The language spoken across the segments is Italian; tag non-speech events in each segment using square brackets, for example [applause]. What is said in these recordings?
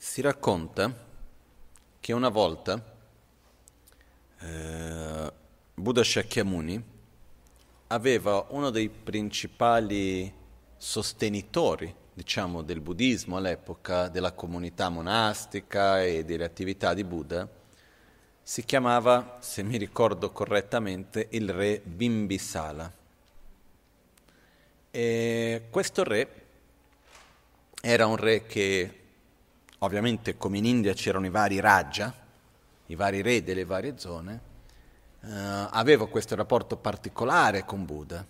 Si racconta che una volta eh, Buddha Shakyamuni aveva uno dei principali sostenitori, diciamo, del buddismo all'epoca, della comunità monastica e delle attività di Buddha, si chiamava, se mi ricordo correttamente, il re Bimbisala. E questo re era un re che, ovviamente come in India c'erano i vari Raja, i vari re delle varie zone, eh, aveva questo rapporto particolare con Buddha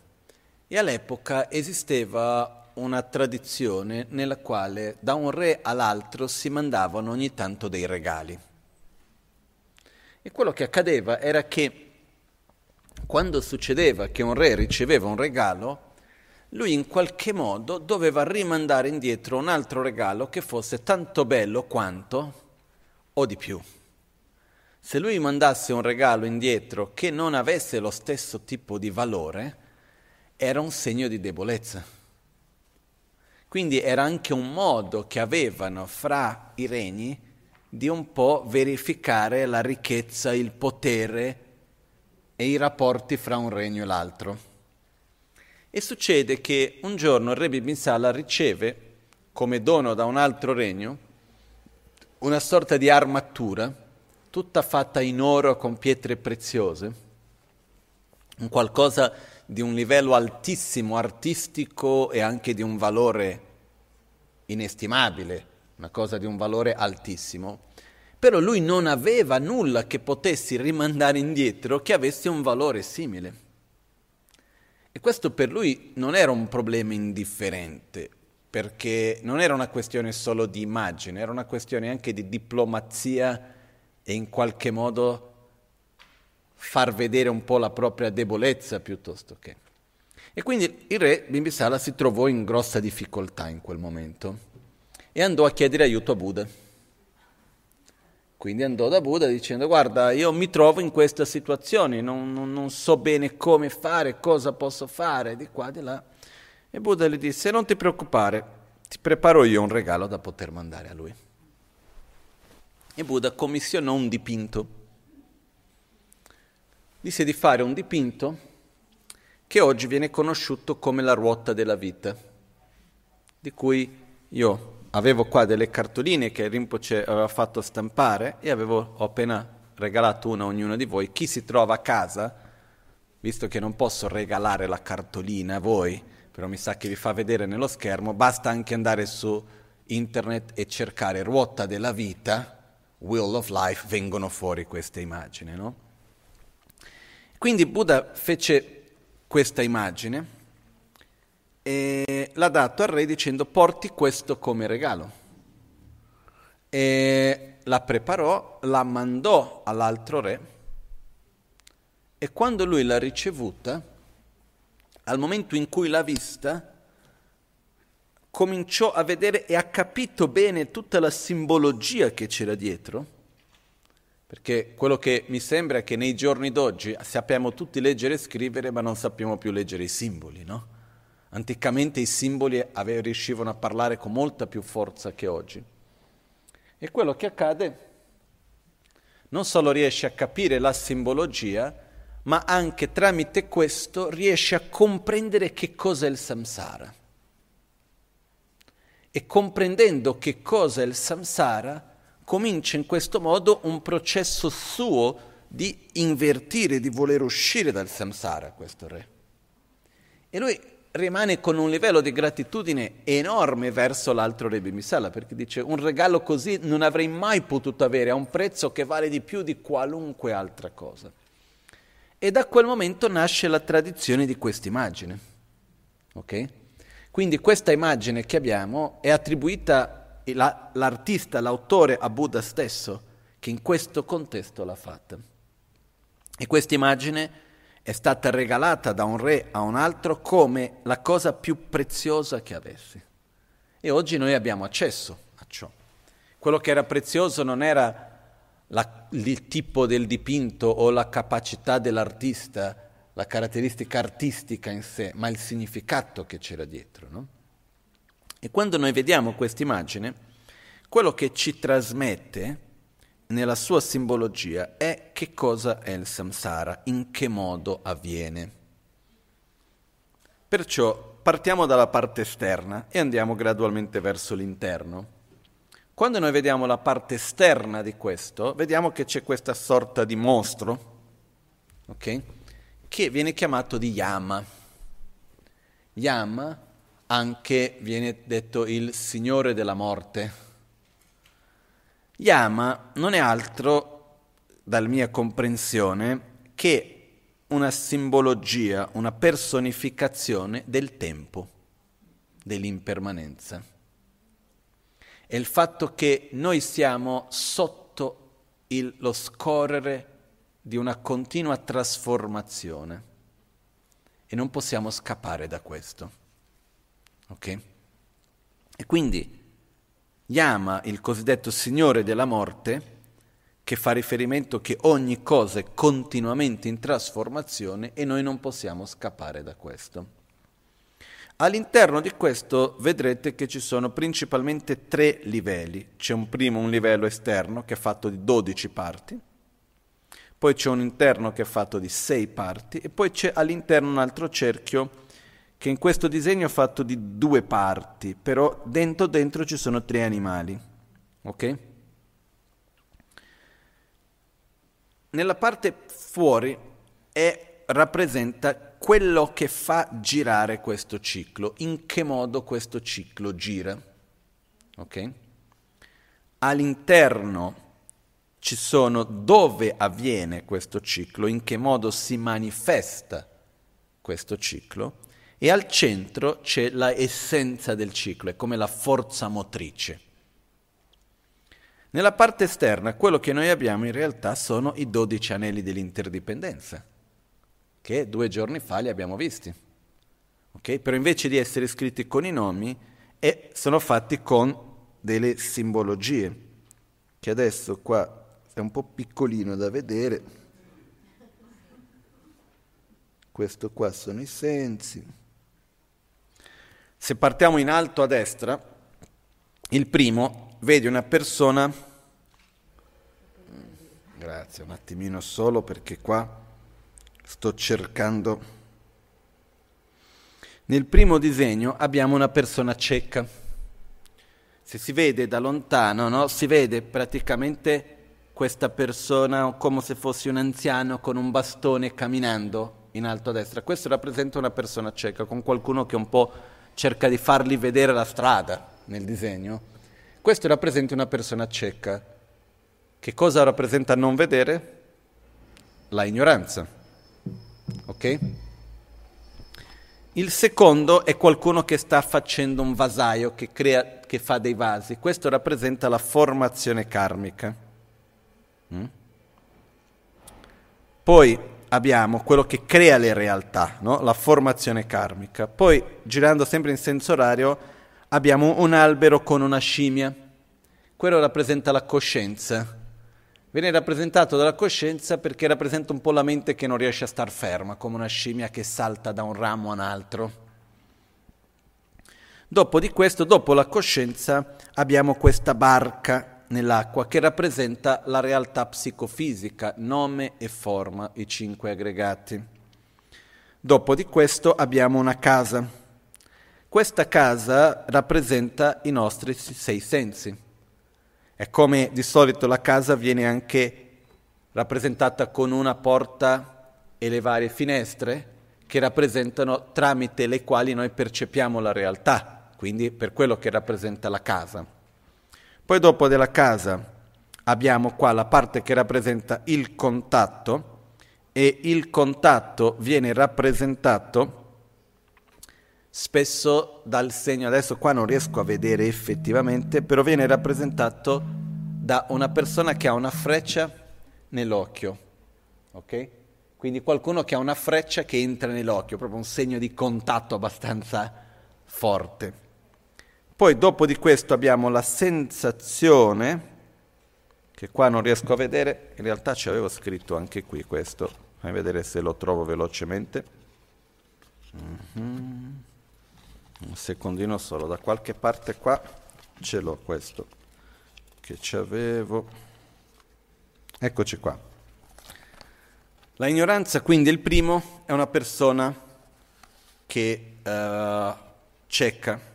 e all'epoca esisteva una tradizione nella quale da un re all'altro si mandavano ogni tanto dei regali. E quello che accadeva era che quando succedeva che un re riceveva un regalo, lui in qualche modo doveva rimandare indietro un altro regalo che fosse tanto bello quanto o di più. Se lui mandasse un regalo indietro che non avesse lo stesso tipo di valore, era un segno di debolezza. Quindi era anche un modo che avevano fra i regni di un po' verificare la ricchezza, il potere e i rapporti fra un regno e l'altro. E succede che un giorno il re Bibinsala riceve, come dono da un altro regno, una sorta di armatura tutta fatta in oro con pietre preziose, un qualcosa di un livello altissimo, artistico e anche di un valore inestimabile, una cosa di un valore altissimo. Però lui non aveva nulla che potessi rimandare indietro che avesse un valore simile. E questo per lui non era un problema indifferente, perché non era una questione solo di immagine, era una questione anche di diplomazia e in qualche modo far vedere un po' la propria debolezza piuttosto che. E quindi il re Bimbisala si trovò in grossa difficoltà in quel momento e andò a chiedere aiuto a Buddha. Quindi andò da Buddha dicendo guarda io mi trovo in questa situazione, non, non, non so bene come fare, cosa posso fare, di qua, di là. E Buddha gli disse non ti preoccupare, ti preparo io un regalo da poter mandare a lui e Buddha commissionò un dipinto. Disse di fare un dipinto che oggi viene conosciuto come la ruota della vita, di cui io avevo qua delle cartoline che Rinpoche aveva fatto stampare e avevo, ho appena regalato una a ognuno di voi. Chi si trova a casa, visto che non posso regalare la cartolina a voi, però mi sa che vi fa vedere nello schermo, basta anche andare su internet e cercare ruota della vita Will of Life vengono fuori queste immagini. No? Quindi Buddha fece questa immagine e l'ha dato al re dicendo porti questo come regalo. E la preparò, la mandò all'altro re e quando lui l'ha ricevuta, al momento in cui l'ha vista, cominciò a vedere e ha capito bene tutta la simbologia che c'era dietro, perché quello che mi sembra è che nei giorni d'oggi sappiamo tutti leggere e scrivere, ma non sappiamo più leggere i simboli, no? Anticamente i simboli ave- riuscivano a parlare con molta più forza che oggi. E quello che accade non solo riesce a capire la simbologia, ma anche tramite questo riesce a comprendere che cosa è il samsara e comprendendo che cosa è il samsara, comincia in questo modo un processo suo di invertire, di voler uscire dal samsara, questo re. E lui rimane con un livello di gratitudine enorme verso l'altro re Bimisala, perché dice un regalo così non avrei mai potuto avere a un prezzo che vale di più di qualunque altra cosa. E da quel momento nasce la tradizione di quest'immagine. Ok? Quindi questa immagine che abbiamo è attribuita la, l'artista, l'autore a Buddha stesso, che in questo contesto l'ha fatta. E questa immagine è stata regalata da un re a un altro come la cosa più preziosa che avessi. E oggi noi abbiamo accesso a ciò. Quello che era prezioso non era la, il tipo del dipinto o la capacità dell'artista, la caratteristica artistica in sé, ma il significato che c'era dietro. No? E quando noi vediamo questa immagine, quello che ci trasmette nella sua simbologia è che cosa è il samsara, in che modo avviene. Perciò partiamo dalla parte esterna e andiamo gradualmente verso l'interno. Quando noi vediamo la parte esterna di questo, vediamo che c'è questa sorta di mostro, ok? Che viene chiamato di Yama. Yama anche viene detto il signore della morte Yama non è altro, dalla mia comprensione, che una simbologia, una personificazione del tempo, dell'impermanenza. È il fatto che noi siamo sotto il, lo scorrere di una continua trasformazione e non possiamo scappare da questo. Ok? E quindi Yama, il cosiddetto Signore della morte, che fa riferimento che ogni cosa è continuamente in trasformazione e noi non possiamo scappare da questo. All'interno di questo vedrete che ci sono principalmente tre livelli. C'è un primo, un livello esterno che è fatto di 12 parti, poi c'è un interno che è fatto di 6 parti e poi c'è all'interno un altro cerchio che in questo disegno è fatto di due parti, però dentro dentro ci sono tre animali. Ok? Nella parte fuori è, rappresenta quello che fa girare questo ciclo, in che modo questo ciclo gira. Ok? All'interno ci sono dove avviene questo ciclo, in che modo si manifesta questo ciclo e al centro c'è la essenza del ciclo, è come la forza motrice. Nella parte esterna quello che noi abbiamo in realtà sono i dodici anelli dell'interdipendenza, che due giorni fa li abbiamo visti. Okay? Però invece di essere scritti con i nomi, eh, sono fatti con delle simbologie, che adesso qua è un po' piccolino da vedere. Questo qua sono i sensi. Se partiamo in alto a destra, il primo vede una persona, grazie, un attimino solo perché qua sto cercando, nel primo disegno abbiamo una persona cieca. Se si vede da lontano, no? si vede praticamente questa persona come se fosse un anziano con un bastone camminando in alto a destra. Questo rappresenta una persona cieca, con qualcuno che è un po' cerca di fargli vedere la strada nel disegno. Questo rappresenta una persona cieca. Che cosa rappresenta non vedere? La ignoranza. Ok? Il secondo è qualcuno che sta facendo un vasaio, che, crea, che fa dei vasi. Questo rappresenta la formazione karmica. Mm? Poi abbiamo quello che crea le realtà, no? la formazione karmica. Poi, girando sempre in senso orario, abbiamo un albero con una scimmia. Quello rappresenta la coscienza. Viene rappresentato dalla coscienza perché rappresenta un po' la mente che non riesce a star ferma, come una scimmia che salta da un ramo a un altro. Dopo di questo, dopo la coscienza, abbiamo questa barca nell'acqua che rappresenta la realtà psicofisica, nome e forma, i cinque aggregati. Dopo di questo abbiamo una casa. Questa casa rappresenta i nostri sei sensi. È come di solito la casa viene anche rappresentata con una porta e le varie finestre che rappresentano tramite le quali noi percepiamo la realtà, quindi per quello che rappresenta la casa. Poi dopo della casa abbiamo qua la parte che rappresenta il contatto e il contatto viene rappresentato spesso dal segno, adesso qua non riesco a vedere effettivamente, però viene rappresentato da una persona che ha una freccia nell'occhio, ok? Quindi qualcuno che ha una freccia che entra nell'occhio, proprio un segno di contatto abbastanza forte. Poi dopo di questo abbiamo la sensazione, che qua non riesco a vedere, in realtà ci avevo scritto anche qui questo, fammi vedere se lo trovo velocemente. Mm-hmm. Un secondino solo, da qualche parte qua ce l'ho questo. che ci avevo. Eccoci qua. La ignoranza, quindi, il primo è una persona che uh, cieca.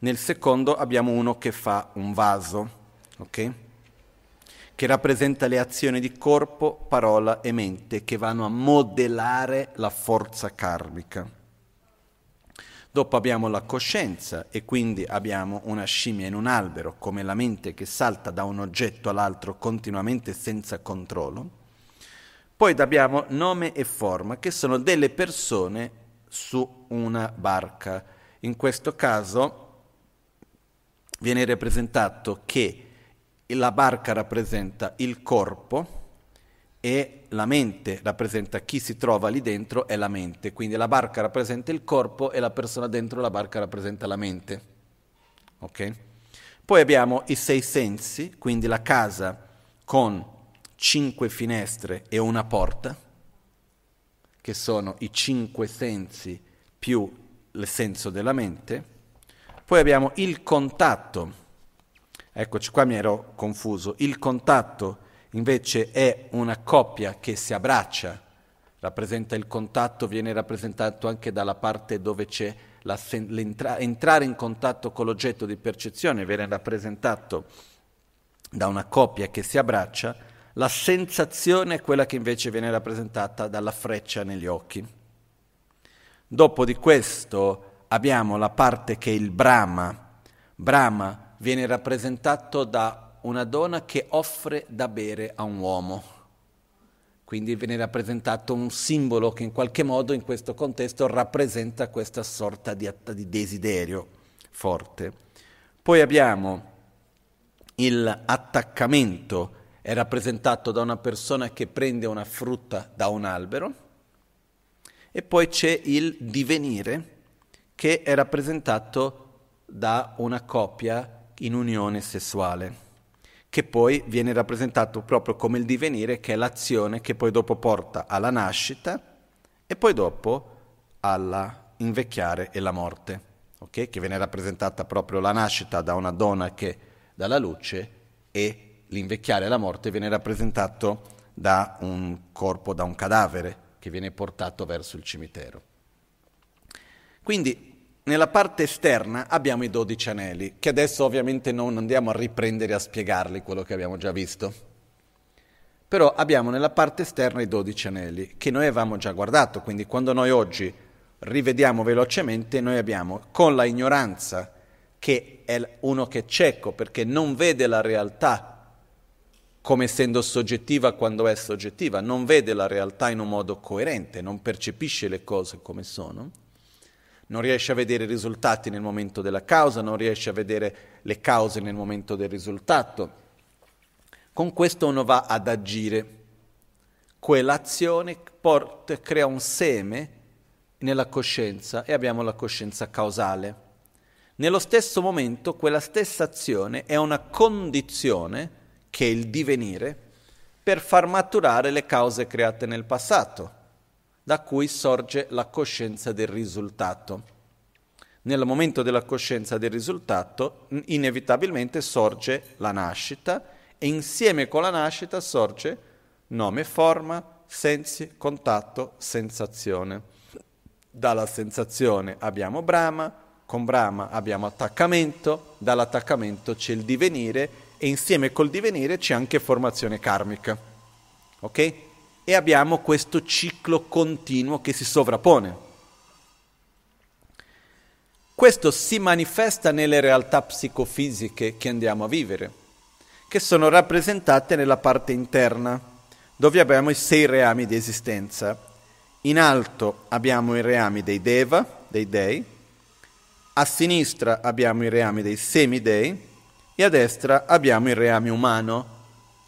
Nel secondo abbiamo uno che fa un vaso, ok? Che rappresenta le azioni di corpo, parola e mente che vanno a modellare la forza karmica. Dopo abbiamo la coscienza e quindi abbiamo una scimmia in un albero, come la mente che salta da un oggetto all'altro continuamente senza controllo. Poi abbiamo nome e forma, che sono delle persone su una barca. In questo caso viene rappresentato che la barca rappresenta il corpo e la mente rappresenta chi si trova lì dentro è la mente, quindi la barca rappresenta il corpo e la persona dentro la barca rappresenta la mente. Okay? Poi abbiamo i sei sensi, quindi la casa con cinque finestre e una porta, che sono i cinque sensi più il senso della mente. Poi abbiamo il contatto, eccoci qua mi ero confuso, il contatto invece è una coppia che si abbraccia, rappresenta il contatto, viene rappresentato anche dalla parte dove c'è entrare in contatto con l'oggetto di percezione, viene rappresentato da una coppia che si abbraccia, la sensazione è quella che invece viene rappresentata dalla freccia negli occhi. Dopo di questo abbiamo la parte che è il Brahma. Brahma viene rappresentato da una donna che offre da bere a un uomo. Quindi viene rappresentato un simbolo che in qualche modo in questo contesto rappresenta questa sorta di, di desiderio forte. Poi abbiamo l'attaccamento, è rappresentato da una persona che prende una frutta da un albero, e poi c'è il divenire, che è rappresentato da una coppia in unione sessuale, che poi viene rappresentato proprio come il divenire, che è l'azione che poi dopo porta alla nascita e poi dopo all'invecchiare e la morte, okay? che viene rappresentata proprio la nascita da una donna che dà la luce e l'invecchiare e la morte viene rappresentato da un corpo, da un cadavere che viene portato verso il cimitero. Quindi nella parte esterna abbiamo i dodici anelli, che adesso ovviamente non andiamo a riprendere a spiegarli quello che abbiamo già visto. Però abbiamo nella parte esterna i dodici anelli, che noi avevamo già guardato, quindi quando noi oggi rivediamo velocemente, noi abbiamo con la ignoranza, che è uno che è cieco perché non vede la realtà come essendo soggettiva quando è soggettiva, non vede la realtà in un modo coerente, non percepisce le cose come sono non riesce a vedere i risultati nel momento della causa, non riesce a vedere le cause nel momento del risultato. Con questo uno va ad agire. Quell'azione porta, crea un seme nella coscienza e abbiamo la coscienza causale. Nello stesso momento quella stessa azione è una condizione, che è il divenire, per far maturare le cause create nel passato da cui sorge la coscienza del risultato. Nel momento della coscienza del risultato, inevitabilmente sorge la nascita e insieme con la nascita sorge nome, forma, sensi, contatto, sensazione. Dalla sensazione abbiamo Brahma, con Brahma abbiamo attaccamento, dall'attaccamento c'è il divenire e insieme col divenire c'è anche formazione karmica. Ok? E abbiamo questo ciclo continuo che si sovrappone. Questo si manifesta nelle realtà psicofisiche che andiamo a vivere, che sono rappresentate nella parte interna, dove abbiamo i sei reami di esistenza. In alto abbiamo i reami dei Deva, dei dei, a sinistra abbiamo i reami dei semidei e a destra abbiamo il reame umano,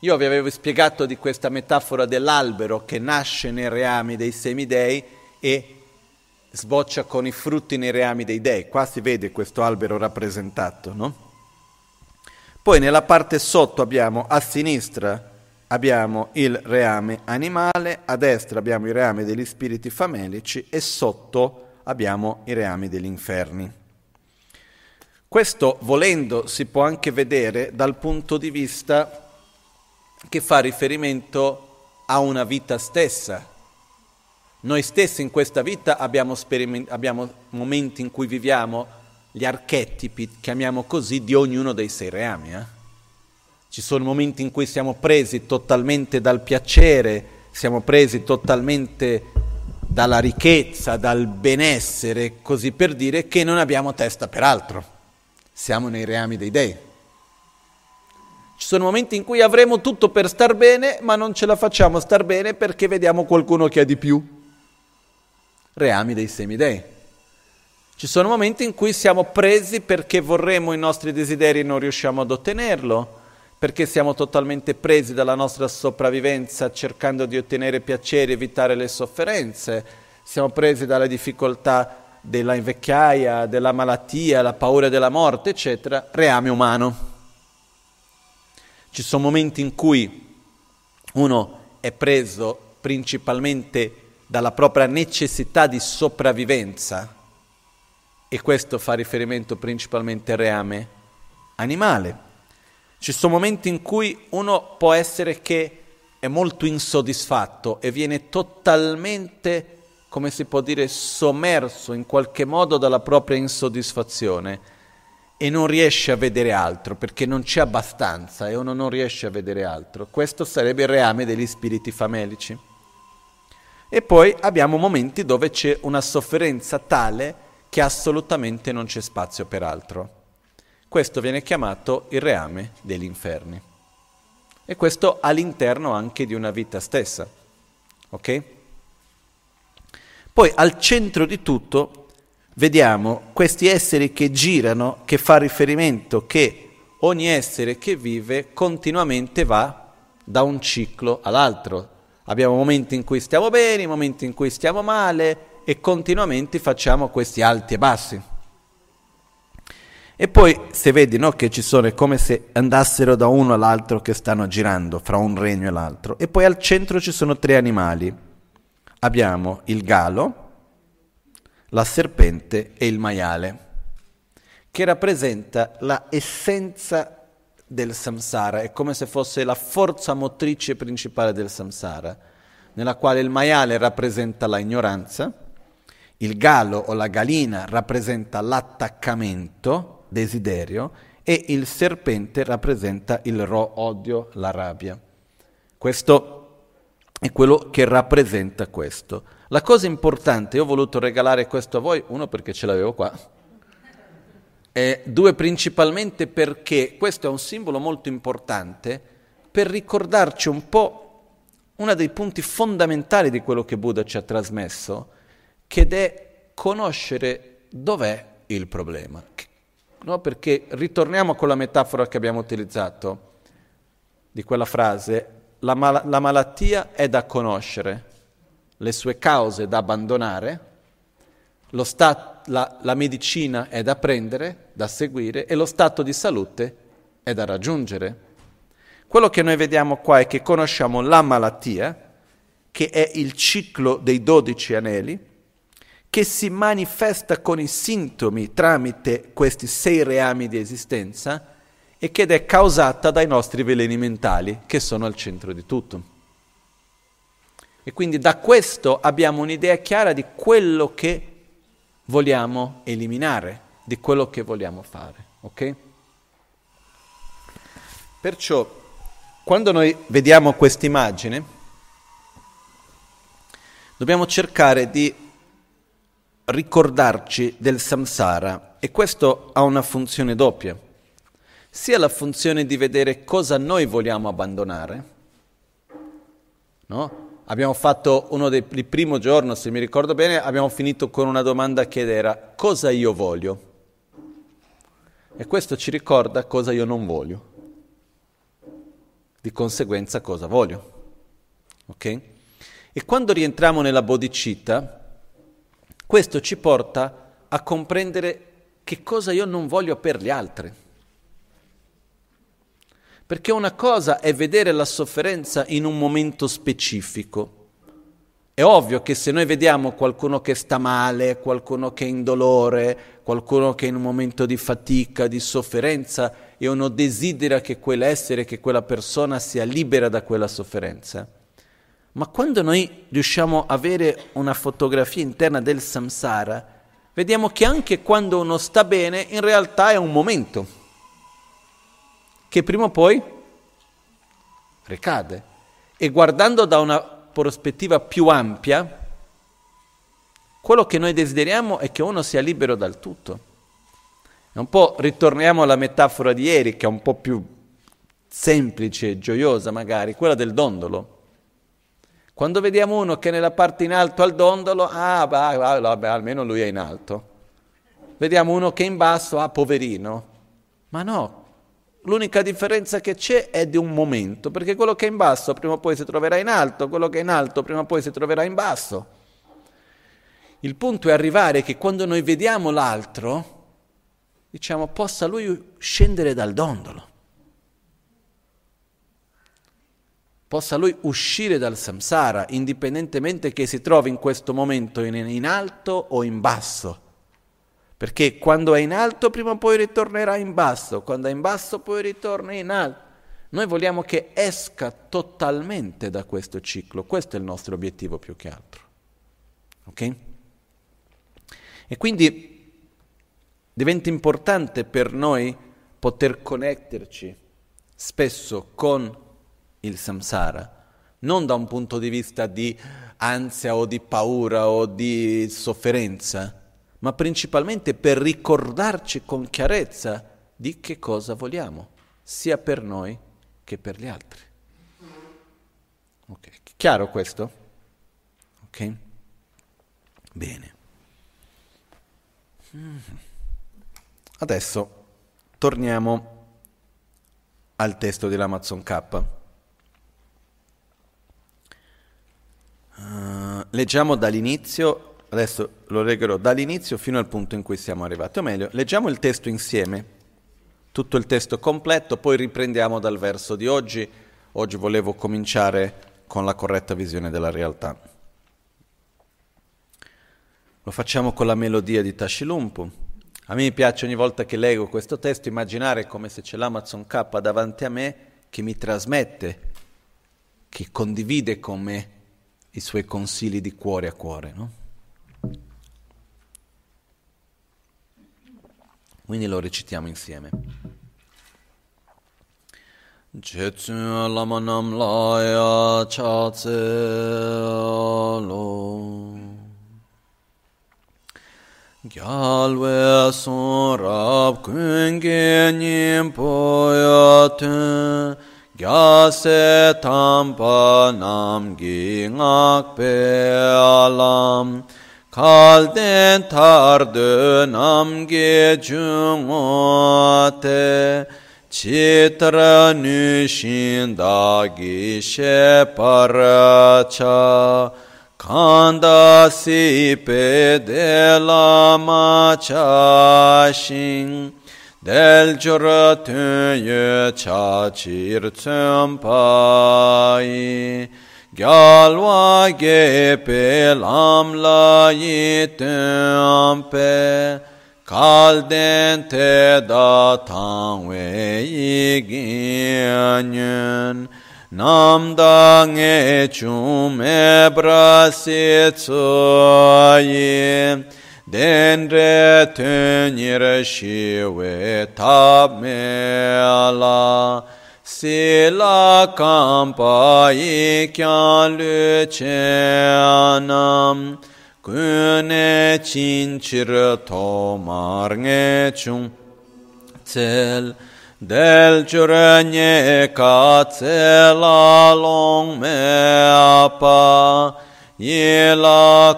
io vi avevo spiegato di questa metafora dell'albero che nasce nei reami dei semidei e sboccia con i frutti nei reami dei dei. Qua si vede questo albero rappresentato, no? Poi nella parte sotto abbiamo a sinistra abbiamo il reame animale, a destra abbiamo i reami degli spiriti famelici e sotto abbiamo i reami degli inferni. Questo, volendo, si può anche vedere dal punto di vista che fa riferimento a una vita stessa. Noi stessi in questa vita abbiamo, speriment- abbiamo momenti in cui viviamo gli archetipi, chiamiamo così, di ognuno dei sei reami. Eh? Ci sono momenti in cui siamo presi totalmente dal piacere, siamo presi totalmente dalla ricchezza, dal benessere, così per dire, che non abbiamo testa per altro siamo nei reami dei dei. Ci sono momenti in cui avremo tutto per star bene, ma non ce la facciamo star bene perché vediamo qualcuno che ha di più. Reami dei semidei. Ci sono momenti in cui siamo presi perché vorremmo i nostri desideri e non riusciamo ad ottenerlo, perché siamo totalmente presi dalla nostra sopravvivenza cercando di ottenere piacere, evitare le sofferenze, siamo presi dalle difficoltà della invecchiaia, della malattia, la paura della morte, eccetera, reame umano. Ci sono momenti in cui uno è preso principalmente dalla propria necessità di sopravvivenza e questo fa riferimento principalmente al reame animale. Ci sono momenti in cui uno può essere che è molto insoddisfatto e viene totalmente come si può dire, sommerso in qualche modo dalla propria insoddisfazione e non riesce a vedere altro perché non c'è abbastanza e uno non riesce a vedere altro. Questo sarebbe il reame degli spiriti famelici. E poi abbiamo momenti dove c'è una sofferenza tale che assolutamente non c'è spazio per altro. Questo viene chiamato il reame degli inferni. E questo all'interno anche di una vita stessa. Ok? Poi al centro di tutto vediamo questi esseri che girano, che fa riferimento che ogni essere che vive continuamente va da un ciclo all'altro. Abbiamo momenti in cui stiamo bene, momenti in cui stiamo male e continuamente facciamo questi alti e bassi. E poi se vedi no, che ci sono, è come se andassero da uno all'altro che stanno girando fra un regno e l'altro. E poi al centro ci sono tre animali abbiamo il galo, la serpente e il maiale, che rappresenta la essenza del samsara, è come se fosse la forza motrice principale del samsara, nella quale il maiale rappresenta la ignoranza, il galo o la galina rappresenta l'attaccamento, desiderio, e il serpente rappresenta il ro, odio, la rabbia. Questo è quello che rappresenta questo. La cosa importante, io ho voluto regalare questo a voi, uno perché ce l'avevo qua, e due principalmente perché questo è un simbolo molto importante per ricordarci un po' uno dei punti fondamentali di quello che Buddha ci ha trasmesso, che è conoscere dov'è il problema. No? Perché ritorniamo con la metafora che abbiamo utilizzato di quella frase, la, mal- la malattia è da conoscere, le sue cause da abbandonare, stat- la, la medicina è da prendere, da seguire e lo stato di salute è da raggiungere. Quello che noi vediamo qua è che conosciamo la malattia, che è il ciclo dei dodici anelli, che si manifesta con i sintomi tramite questi sei reami di esistenza e che è causata dai nostri veleni mentali che sono al centro di tutto. E quindi da questo abbiamo un'idea chiara di quello che vogliamo eliminare, di quello che vogliamo fare. Ok? Perciò, quando noi vediamo questa immagine, dobbiamo cercare di ricordarci del samsara e questo ha una funzione doppia sia la funzione di vedere cosa noi vogliamo abbandonare. No? Abbiamo fatto uno dei il primo giorno, se mi ricordo bene, abbiamo finito con una domanda che era cosa io voglio? E questo ci ricorda cosa io non voglio. Di conseguenza cosa voglio. Ok? E quando rientriamo nella bodhicitta, questo ci porta a comprendere che cosa io non voglio per gli altri. Perché una cosa è vedere la sofferenza in un momento specifico È ovvio che se noi vediamo qualcuno che sta male, qualcuno che è in dolore, qualcuno che è in un momento di fatica, di sofferenza, e uno desidera che quell'essere, che quella persona sia libera da quella sofferenza. Ma quando noi riusciamo a avere una fotografia interna del samsara, vediamo che anche quando uno sta bene, in realtà è un momento che prima o poi ricade. E guardando da una prospettiva più ampia, quello che noi desideriamo è che uno sia libero dal tutto. E un po' ritorniamo alla metafora di ieri, che è un po' più semplice gioiosa magari, quella del dondolo. Quando vediamo uno che nella parte in alto ha il dondolo, ah, bah, bah, bah, almeno lui è in alto. Vediamo uno che è in basso, ah, poverino. Ma no, L'unica differenza che c'è è di un momento, perché quello che è in basso prima o poi si troverà in alto, quello che è in alto prima o poi si troverà in basso. Il punto è arrivare che quando noi vediamo l'altro, diciamo, possa lui scendere dal dondolo, possa lui uscire dal samsara, indipendentemente che si trovi in questo momento in, in alto o in basso perché quando è in alto prima o poi ritornerà in basso, quando è in basso poi ritorna in alto. Noi vogliamo che esca totalmente da questo ciclo, questo è il nostro obiettivo più che altro. Ok? E quindi diventa importante per noi poter connetterci spesso con il samsara, non da un punto di vista di ansia o di paura o di sofferenza, ma principalmente per ricordarci con chiarezza di che cosa vogliamo, sia per noi che per gli altri. Ok, chiaro questo? Ok? Bene. Adesso torniamo al testo dell'Amazon K. Uh, leggiamo dall'inizio Adesso lo leggerò dall'inizio fino al punto in cui siamo arrivati. O meglio, leggiamo il testo insieme, tutto il testo completo, poi riprendiamo dal verso di oggi. Oggi volevo cominciare con la corretta visione della realtà. Lo facciamo con la melodia di Tashilumpu. A me piace ogni volta che leggo questo testo immaginare come se c'è l'Amazon K davanti a me che mi trasmette, che condivide con me i suoi consigli di cuore a cuore, no? Quindi lo recitiamo insieme. Jetsun lamanam laya chatse lo Gyalwe son rab kunge nyimpo yatun Gyase tampa nam gi ngak pe alam kalden tardı namge cungote Chitra nüşindagi şeparaça Kanda sipe Del curatın yö çaçir çömpayi gyalwa gepe lamla yitempe kalden te da tangwe yiginyen namda nge chume brasi tsoye denre tenir shiwe tab Se la kampa yi kyan lu che nam kune chin chir to mar nge chung tsel del chur nye ka [coughs] tse la long me la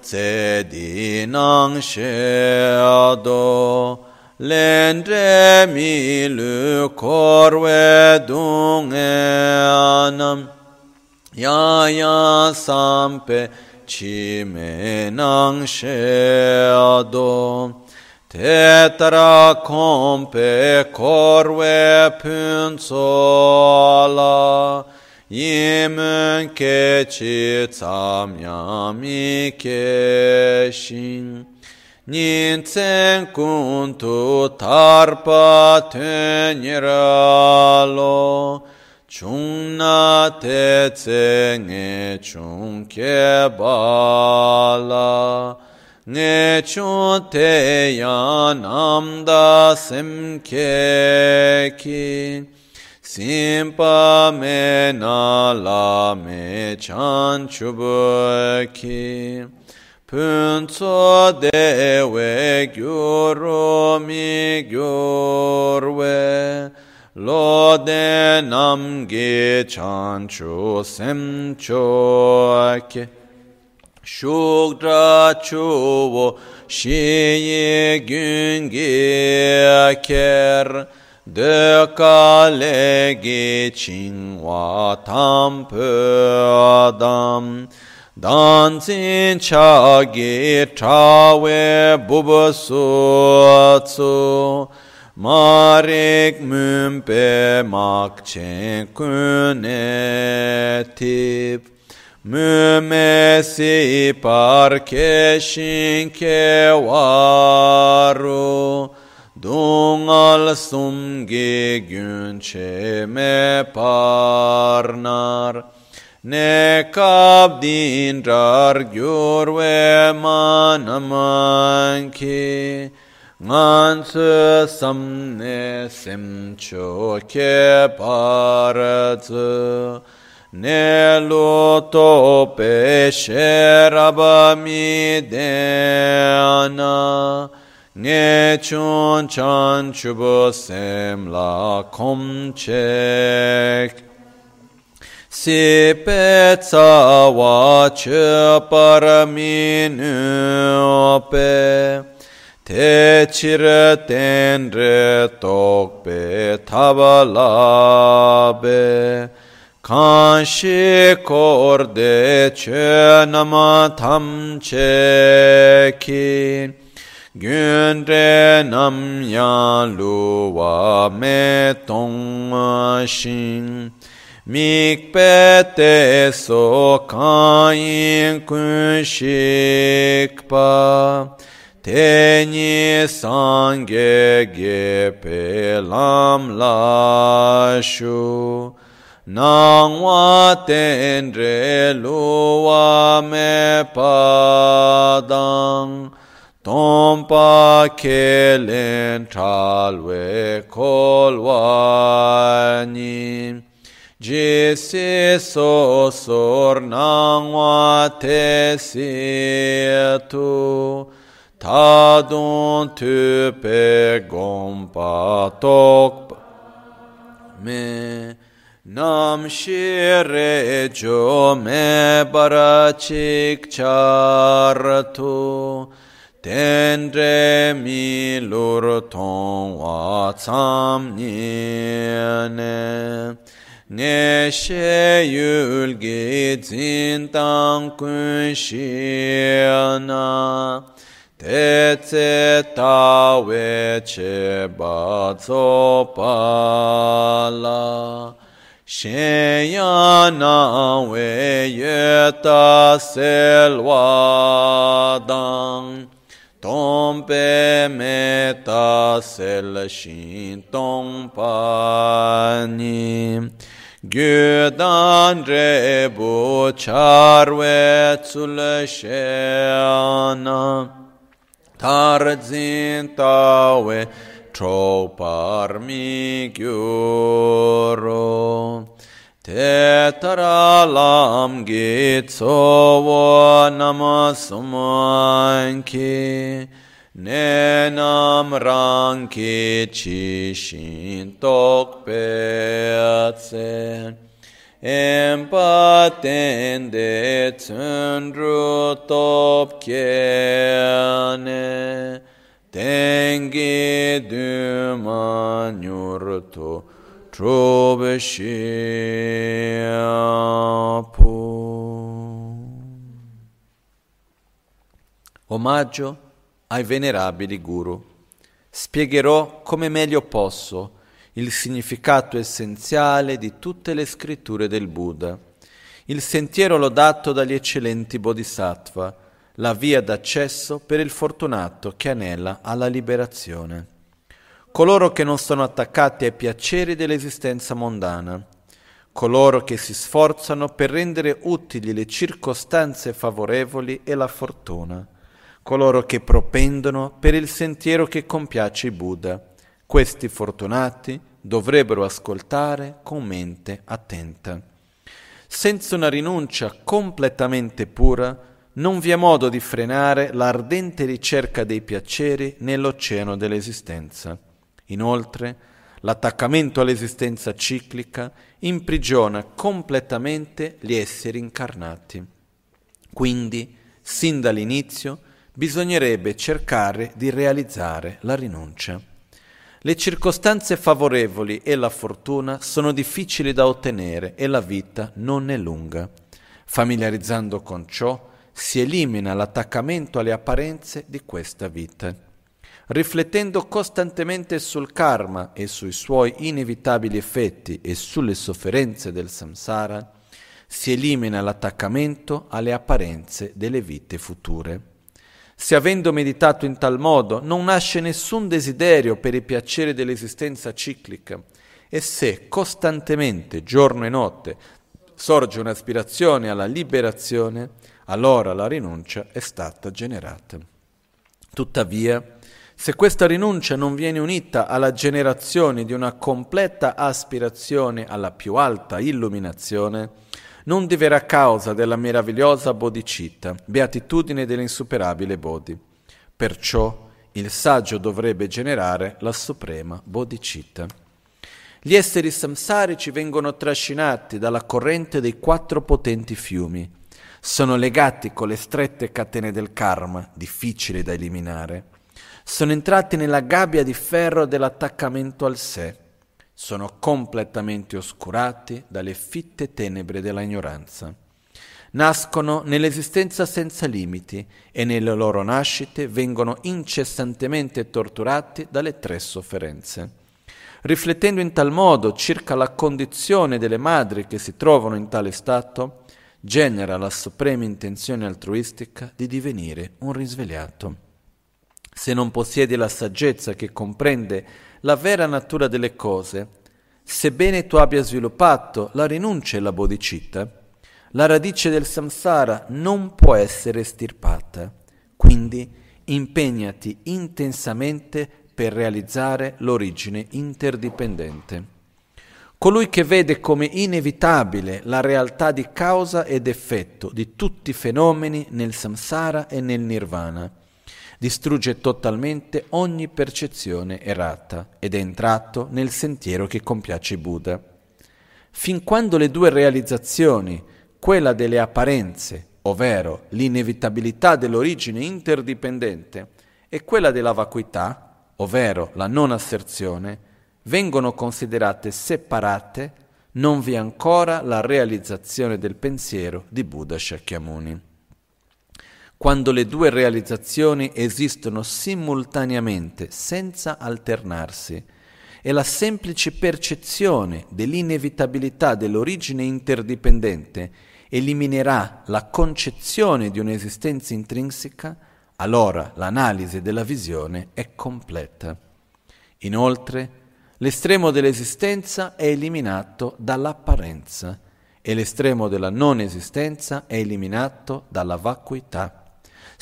tse di nang she do lendre mi lu korwe dunge anam. Ya ya sampe chi me nang she ado. Tetra kompe korwe punsola yemen ke chi tsam yami ke shin nin tsen kun tu tarpa tenyeralo chung na te tse nge chung ke bala. Nge chung te yan amda sem ke ki simpa me na la me chan chubu ki punso dewe gyuru mi gyurwe lo de nam ge chan chu sem choke shukdra chuvo shiye gyun ge ker de kale ge chingwa tam dam dāṅsīṃ chāgī chāvē bhūvasū atsū mārīk mūṅpē mākchīṃ kūne tīp mūme sī pārkē shīṃkē vārū dūṅāl sūṅgī gyūṅchē mē pārnār ne sim cho ke par tsu ne lu to pe she raba mi de ana ne chun chan chubo sem la kom chek si pe tsa wa che par mi nu pe te chir ten re tok pe tabalabe. Kan shi kor de che nama tam che ki gyun re nam ya lu tong shin mik pe te so kan yin kun shik pa Teni sange gepe lam lashu. Nangwa tendre luwa me padang. Tompa kelen talwe kolwani Jisi so sor nangwa te situ Tadon tupe gompa tok me nam shire jo me barachik chartu tendre mi lur ton wa tsam niene ne she yulgi zintang kun shiana te tse ta we che ba tso pa la shen ya na we ye ta sel wa dang tom pe me ta sel shin tong pa ni Gudan rebu charvețul șeana, tarzin taue chopar migyuro. Te taralam gitsovo namasmanki, ne nam ranki chishin tok peatsen empatende tsundru top kiene tengi dumanyurtu trobeshiapu. Omaggio ai venerabili guru. Spiegherò come meglio posso il significato essenziale di tutte le scritture del Buddha, il sentiero lodato dagli eccellenti bodhisattva, la via d'accesso per il fortunato che anela alla liberazione. Coloro che non sono attaccati ai piaceri dell'esistenza mondana, coloro che si sforzano per rendere utili le circostanze favorevoli e la fortuna, coloro che propendono per il sentiero che compiace Buddha. Questi fortunati dovrebbero ascoltare con mente attenta. Senza una rinuncia completamente pura, non vi è modo di frenare l'ardente ricerca dei piaceri nell'oceano dell'esistenza. Inoltre, l'attaccamento all'esistenza ciclica imprigiona completamente gli esseri incarnati. Quindi, sin dall'inizio, bisognerebbe cercare di realizzare la rinuncia. Le circostanze favorevoli e la fortuna sono difficili da ottenere e la vita non è lunga. Familiarizzando con ciò, si elimina l'attaccamento alle apparenze di questa vita. Riflettendo costantemente sul karma e sui suoi inevitabili effetti e sulle sofferenze del samsara, si elimina l'attaccamento alle apparenze delle vite future. Se avendo meditato in tal modo non nasce nessun desiderio per i piaceri dell'esistenza ciclica, e se costantemente, giorno e notte, sorge un'aspirazione alla liberazione, allora la rinuncia è stata generata. Tuttavia, se questa rinuncia non viene unita alla generazione di una completa aspirazione alla più alta illuminazione, non diverrà causa della meravigliosa bodhicitta, beatitudine dell'insuperabile Bodhi. Perciò il saggio dovrebbe generare la suprema bodhicitta. Gli esseri samsarici vengono trascinati dalla corrente dei quattro potenti fiumi, sono legati con le strette catene del karma, difficili da eliminare. Sono entrati nella gabbia di ferro dell'attaccamento al sé. Sono completamente oscurati dalle fitte tenebre della ignoranza. Nascono nell'esistenza senza limiti e nelle loro nascite vengono incessantemente torturati dalle tre sofferenze. Riflettendo in tal modo circa la condizione delle madri che si trovano in tale stato, genera la suprema intenzione altruistica di divenire un risvegliato. Se non possiedi la saggezza che comprende la vera natura delle cose, sebbene tu abbia sviluppato la rinuncia e la bodhicitta, la radice del samsara non può essere estirpata. Quindi impegnati intensamente per realizzare l'origine interdipendente. Colui che vede come inevitabile la realtà di causa ed effetto di tutti i fenomeni nel samsara e nel nirvana, distrugge totalmente ogni percezione errata ed è entrato nel sentiero che compiace Buddha. Fin quando le due realizzazioni, quella delle apparenze, ovvero l'inevitabilità dell'origine interdipendente, e quella della vacuità, ovvero la non asserzione, vengono considerate separate, non vi è ancora la realizzazione del pensiero di Buddha Shakyamuni. Quando le due realizzazioni esistono simultaneamente, senza alternarsi, e la semplice percezione dell'inevitabilità dell'origine interdipendente eliminerà la concezione di un'esistenza intrinseca, allora l'analisi della visione è completa. Inoltre, L'estremo dell'esistenza è eliminato dall'apparenza e l'estremo della non esistenza è eliminato dalla vacuità.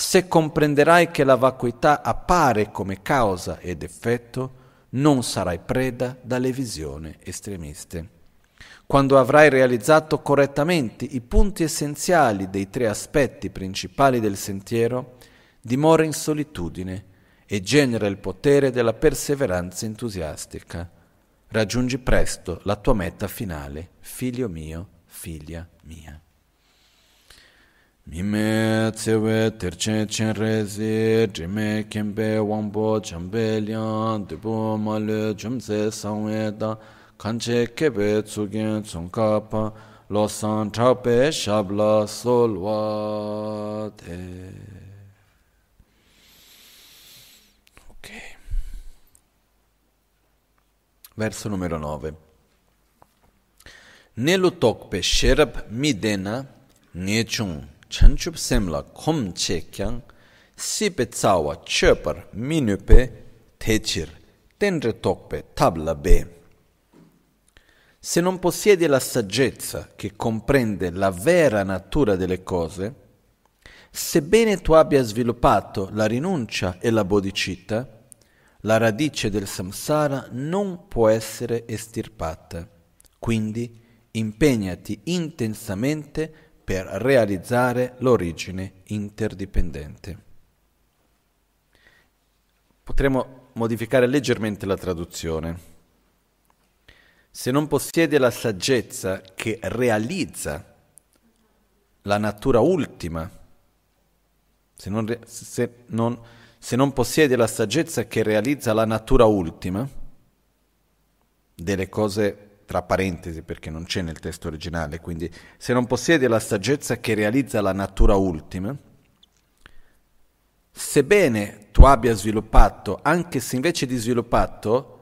Se comprenderai che la vacuità appare come causa ed effetto, non sarai preda dalle visioni estremiste. Quando avrai realizzato correttamente i punti essenziali dei tre aspetti principali del sentiero, dimora in solitudine e genera il potere della perseveranza entusiastica. Raggiungi presto la tua meta finale, figlio mio, figlia mia. Mime tsewe terchen chen rezi, jime kembe wangbo chambe liang, depo male jumse sangwe da, kanche kebe tsugen tsungkapa, lo san chape shabla solwa te. verso numero 9. Nelu tokpe sherab midena ngechung chanchup semla khom che kyang sipe tsawa chöpar minupe techir tendre tokpe tabla be. Se non possiedi la saggezza che comprende la vera natura delle cose, sebbene tu abbia sviluppato la rinuncia e la bodhicitta, la radice del samsara non può essere estirpata. Quindi impegnati intensamente per realizzare l'origine interdipendente. Potremmo modificare leggermente la traduzione. Se non possiede la saggezza che realizza la natura ultima, se non, se non se non possiede la saggezza che realizza la natura ultima, delle cose tra parentesi perché non c'è nel testo originale, quindi se non possiede la saggezza che realizza la natura ultima, sebbene tu abbia sviluppato, anche se invece di sviluppato,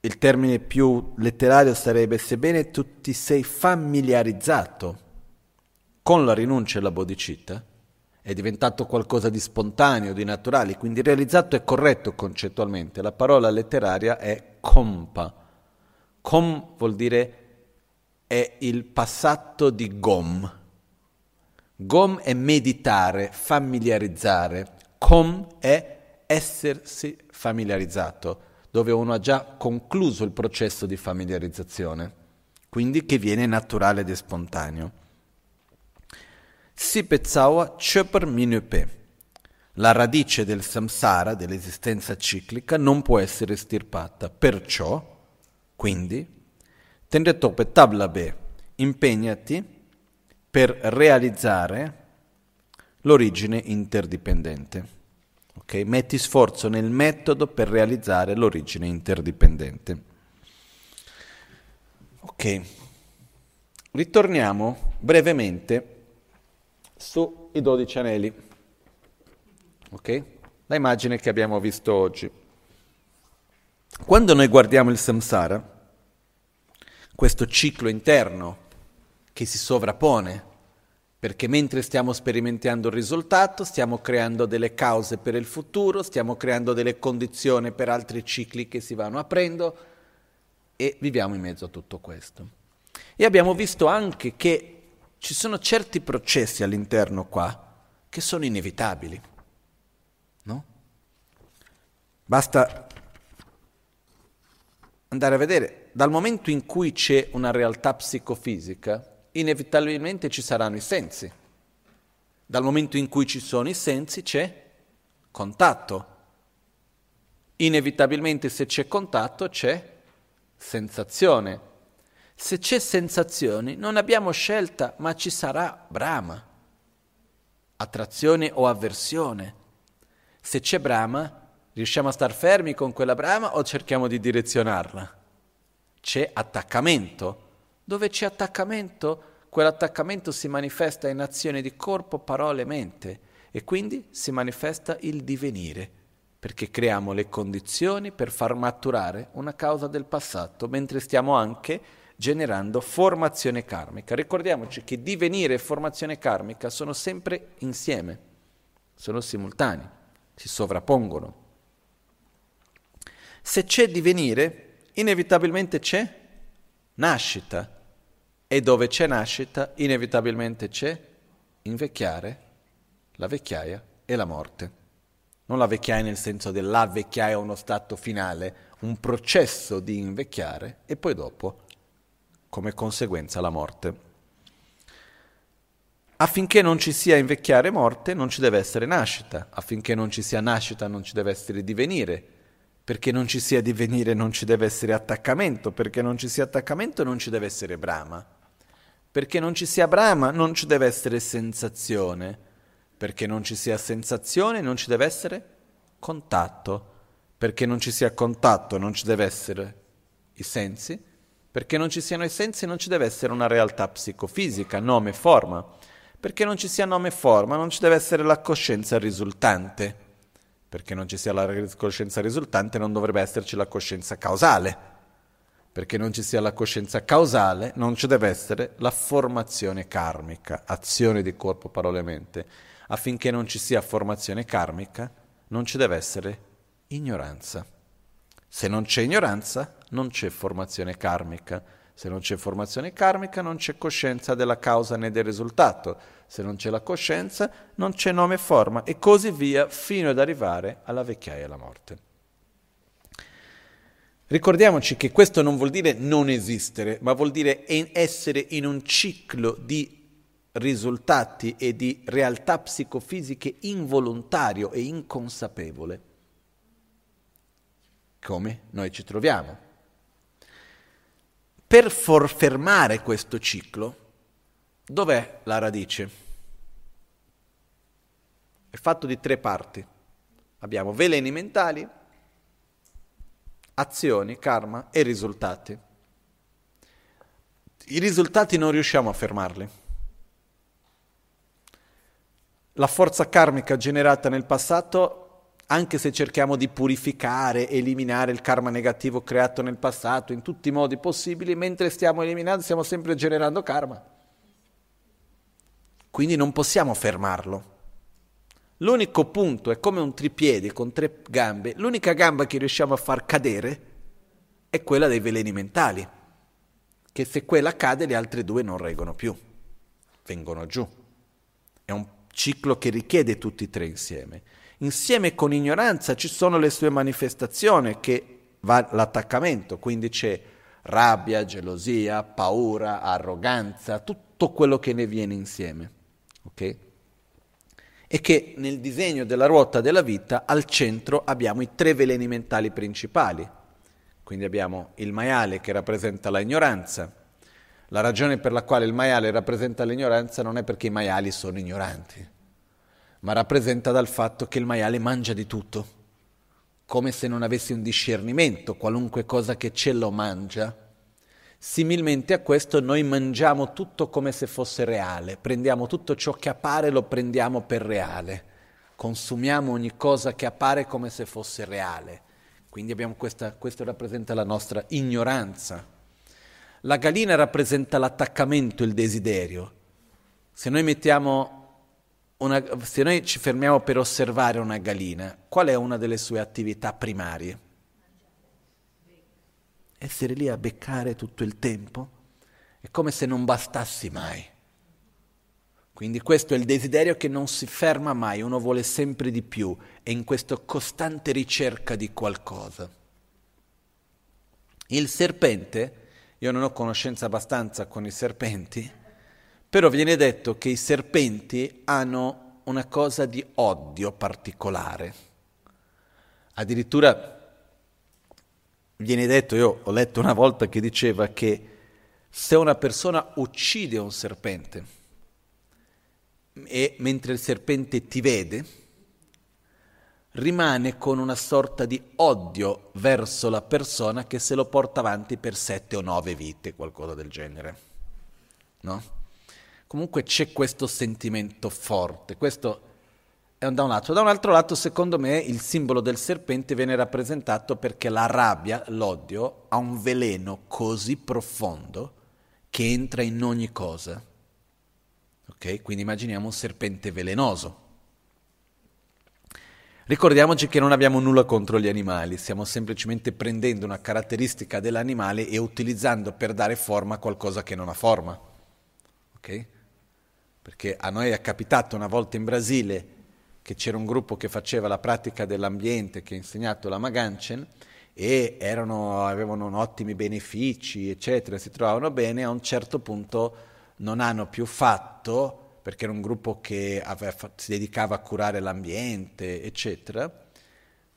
il termine più letterario sarebbe sebbene tu ti sei familiarizzato con la rinuncia e la bodhicitta, è diventato qualcosa di spontaneo, di naturale, quindi realizzato è corretto concettualmente. La parola letteraria è compa. Com vuol dire è il passato di gom. Gom è meditare, familiarizzare. Com è essersi familiarizzato, dove uno ha già concluso il processo di familiarizzazione, quindi che viene naturale ed spontaneo. Si Sipetsawa Chöper Minupe. La radice del samsara, dell'esistenza ciclica, non può essere estirpata. Perciò, quindi, Tendetope Tablabe, impegnati per realizzare l'origine interdipendente. Okay? Metti sforzo nel metodo per realizzare l'origine interdipendente. Ok, ritorniamo brevemente sui dodici anelli. Ok? La immagine che abbiamo visto oggi. Quando noi guardiamo il samsara, questo ciclo interno che si sovrappone, perché mentre stiamo sperimentando il risultato, stiamo creando delle cause per il futuro, stiamo creando delle condizioni per altri cicli che si vanno aprendo e viviamo in mezzo a tutto questo. E abbiamo visto anche che ci sono certi processi all'interno qua che sono inevitabili. No? Basta andare a vedere, dal momento in cui c'è una realtà psicofisica, inevitabilmente ci saranno i sensi. Dal momento in cui ci sono i sensi c'è contatto. Inevitabilmente se c'è contatto c'è sensazione. Se c'è sensazioni, non abbiamo scelta, ma ci sarà Brahma. Attrazione o avversione. Se c'è Brahma, riusciamo a star fermi con quella Brahma o cerchiamo di direzionarla? C'è attaccamento. Dove c'è attaccamento, quell'attaccamento si manifesta in azione di corpo, parole, mente e quindi si manifesta il divenire, perché creiamo le condizioni per far maturare una causa del passato, mentre stiamo anche generando formazione karmica. Ricordiamoci che divenire e formazione karmica sono sempre insieme, sono simultanei, si sovrappongono. Se c'è divenire, inevitabilmente c'è nascita e dove c'è nascita, inevitabilmente c'è invecchiare, la vecchiaia e la morte. Non la vecchiaia nel senso della vecchiaia uno stato finale, un processo di invecchiare e poi dopo come conseguenza la morte. Affinché non ci sia invecchiare e morte non ci deve essere nascita, affinché non ci sia nascita non ci deve essere divenire, perché non ci sia divenire non ci deve essere attaccamento, perché non ci sia attaccamento non ci deve essere brama, perché non ci sia brama non ci deve essere sensazione, perché non ci sia sensazione non ci deve essere contatto, perché non ci sia contatto non ci deve essere i sensi, perché non ci siano i sensi non ci deve essere una realtà psicofisica, nome, forma. Perché non ci sia nome e forma non ci deve essere la coscienza risultante. Perché non ci sia la coscienza risultante non dovrebbe esserci la coscienza causale. perché non ci sia la coscienza causale, non ci deve essere la formazione karmica, azione di corpo, parole e mente. Affinché non ci sia formazione karmica, non ci deve essere ignoranza. Se non c'è ignoranza, non c'è formazione karmica. Se non c'è formazione karmica, non c'è coscienza della causa né del risultato. Se non c'è la coscienza, non c'è nome e forma, e così via, fino ad arrivare alla vecchiaia e alla morte. Ricordiamoci che questo non vuol dire non esistere, ma vuol dire essere in un ciclo di risultati e di realtà psicofisiche involontario e inconsapevole. Come noi ci troviamo. Per fermare questo ciclo, dov'è la radice? È fatto di tre parti. Abbiamo veleni mentali, azioni, karma e risultati. I risultati non riusciamo a fermarli. La forza karmica generata nel passato, anche se cerchiamo di purificare, eliminare il karma negativo creato nel passato in tutti i modi possibili, mentre stiamo eliminando stiamo sempre generando karma. Quindi non possiamo fermarlo. L'unico punto è come un tripiede con tre gambe, l'unica gamba che riusciamo a far cadere è quella dei veleni mentali, che se quella cade le altre due non reggono più, vengono giù. È un ciclo che richiede tutti e tre insieme. Insieme con ignoranza ci sono le sue manifestazioni, che va l'attaccamento, quindi c'è rabbia, gelosia, paura, arroganza, tutto quello che ne viene insieme. Ok? e che nel disegno della ruota della vita al centro abbiamo i tre veleni mentali principali. Quindi abbiamo il maiale che rappresenta la ignoranza. La ragione per la quale il maiale rappresenta l'ignoranza non è perché i maiali sono ignoranti, ma rappresenta dal fatto che il maiale mangia di tutto, come se non avesse un discernimento, qualunque cosa che c'è lo mangia Similmente a questo noi mangiamo tutto come se fosse reale, prendiamo tutto ciò che appare lo prendiamo per reale, consumiamo ogni cosa che appare come se fosse reale. Quindi questa, questo rappresenta la nostra ignoranza. La gallina rappresenta l'attaccamento, il desiderio. Se noi, una, se noi ci fermiamo per osservare una gallina, qual è una delle sue attività primarie? Essere lì a beccare tutto il tempo è come se non bastassi mai. Quindi questo è il desiderio che non si ferma mai, uno vuole sempre di più, è in questa costante ricerca di qualcosa. Il serpente, io non ho conoscenza abbastanza con i serpenti, però viene detto che i serpenti hanno una cosa di odio particolare. Addirittura viene detto, io ho letto una volta che diceva che se una persona uccide un serpente e mentre il serpente ti vede, rimane con una sorta di odio verso la persona che se lo porta avanti per sette o nove vite, qualcosa del genere. No? Comunque c'è questo sentimento forte, questo da un lato. Da un altro lato, secondo me, il simbolo del serpente viene rappresentato perché la rabbia, l'odio, ha un veleno così profondo che entra in ogni cosa. Ok? Quindi immaginiamo un serpente velenoso. Ricordiamoci che non abbiamo nulla contro gli animali, stiamo semplicemente prendendo una caratteristica dell'animale e utilizzando per dare forma qualcosa che non ha forma. Ok? Perché a noi è capitato una volta in Brasile che c'era un gruppo che faceva la pratica dell'ambiente, che ha insegnato la Maganchen, e erano, avevano ottimi benefici, eccetera, si trovavano bene, a un certo punto non hanno più fatto, perché era un gruppo che aveva, si dedicava a curare l'ambiente, eccetera,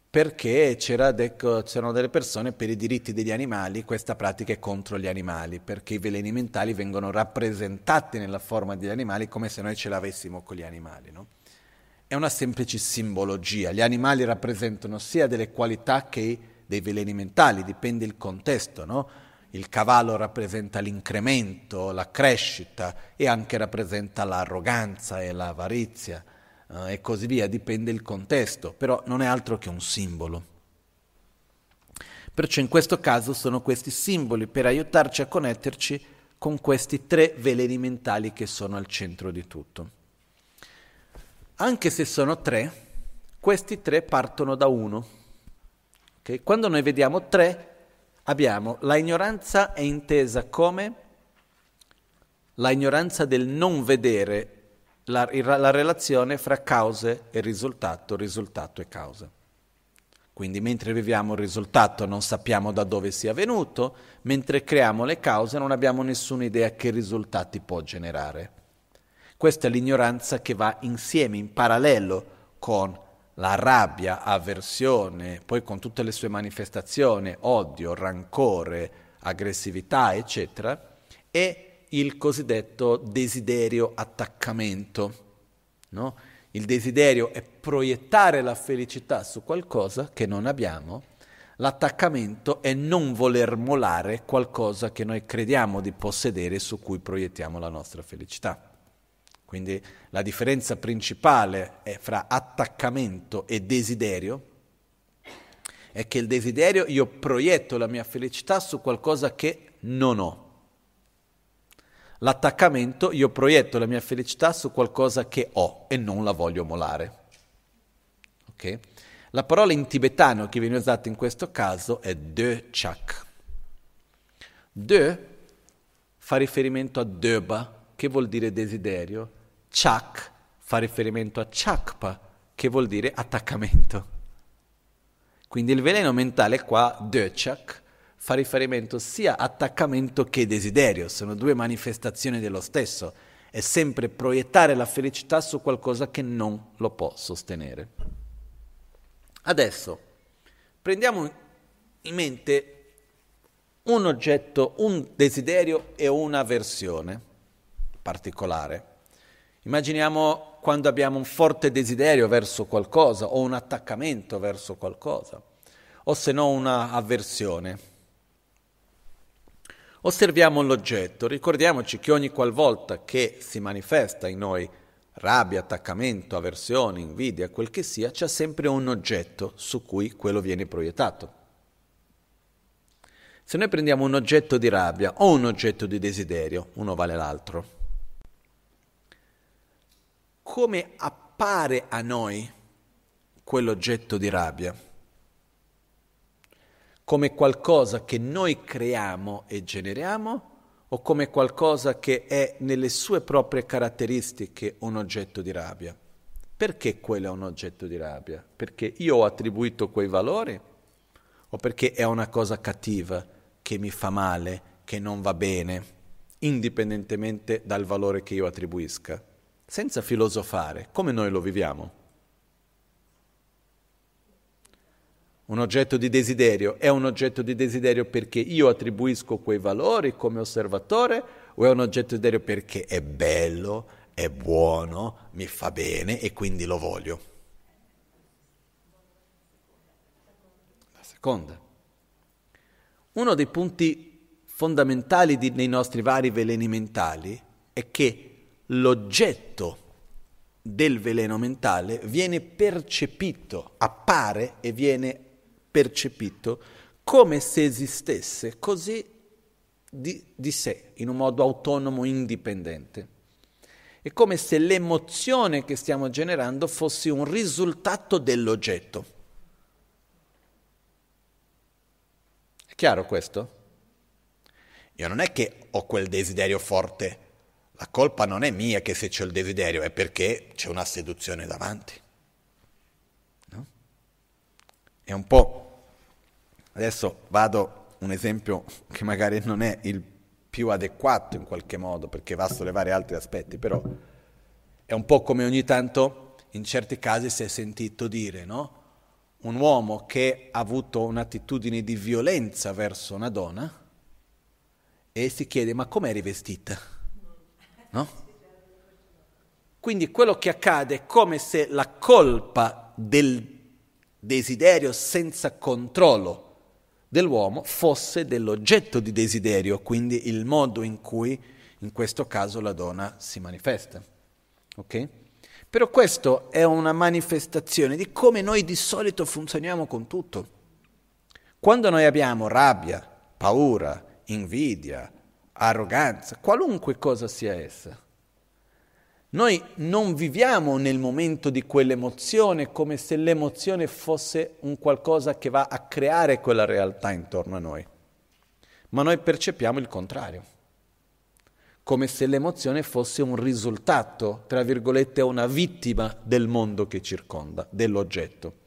perché c'era, c'erano delle persone per i diritti degli animali, questa pratica è contro gli animali, perché i veleni mentali vengono rappresentati nella forma degli animali come se noi ce l'avessimo con gli animali. No? È una semplice simbologia. Gli animali rappresentano sia delle qualità che dei veleni mentali, dipende il contesto, no? Il cavallo rappresenta l'incremento, la crescita e anche rappresenta l'arroganza e l'avarizia eh, e così via, dipende il contesto, però non è altro che un simbolo. Perciò in questo caso sono questi simboli per aiutarci a connetterci con questi tre veleni mentali che sono al centro di tutto. Anche se sono tre, questi tre partono da uno. Okay? Quando noi vediamo tre, abbiamo la ignoranza è intesa come la ignoranza del non vedere la, la relazione fra cause e risultato, risultato e causa. Quindi mentre viviamo il risultato non sappiamo da dove sia venuto, mentre creiamo le cause non abbiamo nessuna idea che risultati può generare. Questa è l'ignoranza che va insieme, in parallelo con la rabbia, avversione, poi con tutte le sue manifestazioni, odio, rancore, aggressività, eccetera, e il cosiddetto desiderio attaccamento. No? Il desiderio è proiettare la felicità su qualcosa che non abbiamo, l'attaccamento è non voler molare qualcosa che noi crediamo di possedere su cui proiettiamo la nostra felicità. Quindi la differenza principale fra attaccamento e desiderio è che il desiderio io proietto la mia felicità su qualcosa che non ho. L'attaccamento, io proietto la mia felicità su qualcosa che ho e non la voglio molare. Okay? La parola in tibetano che viene usata in questo caso è de chak. De fa riferimento a deba, che vuol dire desiderio. Chak fa riferimento a chakpa, che vuol dire attaccamento. Quindi il veleno mentale qua, de chak, fa riferimento sia attaccamento che desiderio, sono due manifestazioni dello stesso, è sempre proiettare la felicità su qualcosa che non lo può sostenere. Adesso prendiamo in mente un oggetto, un desiderio e una versione particolare. Immaginiamo quando abbiamo un forte desiderio verso qualcosa o un attaccamento verso qualcosa, o se no una avversione. Osserviamo l'oggetto, ricordiamoci che ogni qualvolta che si manifesta in noi rabbia, attaccamento, avversione, invidia, quel che sia, c'è sempre un oggetto su cui quello viene proiettato. Se noi prendiamo un oggetto di rabbia o un oggetto di desiderio, uno vale l'altro, come appare a noi quell'oggetto di rabbia? come qualcosa che noi creiamo e generiamo o come qualcosa che è nelle sue proprie caratteristiche un oggetto di rabbia. Perché quello è un oggetto di rabbia? Perché io ho attribuito quei valori o perché è una cosa cattiva che mi fa male, che non va bene, indipendentemente dal valore che io attribuisca? Senza filosofare, come noi lo viviamo? un oggetto di desiderio è un oggetto di desiderio perché io attribuisco quei valori come osservatore o è un oggetto di desiderio perché è bello, è buono, mi fa bene e quindi lo voglio? La seconda. Uno dei punti fondamentali di, nei nostri vari veleni mentali è che l'oggetto del veleno mentale viene percepito, appare e viene percepito come se esistesse così di, di sé, in un modo autonomo, indipendente. È come se l'emozione che stiamo generando fosse un risultato dell'oggetto. È chiaro questo? Io non è che ho quel desiderio forte, la colpa non è mia che se c'è il desiderio, è perché c'è una seduzione davanti. No? È un po' Adesso vado un esempio che magari non è il più adeguato in qualche modo perché va a sollevare altri aspetti, però è un po' come ogni tanto in certi casi si è sentito dire, no? Un uomo che ha avuto un'attitudine di violenza verso una donna e si chiede ma com'è rivestita? No? Quindi quello che accade è come se la colpa del desiderio senza controllo dell'uomo fosse dell'oggetto di desiderio, quindi il modo in cui in questo caso la donna si manifesta. Ok? Però questo è una manifestazione di come noi di solito funzioniamo con tutto. Quando noi abbiamo rabbia, paura, invidia, arroganza, qualunque cosa sia essa, noi non viviamo nel momento di quell'emozione come se l'emozione fosse un qualcosa che va a creare quella realtà intorno a noi, ma noi percepiamo il contrario, come se l'emozione fosse un risultato, tra virgolette, una vittima del mondo che circonda, dell'oggetto.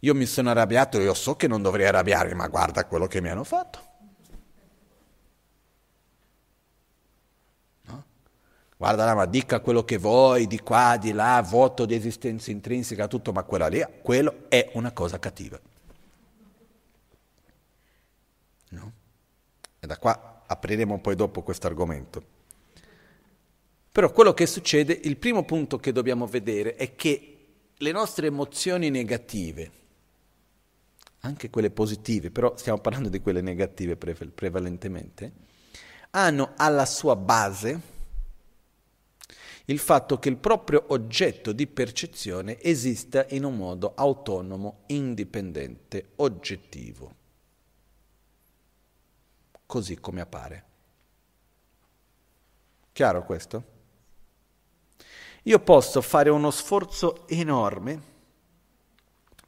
Io mi sono arrabbiato, io so che non dovrei arrabbiarmi, ma guarda quello che mi hanno fatto. Guarda ma dica quello che vuoi, di qua, di là, voto di esistenza intrinseca, tutto, ma quella lì, quello è una cosa cattiva. No? E da qua apriremo poi dopo questo argomento. Però quello che succede, il primo punto che dobbiamo vedere è che le nostre emozioni negative, anche quelle positive, però stiamo parlando di quelle negative prevalentemente, hanno alla sua base il fatto che il proprio oggetto di percezione esista in un modo autonomo, indipendente, oggettivo, così come appare. Chiaro questo? Io posso fare uno sforzo enorme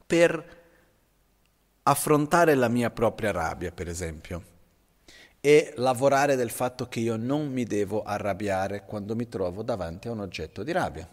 per affrontare la mia propria rabbia, per esempio e lavorare del fatto che io non mi devo arrabbiare quando mi trovo davanti a un oggetto di rabbia.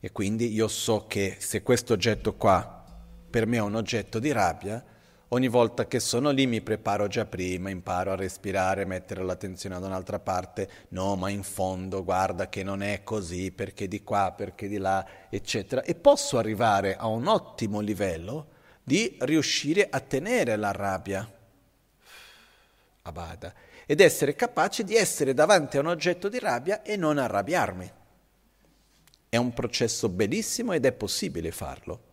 E quindi io so che se questo oggetto qua per me è un oggetto di rabbia, ogni volta che sono lì mi preparo già prima, imparo a respirare, mettere l'attenzione da un'altra parte, no, ma in fondo guarda che non è così, perché di qua, perché di là, eccetera. E posso arrivare a un ottimo livello di riuscire a tenere la rabbia Abada, ed essere capace di essere davanti a un oggetto di rabbia e non arrabbiarmi. È un processo bellissimo ed è possibile farlo.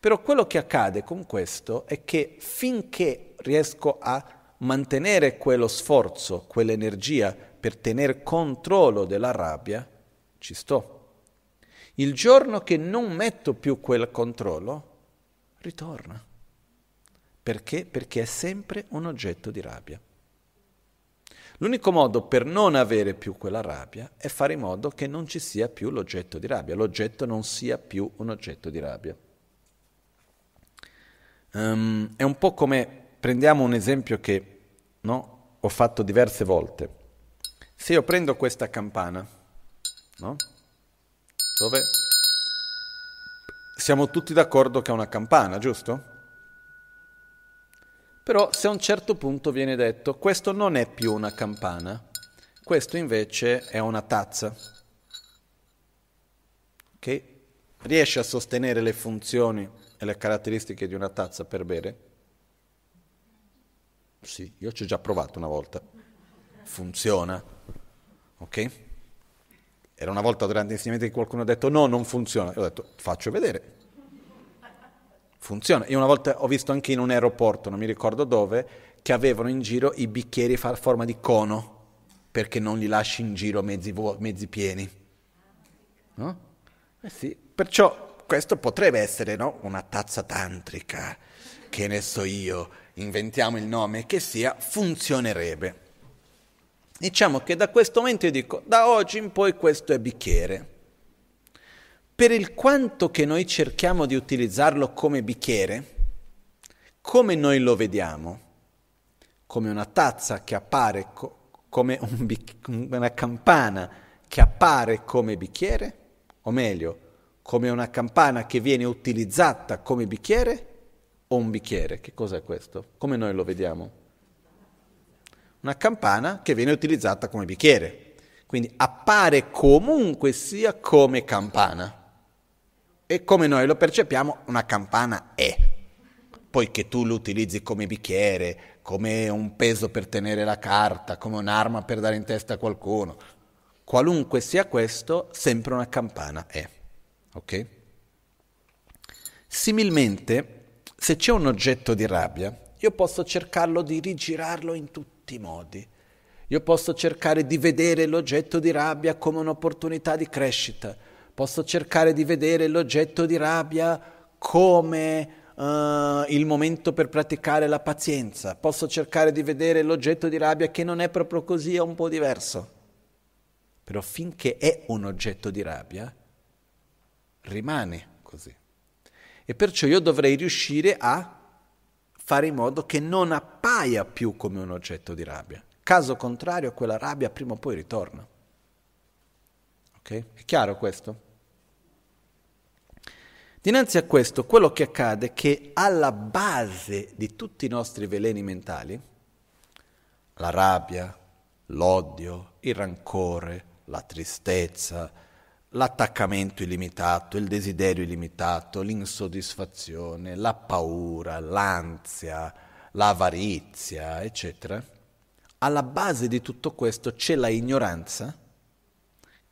Però quello che accade con questo è che finché riesco a mantenere quello sforzo, quell'energia per tenere controllo della rabbia, ci sto. Il giorno che non metto più quel controllo, ritorna. Perché? Perché è sempre un oggetto di rabbia. L'unico modo per non avere più quella rabbia è fare in modo che non ci sia più l'oggetto di rabbia, l'oggetto non sia più un oggetto di rabbia. Um, è un po' come, prendiamo un esempio che no, ho fatto diverse volte. Se io prendo questa campana, no? dove siamo tutti d'accordo che è una campana, giusto? Però se a un certo punto viene detto questo non è più una campana, questo invece è una tazza, che riesce a sostenere le funzioni e le caratteristiche di una tazza per bere? Sì, io ci ho già provato una volta. Funziona. Ok? Era una volta durante l'insegnamento che qualcuno ha detto no, non funziona. Io ho detto faccio vedere funziona. Io una volta ho visto anche in un aeroporto, non mi ricordo dove, che avevano in giro i bicchieri a forma di cono, perché non li lasci in giro mezzi, vuo- mezzi pieni. No? Eh sì. Perciò questo potrebbe essere no? una tazza tantrica, che ne so io, inventiamo il nome che sia, funzionerebbe. Diciamo che da questo momento io dico, da oggi in poi questo è bicchiere per il quanto che noi cerchiamo di utilizzarlo come bicchiere, come noi lo vediamo? Come una tazza che appare co- come un bic- una campana che appare come bicchiere? O meglio, come una campana che viene utilizzata come bicchiere o un bicchiere? Che cos'è questo? Come noi lo vediamo? Una campana che viene utilizzata come bicchiere. Quindi appare comunque sia come campana e come noi lo percepiamo una campana è. Poi che tu lo utilizzi come bicchiere, come un peso per tenere la carta, come un'arma per dare in testa a qualcuno, qualunque sia questo, sempre una campana è. Ok? Similmente, se c'è un oggetto di rabbia, io posso cercarlo di rigirarlo in tutti i modi. Io posso cercare di vedere l'oggetto di rabbia come un'opportunità di crescita Posso cercare di vedere l'oggetto di rabbia come uh, il momento per praticare la pazienza, posso cercare di vedere l'oggetto di rabbia che non è proprio così, è un po' diverso. Però finché è un oggetto di rabbia, rimane così. E perciò io dovrei riuscire a fare in modo che non appaia più come un oggetto di rabbia. Caso contrario, quella rabbia prima o poi ritorna. Ok? È chiaro questo? Dinanzi a questo, quello che accade è che alla base di tutti i nostri veleni mentali, la rabbia, l'odio, il rancore, la tristezza, l'attaccamento illimitato, il desiderio illimitato, l'insoddisfazione, la paura, l'ansia, l'avarizia, eccetera, alla base di tutto questo c'è la ignoranza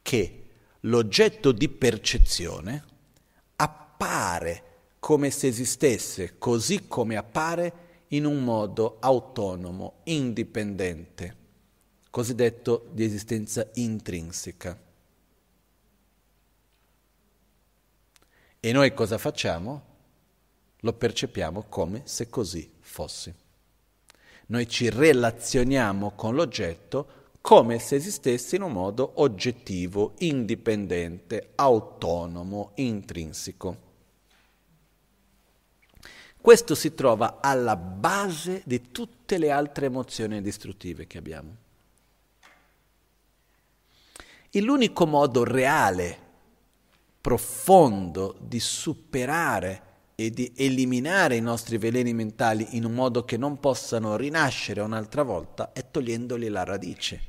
che l'oggetto di percezione appare come se esistesse così come appare in un modo autonomo, indipendente, cosiddetto di esistenza intrinseca. E noi cosa facciamo? Lo percepiamo come se così fosse. Noi ci relazioniamo con l'oggetto come se esistesse in un modo oggettivo, indipendente, autonomo, intrinseco. Questo si trova alla base di tutte le altre emozioni distruttive che abbiamo. E l'unico modo reale profondo di superare e di eliminare i nostri veleni mentali in un modo che non possano rinascere un'altra volta è togliendoli la radice,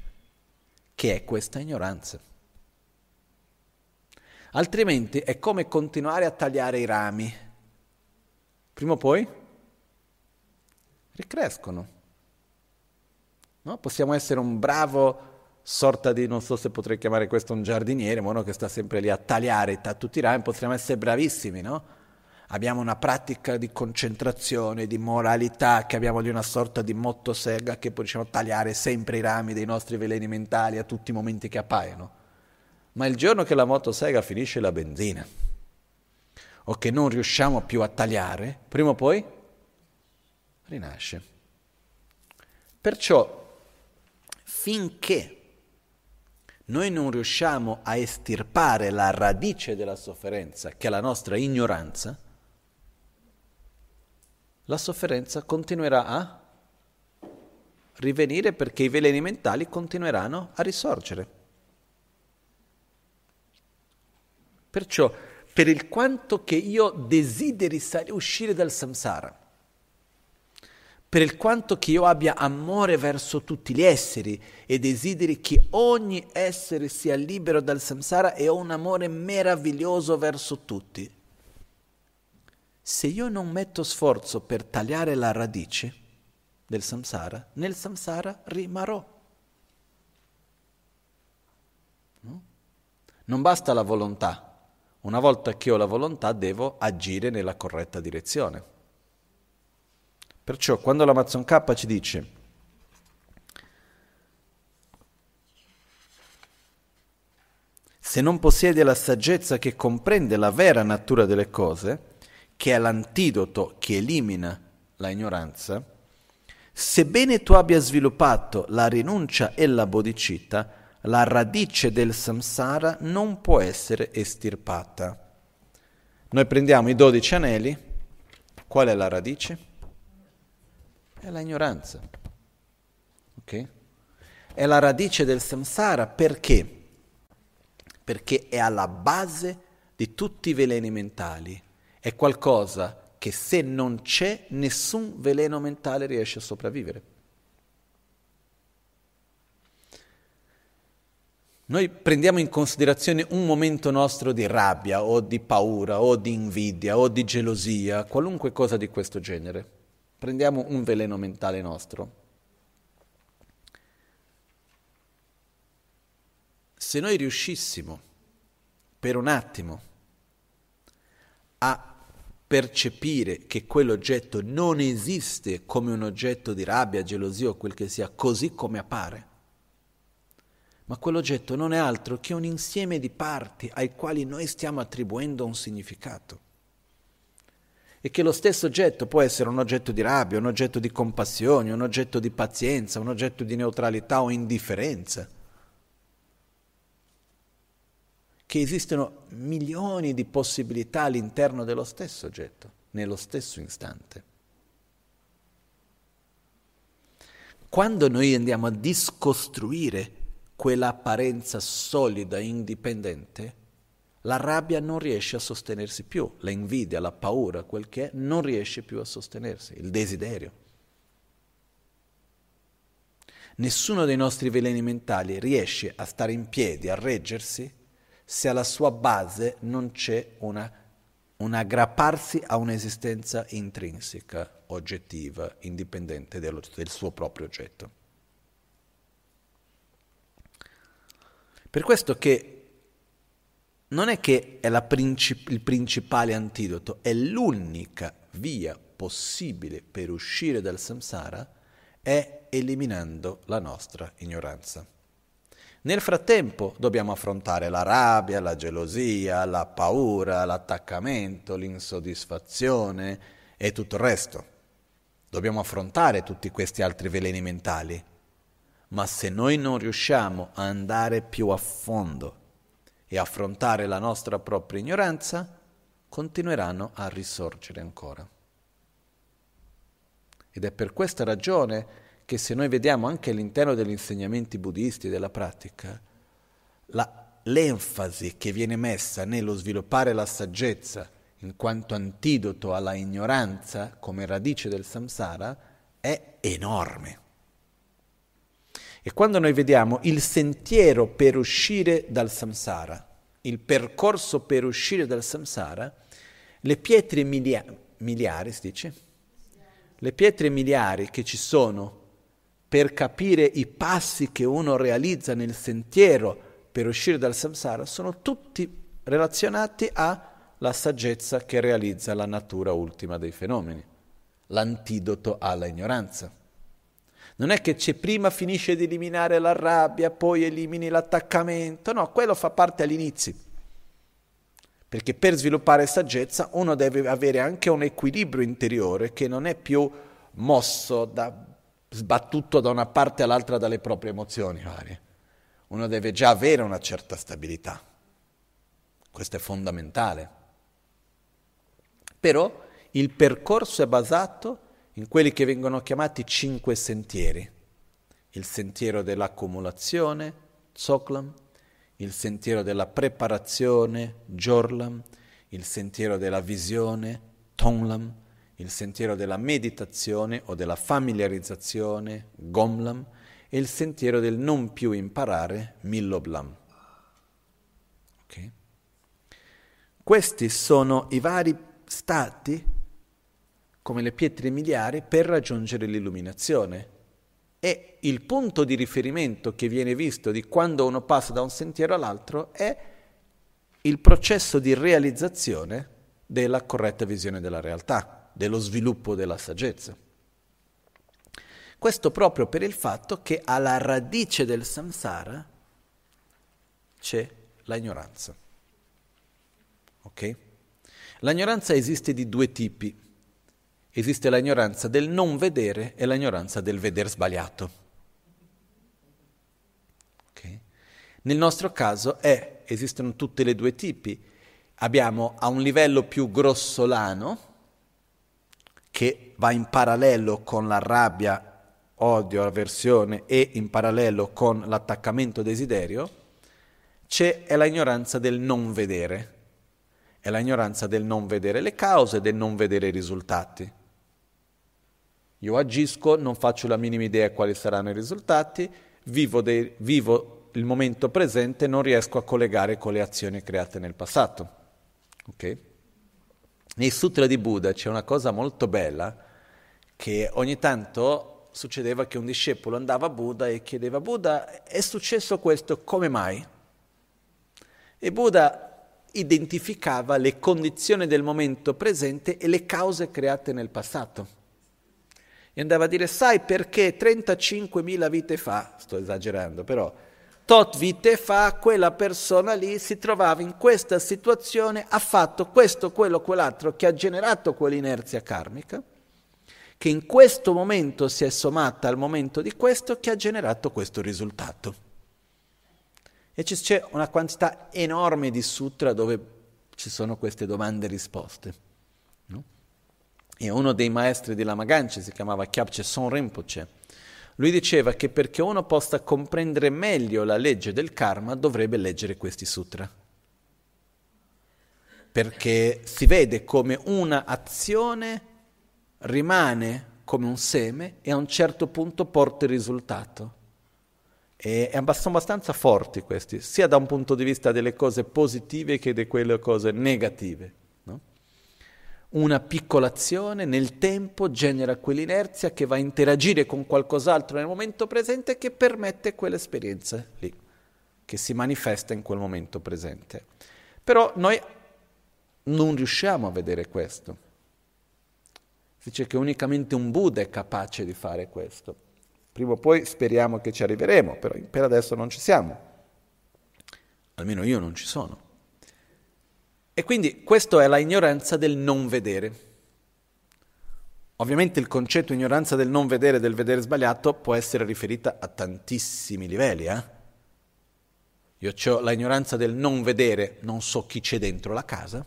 che è questa ignoranza. Altrimenti è come continuare a tagliare i rami. Prima o poi ricrescono. No? Possiamo essere un bravo sorta di, non so se potrei chiamare questo un giardiniere, uno che sta sempre lì a tagliare a tutti i rami, potremmo essere bravissimi, no? Abbiamo una pratica di concentrazione, di moralità, che abbiamo di una sorta di motosega che possiamo tagliare sempre i rami dei nostri veleni mentali a tutti i momenti che appaiono. Ma il giorno che la motosega finisce la benzina, o che non riusciamo più a tagliare, prima o poi rinasce. Perciò, finché noi non riusciamo a estirpare la radice della sofferenza, che è la nostra ignoranza, la sofferenza continuerà a rivenire perché i veleni mentali continueranno a risorgere. Perciò, per il quanto che io desideri uscire dal samsara, per il quanto che io abbia amore verso tutti gli esseri e desideri che ogni essere sia libero dal samsara e ho un amore meraviglioso verso tutti. Se io non metto sforzo per tagliare la radice del samsara, nel samsara rimarrò. No? Non basta la volontà. Una volta che ho la volontà devo agire nella corretta direzione. Perciò quando l'Amazon K ci dice se non possiede la saggezza che comprende la vera natura delle cose, che è l'antidoto che elimina la ignoranza, sebbene tu abbia sviluppato la rinuncia e la bodhicitta, la radice del samsara non può essere estirpata. Noi prendiamo i dodici anelli, qual è la radice? È la ignoranza. Ok? È la radice del samsara perché? Perché è alla base di tutti i veleni mentali. È qualcosa che se non c'è nessun veleno mentale riesce a sopravvivere. Noi prendiamo in considerazione un momento nostro di rabbia o di paura o di invidia o di gelosia, qualunque cosa di questo genere. Prendiamo un veleno mentale nostro. Se noi riuscissimo per un attimo a percepire che quell'oggetto non esiste come un oggetto di rabbia, gelosia o quel che sia, così come appare, ma quell'oggetto non è altro che un insieme di parti ai quali noi stiamo attribuendo un significato. e che lo stesso oggetto può essere un oggetto di rabbia, un oggetto di compassione, un oggetto di pazienza, un oggetto di neutralità o indifferenza. Che esistono milioni di possibilità all'interno dello stesso oggetto, nello stesso istante. Quando noi andiamo a discostruire quell'apparenza solida, indipendente, la rabbia non riesce a sostenersi più, la invidia, la paura, quel che è, non riesce più a sostenersi, il desiderio. Nessuno dei nostri veleni mentali riesce a stare in piedi, a reggersi, se alla sua base non c'è una, un aggrapparsi a un'esistenza intrinseca, oggettiva, indipendente dello, del suo proprio oggetto. Per questo che non è che è princip- il principale antidoto, è l'unica via possibile per uscire dal samsara, è eliminando la nostra ignoranza. Nel frattempo dobbiamo affrontare la rabbia, la gelosia, la paura, l'attaccamento, l'insoddisfazione e tutto il resto. Dobbiamo affrontare tutti questi altri veleni mentali. Ma se noi non riusciamo a andare più a fondo e affrontare la nostra propria ignoranza, continueranno a risorgere ancora. Ed è per questa ragione che se noi vediamo anche all'interno degli insegnamenti buddisti della pratica, la, l'enfasi che viene messa nello sviluppare la saggezza in quanto antidoto alla ignoranza come radice del samsara è enorme. E quando noi vediamo il sentiero per uscire dal samsara, il percorso per uscire dal samsara, le pietre milia- miliari, si dice? Le pietre miliari che ci sono per capire i passi che uno realizza nel sentiero per uscire dal samsara sono tutti relazionati alla saggezza che realizza la natura ultima dei fenomeni, l'antidoto alla ignoranza. Non è che c'è prima finisce di eliminare la rabbia, poi elimini l'attaccamento, no, quello fa parte all'inizio. Perché per sviluppare saggezza uno deve avere anche un equilibrio interiore che non è più mosso, da, sbattuto da una parte all'altra dalle proprie emozioni varie. Uno deve già avere una certa stabilità. Questo è fondamentale. Però il percorso è basato in quelli che vengono chiamati cinque sentieri. Il sentiero dell'accumulazione, Tsoklam, il sentiero della preparazione, Jorlam, il sentiero della visione, Tonglam, il sentiero della meditazione o della familiarizzazione, Gomlam, e il sentiero del non più imparare, Milloblam. Okay? Questi sono i vari stati come le pietre miliari per raggiungere l'illuminazione. E il punto di riferimento che viene visto di quando uno passa da un sentiero all'altro è il processo di realizzazione della corretta visione della realtà, dello sviluppo della saggezza. Questo proprio per il fatto che alla radice del samsara c'è l'ignoranza. Ok? L'ignoranza esiste di due tipi. Esiste l'ignoranza del non vedere e l'ignoranza del veder sbagliato. Okay? Nel nostro caso è, esistono tutti e due tipi. Abbiamo a un livello più grossolano, che va in parallelo con la rabbia, odio, avversione e in parallelo con l'attaccamento desiderio, c'è è l'ignoranza del non vedere. È l'ignoranza del non vedere le cause, del non vedere i risultati. Io agisco, non faccio la minima idea quali saranno i risultati, vivo, dei, vivo il momento presente, non riesco a collegare con le azioni create nel passato. Okay? Nei sutra di Buddha c'è una cosa molto bella che ogni tanto succedeva che un discepolo andava a Buddha e chiedeva Buddha è successo questo, come mai? E Buddha identificava le condizioni del momento presente e le cause create nel passato e andava a dire, sai perché 35.000 vite fa, sto esagerando, però tot vite fa quella persona lì si trovava in questa situazione, ha fatto questo, quello, quell'altro che ha generato quell'inerzia karmica, che in questo momento si è sommata al momento di questo che ha generato questo risultato. E c'è una quantità enorme di sutra dove ci sono queste domande e risposte. E uno dei maestri di Lama Ganche si chiamava Kyabche Son Rinpoche lui diceva che perché uno possa comprendere meglio la legge del karma dovrebbe leggere questi sutra. Perché si vede come una azione rimane come un seme e a un certo punto porta il risultato. E sono abbastanza forti questi, sia da un punto di vista delle cose positive che di quelle cose negative una piccola azione nel tempo genera quell'inerzia che va a interagire con qualcos'altro nel momento presente che permette quell'esperienza lì, che si manifesta in quel momento presente. Però noi non riusciamo a vedere questo. Si dice che unicamente un Buddha è capace di fare questo. Prima o poi speriamo che ci arriveremo, però per adesso non ci siamo. Almeno io non ci sono. E quindi questo è la ignoranza del non vedere. Ovviamente il concetto ignoranza del non vedere, del vedere sbagliato, può essere riferita a tantissimi livelli. Eh? Io ho la ignoranza del non vedere, non so chi c'è dentro la casa,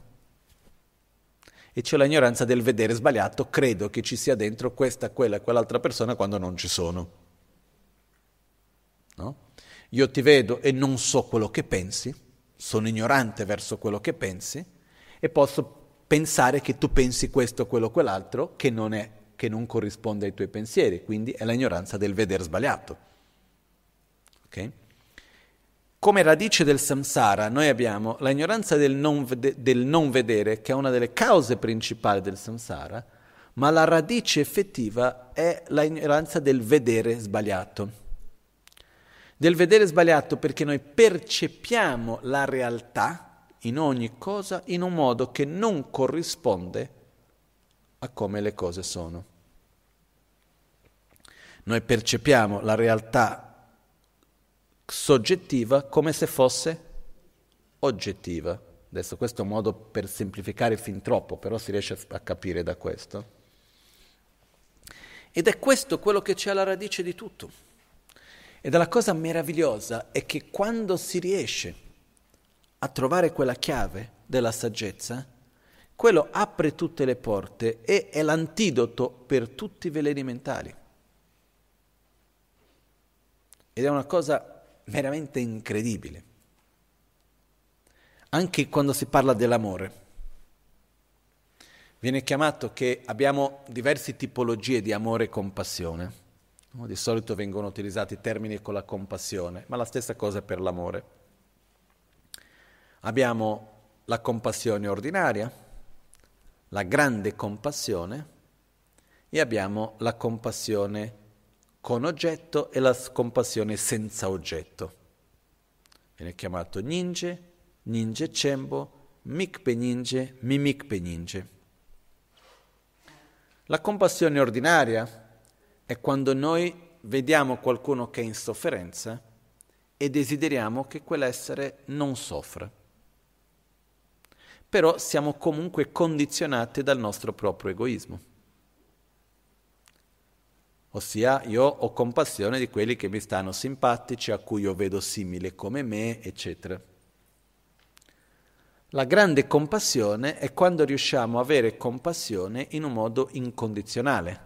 e c'è l'ignoranza del vedere sbagliato, credo che ci sia dentro questa, quella e quell'altra persona quando non ci sono. No? Io ti vedo e non so quello che pensi, sono ignorante verso quello che pensi e posso pensare che tu pensi questo quello quell'altro che non, è, che non corrisponde ai tuoi pensieri, quindi è l'ignoranza del vedere sbagliato. Okay? Come radice del samsara noi abbiamo l'ignoranza del non, del non vedere, che è una delle cause principali del samsara, ma la radice effettiva è l'ignoranza del vedere sbagliato del vedere sbagliato perché noi percepiamo la realtà in ogni cosa in un modo che non corrisponde a come le cose sono. Noi percepiamo la realtà soggettiva come se fosse oggettiva. Adesso questo è un modo per semplificare fin troppo, però si riesce a capire da questo. Ed è questo quello che c'è alla radice di tutto. Ed la cosa meravigliosa è che quando si riesce a trovare quella chiave della saggezza, quello apre tutte le porte e è l'antidoto per tutti i veleni mentali. Ed è una cosa veramente incredibile. Anche quando si parla dell'amore. Viene chiamato che abbiamo diverse tipologie di amore e compassione. Di solito vengono utilizzati termini con la compassione, ma la stessa cosa per l'amore. Abbiamo la compassione ordinaria, la grande compassione e abbiamo la compassione con oggetto e la compassione senza oggetto. Viene chiamato ninje, ninje cembo, mikpe ninje, mimikpe ninje. La compassione ordinaria è quando noi vediamo qualcuno che è in sofferenza e desideriamo che quell'essere non soffra. Però siamo comunque condizionati dal nostro proprio egoismo. Ossia, io ho compassione di quelli che mi stanno simpatici, a cui io vedo simile come me, eccetera. La grande compassione è quando riusciamo a avere compassione in un modo incondizionale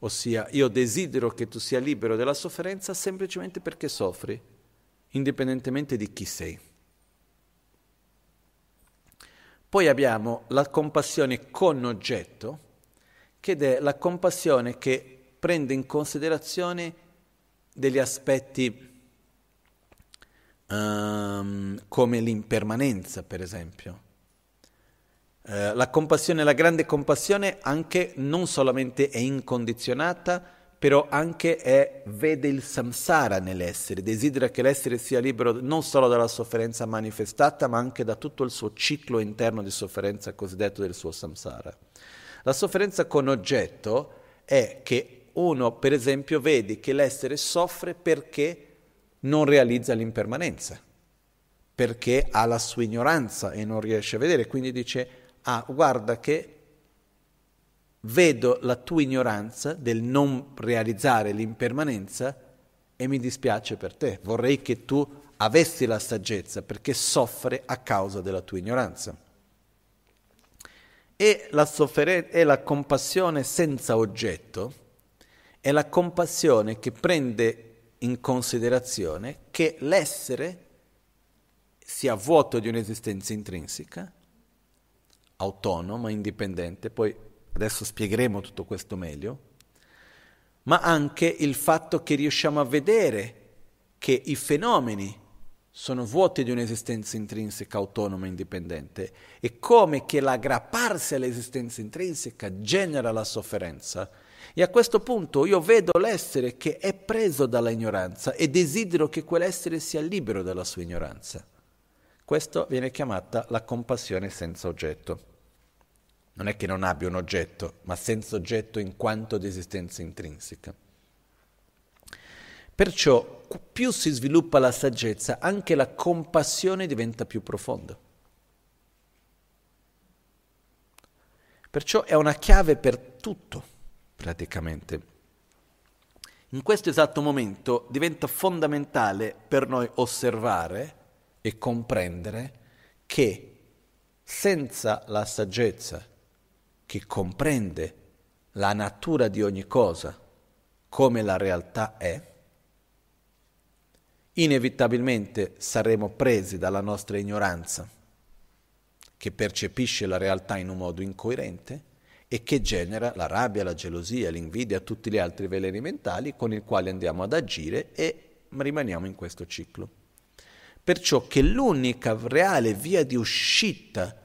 ossia io desidero che tu sia libero della sofferenza semplicemente perché soffri, indipendentemente di chi sei. Poi abbiamo la compassione con oggetto, che è la compassione che prende in considerazione degli aspetti um, come l'impermanenza, per esempio eh, la compassione, la grande compassione anche non solamente è incondizionata, però anche è, vede il samsara nell'essere, desidera che l'essere sia libero non solo dalla sofferenza manifestata, ma anche da tutto il suo ciclo interno di sofferenza cosiddetto del suo samsara. La sofferenza con oggetto è che uno, per esempio, vede che l'essere soffre perché non realizza l'impermanenza, perché ha la sua ignoranza e non riesce a vedere, quindi dice, ah, guarda che vedo la tua ignoranza del non realizzare l'impermanenza e mi dispiace per te, vorrei che tu avessi la saggezza perché soffre a causa della tua ignoranza. E la, sofferen- e la compassione senza oggetto è la compassione che prende in considerazione che l'essere sia vuoto di un'esistenza intrinseca, autonoma, indipendente, poi adesso spiegheremo tutto questo meglio, ma anche il fatto che riusciamo a vedere che i fenomeni sono vuoti di un'esistenza intrinseca autonoma e indipendente e come che l'aggrapparsi all'esistenza intrinseca genera la sofferenza. E a questo punto io vedo l'essere che è preso dalla ignoranza e desidero che quell'essere sia libero dalla sua ignoranza. Questo viene chiamata la compassione senza oggetto. Non è che non abbia un oggetto, ma senza oggetto in quanto di esistenza intrinseca. Perciò più si sviluppa la saggezza, anche la compassione diventa più profonda. Perciò è una chiave per tutto, praticamente. In questo esatto momento diventa fondamentale per noi osservare e comprendere che senza la saggezza che comprende la natura di ogni cosa come la realtà è, inevitabilmente saremo presi dalla nostra ignoranza, che percepisce la realtà in un modo incoerente e che genera la rabbia, la gelosia, l'invidia, tutti gli altri veleni mentali con i quali andiamo ad agire e rimaniamo in questo ciclo. Perciò che l'unica reale via di uscita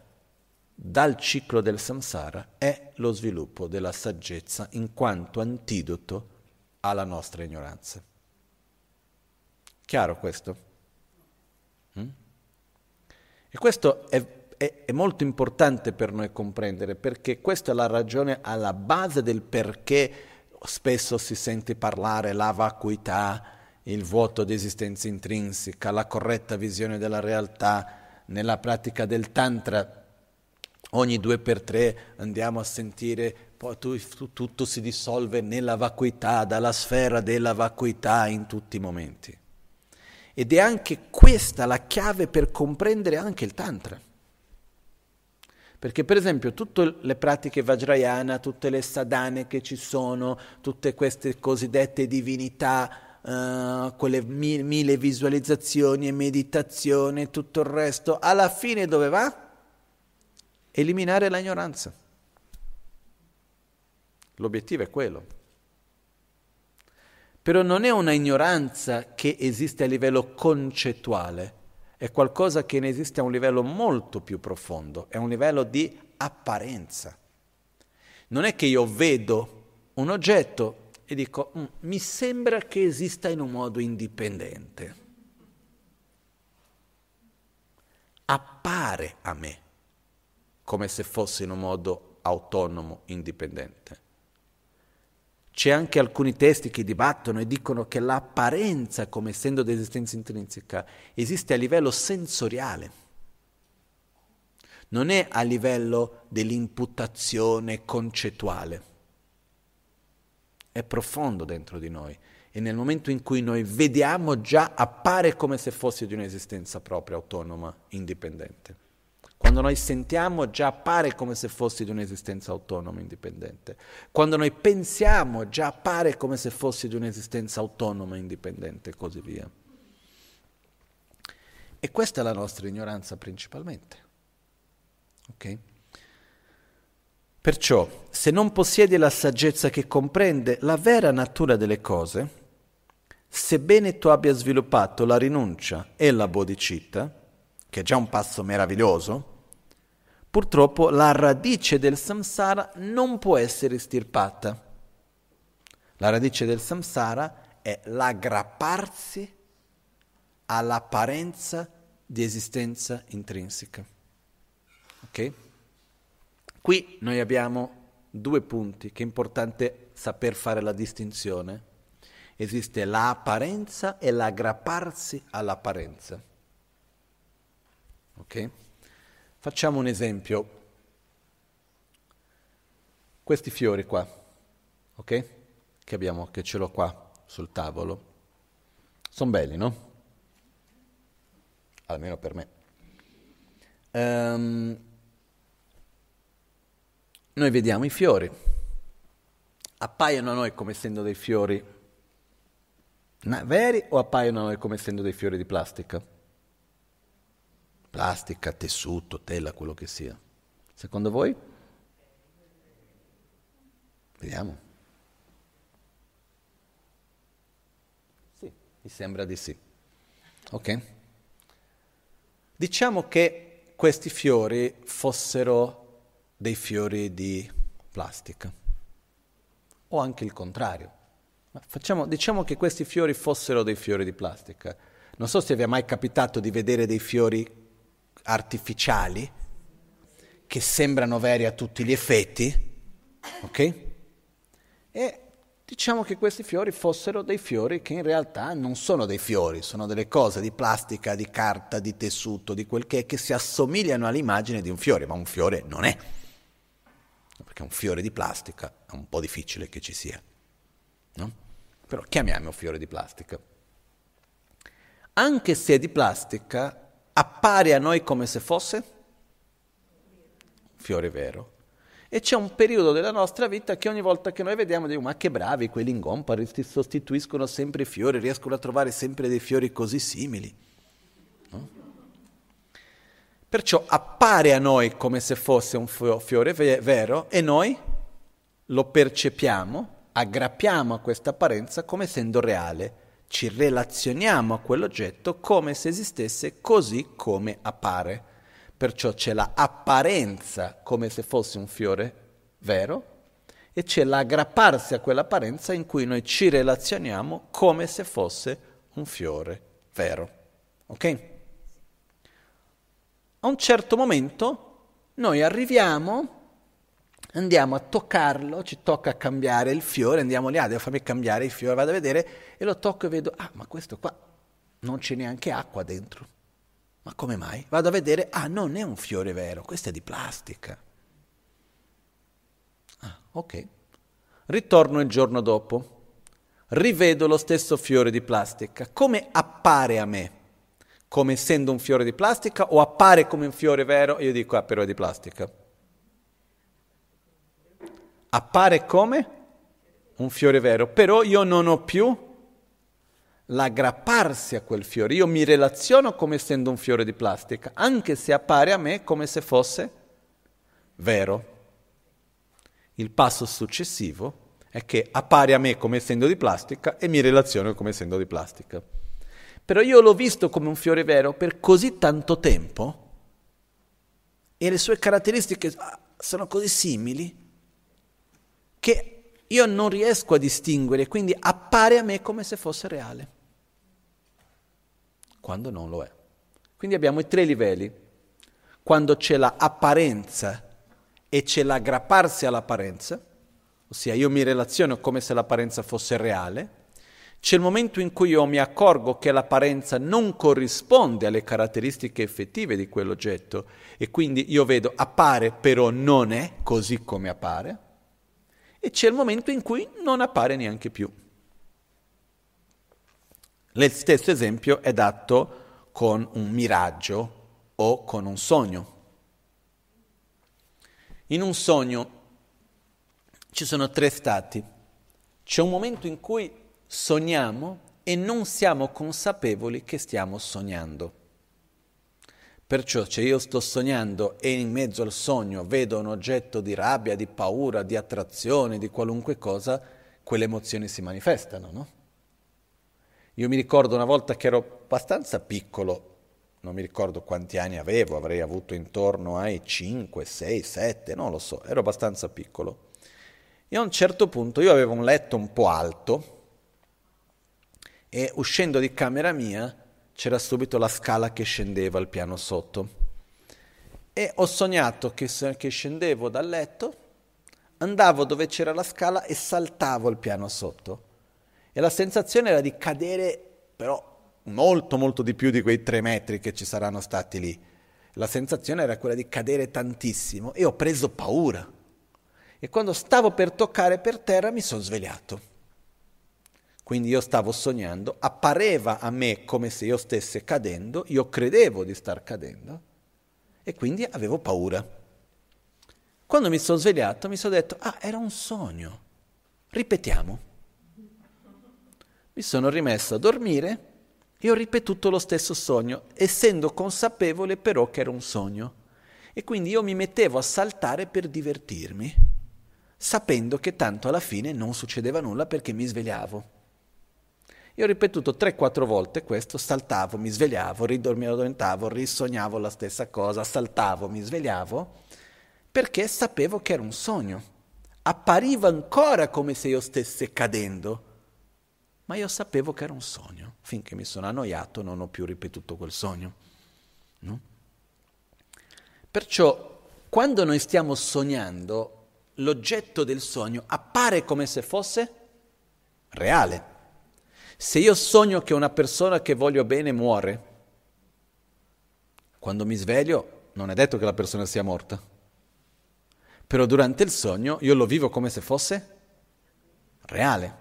dal ciclo del samsara è lo sviluppo della saggezza in quanto antidoto alla nostra ignoranza. Chiaro questo? Mm? E questo è, è, è, molto importante per noi comprendere perché questa è la ragione alla base del perché spesso si sente parlare la vacuità, il vuoto di esistenza intrinseca, la corretta visione della realtà. Nella pratica del Tantra ogni due per tre andiamo a sentire poi tutto si dissolve nella vacuità, dalla sfera della vacuità in tutti i momenti. Ed è anche questa la chiave per comprendere anche il Tantra. Perché per esempio tutte le pratiche Vajrayana, tutte le sadhane che ci sono, tutte queste cosiddette divinità, uh, quelle mille, mille visualizzazioni e meditazione, tutto il resto, alla fine dove va? Eliminare l'ignoranza. L'obiettivo è quello. Però non è una ignoranza che esiste a livello concettuale, è qualcosa che ne esiste a un livello molto più profondo, è un livello di apparenza. Non è che io vedo un oggetto e dico, mm, mi sembra che esista in un modo indipendente. Appare a me come se fosse in un modo autonomo, indipendente. C'è anche alcuni testi che dibattono e dicono che l'apparenza, come essendo di esistenza intrinseca, esiste a livello sensoriale. Non è a livello dell'imputazione concettuale. È profondo dentro di noi e nel momento in cui noi vediamo già appare come se fosse di un'esistenza propria, autonoma, indipendente. Quando noi sentiamo già appare come se fossi di un'esistenza autonoma, indipendente. Quando noi pensiamo già appare come se fossi di un'esistenza autonoma, indipendente e così via. E questa è la nostra ignoranza principalmente. Ok? Perciò, se non possiedi la saggezza che comprende la vera natura delle cose, sebbene tu abbia sviluppato la rinuncia e la bodhicitta, che è già un passo meraviglioso, Purtroppo la radice del samsara non può essere estirpata. La radice del samsara è l'aggrapparsi all'apparenza di esistenza intrinseca. Ok? Qui noi abbiamo due punti che è importante saper fare la distinzione Esiste l'apparenza e l'aggrapparsi all'apparenza. Ok? Facciamo un esempio. Questi fiori qua, ok? Che abbiamo, che ce l'ho qua sul tavolo. Sono belli, no? Almeno per me. Um, noi vediamo i fiori. Appaiono a noi come essendo dei fiori veri o appaiono a noi come essendo dei fiori di plastica? Plastica, tessuto, tela, quello che sia. Secondo voi? Vediamo. Sì, mi sembra di sì. Ok? Diciamo che questi fiori fossero dei fiori di plastica, o anche il contrario. Facciamo, diciamo che questi fiori fossero dei fiori di plastica. Non so se vi è mai capitato di vedere dei fiori artificiali che sembrano veri a tutti gli effetti, ok? E diciamo che questi fiori fossero dei fiori che in realtà non sono dei fiori, sono delle cose di plastica, di carta, di tessuto, di quel che è, che si assomigliano all'immagine di un fiore, ma un fiore non è perché un fiore di plastica è un po' difficile che ci sia. No? Però chiamiamo fiore di plastica. Anche se è di plastica, appare a noi come se fosse un fiore vero. E c'è un periodo della nostra vita che ogni volta che noi vediamo diciamo, ma che bravi, quelli in gompa sostituiscono sempre i fiori, riescono a trovare sempre dei fiori così simili. Perciò appare a noi come se fosse un fiore vero e noi lo percepiamo, aggrappiamo a questa apparenza come essendo reale, ci relazioniamo a quell'oggetto come se esistesse così come appare. Perciò c'è l'apparenza come se fosse un fiore vero e c'è l'aggrapparsi a quell'apparenza in cui noi ci relazioniamo come se fosse un fiore vero. Ok? A un certo momento noi arriviamo, andiamo a toccarlo, ci tocca cambiare il fiore, andiamo lì, ah, devo farmi cambiare il fiore, vado a vedere e lo tocco e vedo, ah, ma questo qua non c'è neanche acqua dentro. Ma come mai? Vado a vedere, ah, non è un fiore vero, questo è di plastica. Ah, ok. Ritorno il giorno dopo, rivedo lo stesso fiore di plastica. Come appare a me? Come essendo un fiore di plastica o appare come un fiore vero? Io dico, ah, però è di plastica. Appare come un fiore vero, però io non ho più l'aggrapparsi a quel fiore, io mi relaziono come essendo un fiore di plastica, anche se appare a me come se fosse vero. Il passo successivo è che appare a me come essendo di plastica e mi relaziono come essendo di plastica. Però io l'ho visto come un fiore vero per così tanto tempo e le sue caratteristiche ah, sono così simili che io non riesco a distinguere, quindi appare a me come se fosse reale, quando non lo è. Quindi abbiamo i tre livelli. Quando c'è l'apparenza e c'è l'aggrapparsi all'apparenza, ossia io mi relaziono come se l'apparenza fosse reale, c'è il momento in cui io mi accorgo che l'apparenza non corrisponde alle caratteristiche effettive di quell'oggetto e quindi io vedo appare però non è così come appare e c'è il momento in cui non appare neanche più. Lo stesso esempio è dato con un miraggio o con un sogno. In un sogno ci sono tre stati. C'è un momento in cui sogniamo e non siamo consapevoli che stiamo sognando. Perciò se io sto sognando e in mezzo al sogno vedo un oggetto di rabbia, di paura, di attrazione, di qualunque cosa, quelle emozioni si manifestano, no? Io mi ricordo una volta che ero abbastanza piccolo, non mi ricordo quanti anni avevo, avrei avuto intorno ai 5, 6, 7, non lo so, ero abbastanza piccolo. E a un certo punto io avevo un letto un po' alto, e uscendo di camera mia c'era subito la scala che scendeva al piano sotto. E ho sognato che, che scendevo dal letto, andavo dove c'era la scala e saltavo il piano sotto. E la sensazione era di cadere, però molto molto di più di quei tre metri che ci saranno stati lì. La sensazione era quella di cadere tantissimo e ho preso paura. E quando stavo per toccare per terra mi sono svegliato. Quindi io stavo sognando, appareva a me come se io stesse cadendo, io credevo di star cadendo e quindi avevo paura. Quando mi sono svegliato mi sono detto, ah, era un sogno, ripetiamo. Mi sono rimesso a dormire e ho ripetuto lo stesso sogno, essendo consapevole però che era un sogno. E quindi io mi mettevo a saltare per divertirmi, sapendo che tanto alla fine non succedeva nulla perché mi svegliavo. Io ho ripetuto 3-4 volte questo, saltavo, mi svegliavo, ridormivo, addormentavo, risognavo la stessa cosa, saltavo, mi svegliavo, perché sapevo che era un sogno. Appariva ancora come se io stesse cadendo, ma io sapevo che era un sogno. Finché mi sono annoiato non ho più ripetuto quel sogno. No? Perciò quando noi stiamo sognando, l'oggetto del sogno appare come se fosse reale. Se io sogno che una persona che voglio bene muore, quando mi sveglio non è detto che la persona sia morta, però durante il sogno io lo vivo come se fosse reale.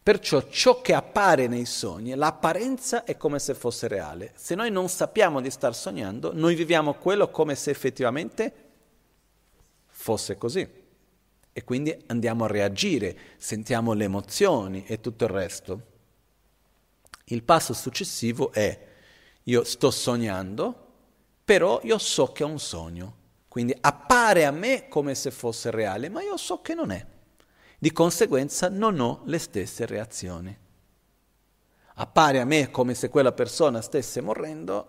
Perciò ciò che appare nei sogni, l'apparenza è come se fosse reale. Se noi non sappiamo di star sognando, noi viviamo quello come se effettivamente fosse così. E quindi andiamo a reagire, sentiamo le emozioni e tutto il resto. Il passo successivo è io sto sognando, però io so che è un sogno. Quindi appare a me come se fosse reale, ma io so che non è. Di conseguenza non ho le stesse reazioni. Appare a me come se quella persona stesse morendo,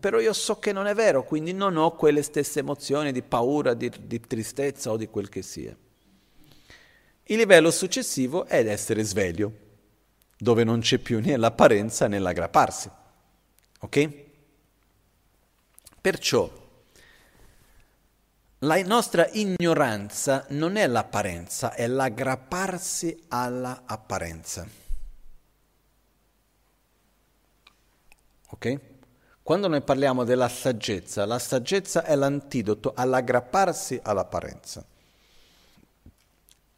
però io so che non è vero, quindi non ho quelle stesse emozioni di paura, di, di tristezza o di quel che sia. Il livello successivo è l'essere sveglio, dove non c'è più né l'apparenza né l'aggrapparsi. Ok? Perciò la nostra ignoranza non è l'apparenza, è l'aggrapparsi alla apparenza. Ok? Quando noi parliamo della saggezza, la saggezza è l'antidoto all'aggrapparsi all'apparenza.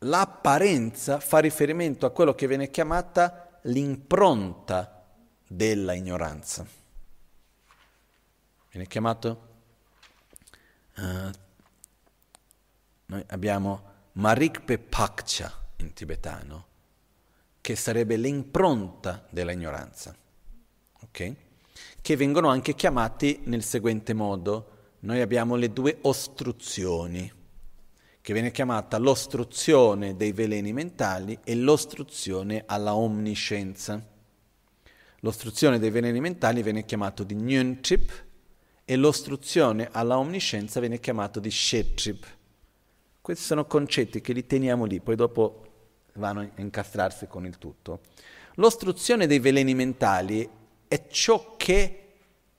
L'apparenza fa riferimento a quello che viene chiamata l'impronta della ignoranza. Viene chiamato uh, noi abbiamo Marikpe Pakcha in tibetano, che sarebbe l'impronta dell'ignoranza, ok? Che vengono anche chiamati nel seguente modo. Noi abbiamo le due ostruzioni, che viene chiamata l'ostruzione dei veleni mentali e l'ostruzione alla omniscienza. L'ostruzione dei veleni mentali viene chiamato di Nyuntrip e l'ostruzione alla omniscienza viene chiamato di Shetrip. Questi sono concetti che li teniamo lì, poi dopo vanno a incastrarsi con il tutto. L'ostruzione dei veleni mentali è ciò che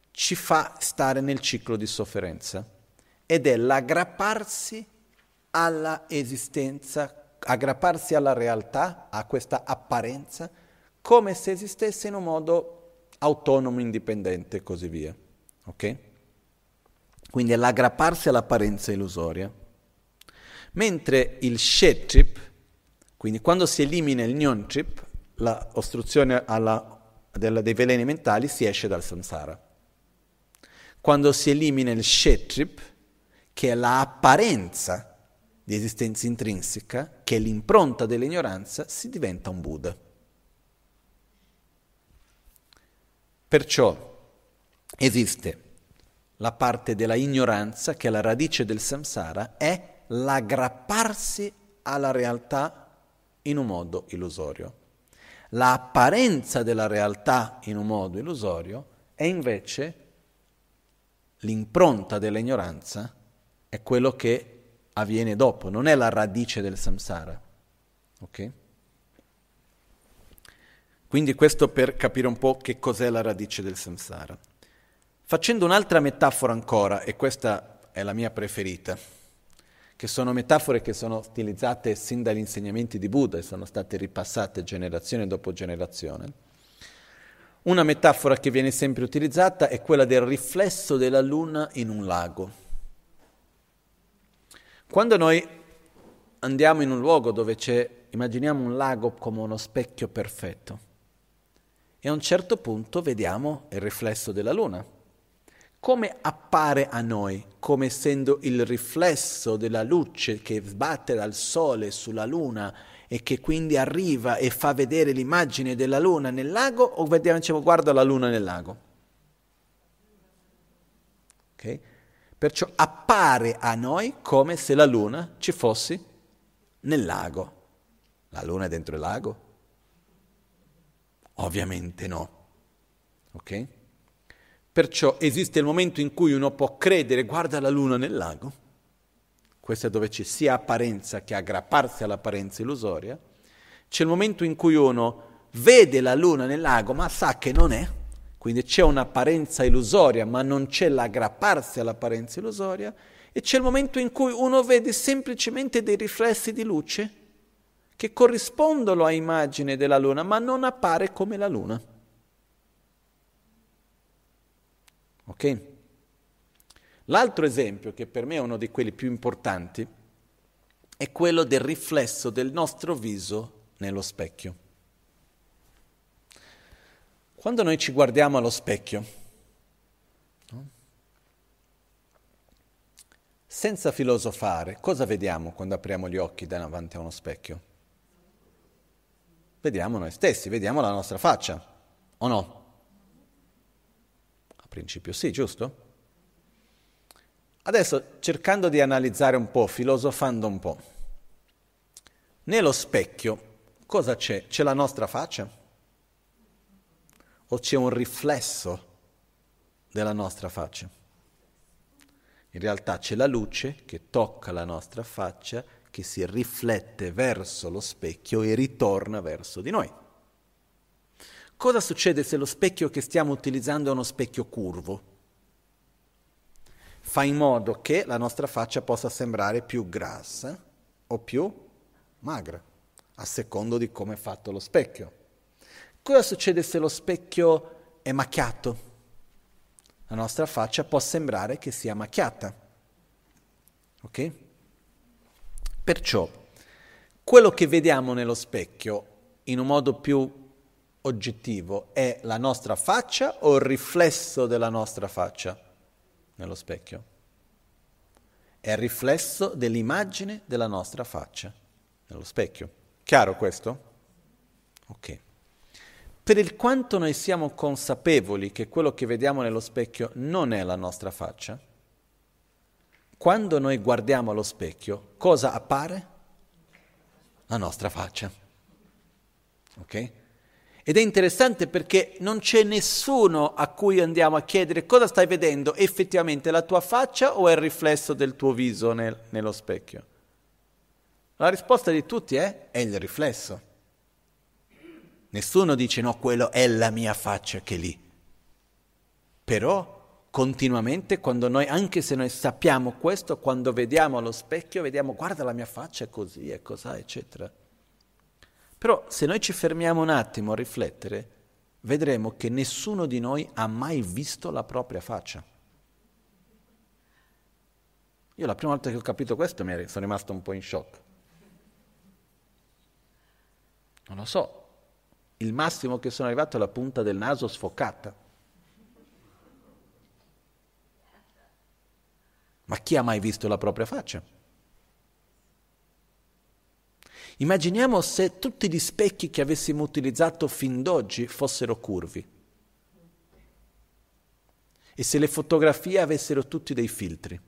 ci fa stare nel ciclo di sofferenza ed è l'aggrapparsi alla esistenza, aggrapparsi alla realtà, a questa apparenza, come se esistesse in un modo autonomo, indipendente e così via. Ok? Quindi è l'aggrapparsi all'apparenza illusoria. Mentre il shed trip, quindi quando si elimina il nyon trip, l'ostruzione dei veleni mentali, si esce dal samsara. Quando si elimina il shed trip, che è l'apparenza di esistenza intrinseca, che è l'impronta dell'ignoranza, si diventa un Buddha. Perciò esiste la parte della ignoranza, che è la radice del samsara, è l'aggrapparsi alla realtà in un modo illusorio. L'apparenza della realtà in un modo illusorio è invece l'impronta dell'ignoranza, è quello che avviene dopo, non è la radice del samsara. Ok? Quindi questo per capire un po' che cos'è la radice del samsara. Facendo un'altra metafora ancora, e questa è la mia preferita, che sono metafore che sono utilizzate sin dagli insegnamenti di Buddha e sono state ripassate generazione dopo generazione. Una metafora che viene sempre utilizzata è quella del riflesso della luna in un lago. Quando noi andiamo in un luogo dove c'è, immaginiamo un lago come uno specchio perfetto, e a un certo punto vediamo il riflesso della luna come appare a noi, come essendo il riflesso della luce che sbatte dal sole sulla luna e che quindi arriva e fa vedere l'immagine della luna nel lago o vediamo, diciamo, guarda la luna nel lago? Okay? Perciò appare a noi come se la luna ci fosse nel lago. La luna è dentro il lago? Ovviamente no. Ok? Perciò esiste il momento in cui uno può credere, guarda la luna nel lago, questo è dove c'è sia apparenza che aggrapparsi all'apparenza illusoria, c'è il momento in cui uno vede la luna nel lago ma sa che non è, quindi c'è un'apparenza illusoria ma non c'è l'aggrapparsi all'apparenza illusoria, e c'è il momento in cui uno vede semplicemente dei riflessi di luce che corrispondono a immagine della luna ma non appare come la luna. Ok? L'altro esempio, che per me è uno di quelli più importanti, è quello del riflesso del nostro viso nello specchio. Quando noi ci guardiamo allo specchio, no? senza filosofare, cosa vediamo quando apriamo gli occhi davanti a uno specchio? Vediamo noi stessi, vediamo la nostra faccia, o no? principio sì, giusto? Adesso cercando di analizzare un po', filosofando un po', nello specchio cosa c'è? C'è la nostra faccia? O c'è un riflesso della nostra faccia? In realtà c'è la luce che tocca la nostra faccia, che si riflette verso lo specchio e ritorna verso di noi. Cosa succede se lo specchio che stiamo utilizzando è uno specchio curvo? Fa in modo che la nostra faccia possa sembrare più grassa o più magra, a secondo di come è fatto lo specchio. Cosa succede se lo specchio è macchiato? La nostra faccia può sembrare che sia macchiata. Ok? Perciò, quello che vediamo nello specchio in un modo più oggettivo è la nostra faccia o il riflesso della nostra faccia nello specchio? È il riflesso dell'immagine della nostra faccia nello specchio. Chiaro questo? Ok. Per il quanto noi siamo consapevoli che quello che vediamo nello specchio non è la nostra faccia, quando noi guardiamo allo specchio, cosa appare? La nostra faccia. Ok? Ed è interessante perché non c'è nessuno a cui andiamo a chiedere cosa stai vedendo, effettivamente la tua faccia o è il riflesso del tuo viso nel, nello specchio? La risposta di tutti è è il riflesso. Nessuno dice no, quello è la mia faccia che è lì. Però continuamente quando noi, anche se noi sappiamo questo, quando vediamo allo specchio, vediamo guarda la mia faccia è così, è così, eccetera. Però se noi ci fermiamo un attimo a riflettere, vedremo che nessuno di noi ha mai visto la propria faccia. Io la prima volta che ho capito questo mi sono rimasto un po' in shock. Non lo so, il massimo che sono arrivato è la punta del naso sfocata. Ma chi ha mai visto la propria faccia? Immaginiamo se tutti gli specchi che avessimo utilizzato fin d'oggi fossero curvi e se le fotografie avessero tutti dei filtri.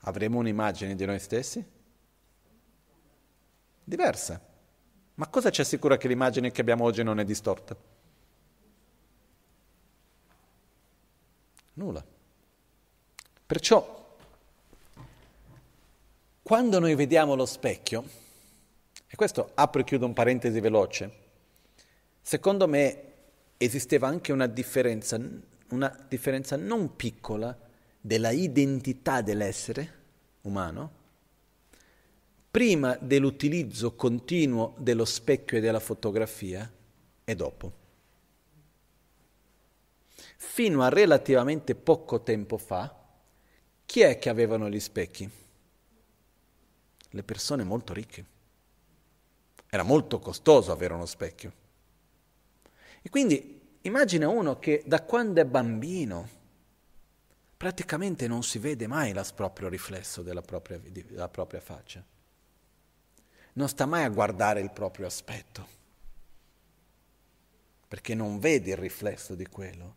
Avremo un'immagine di noi stessi? Diversa. Ma cosa ci assicura che l'immagine che abbiamo oggi non è distorta? Nulla. Perciò quando noi vediamo lo specchio, e questo apro e chiudo un parentesi veloce, secondo me esisteva anche una differenza, una differenza non piccola della identità dell'essere umano prima dell'utilizzo continuo dello specchio e della fotografia e dopo. Fino a relativamente poco tempo fa, chi è che avevano gli specchi? Le persone molto ricche. Era molto costoso avere uno specchio. E quindi immagina uno che da quando è bambino praticamente non si vede mai il proprio riflesso della propria, della propria faccia. Non sta mai a guardare il proprio aspetto, perché non vede il riflesso di quello.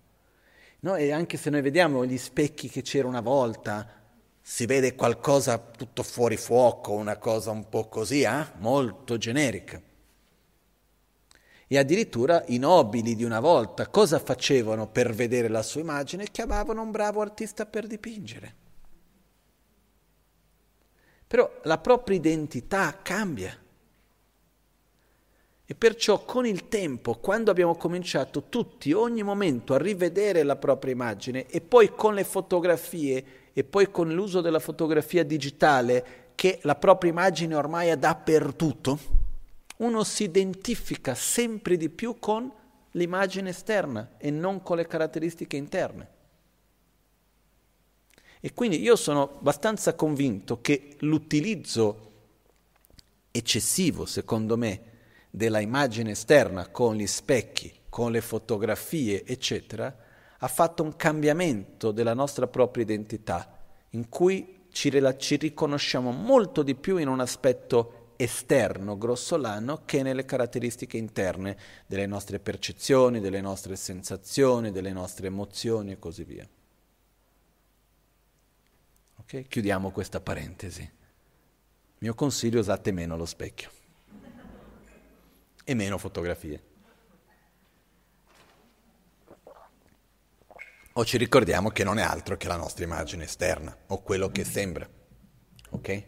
No, e anche se noi vediamo gli specchi che c'era una volta, si vede qualcosa tutto fuori fuoco, una cosa un po' così, eh? molto generica. E addirittura i nobili di una volta cosa facevano per vedere la sua immagine? Chiamavano un bravo artista per dipingere. Però la propria identità cambia. E perciò con il tempo, quando abbiamo cominciato tutti, ogni momento, a rivedere la propria immagine e poi con le fotografie e poi con l'uso della fotografia digitale che la propria immagine ormai è dappertutto, uno si identifica sempre di più con l'immagine esterna e non con le caratteristiche interne. E quindi io sono abbastanza convinto che l'utilizzo eccessivo, secondo me, della immagine esterna con gli specchi, con le fotografie, eccetera, ha fatto un cambiamento della nostra propria identità, in cui ci, ci riconosciamo molto di più in un aspetto esterno, grossolano, che nelle caratteristiche interne delle nostre percezioni, delle nostre sensazioni, delle nostre emozioni e così via. Ok? Chiudiamo questa parentesi. Mio consiglio usate meno lo specchio e meno fotografie. o ci ricordiamo che non è altro che la nostra immagine esterna o quello che sembra. Ok?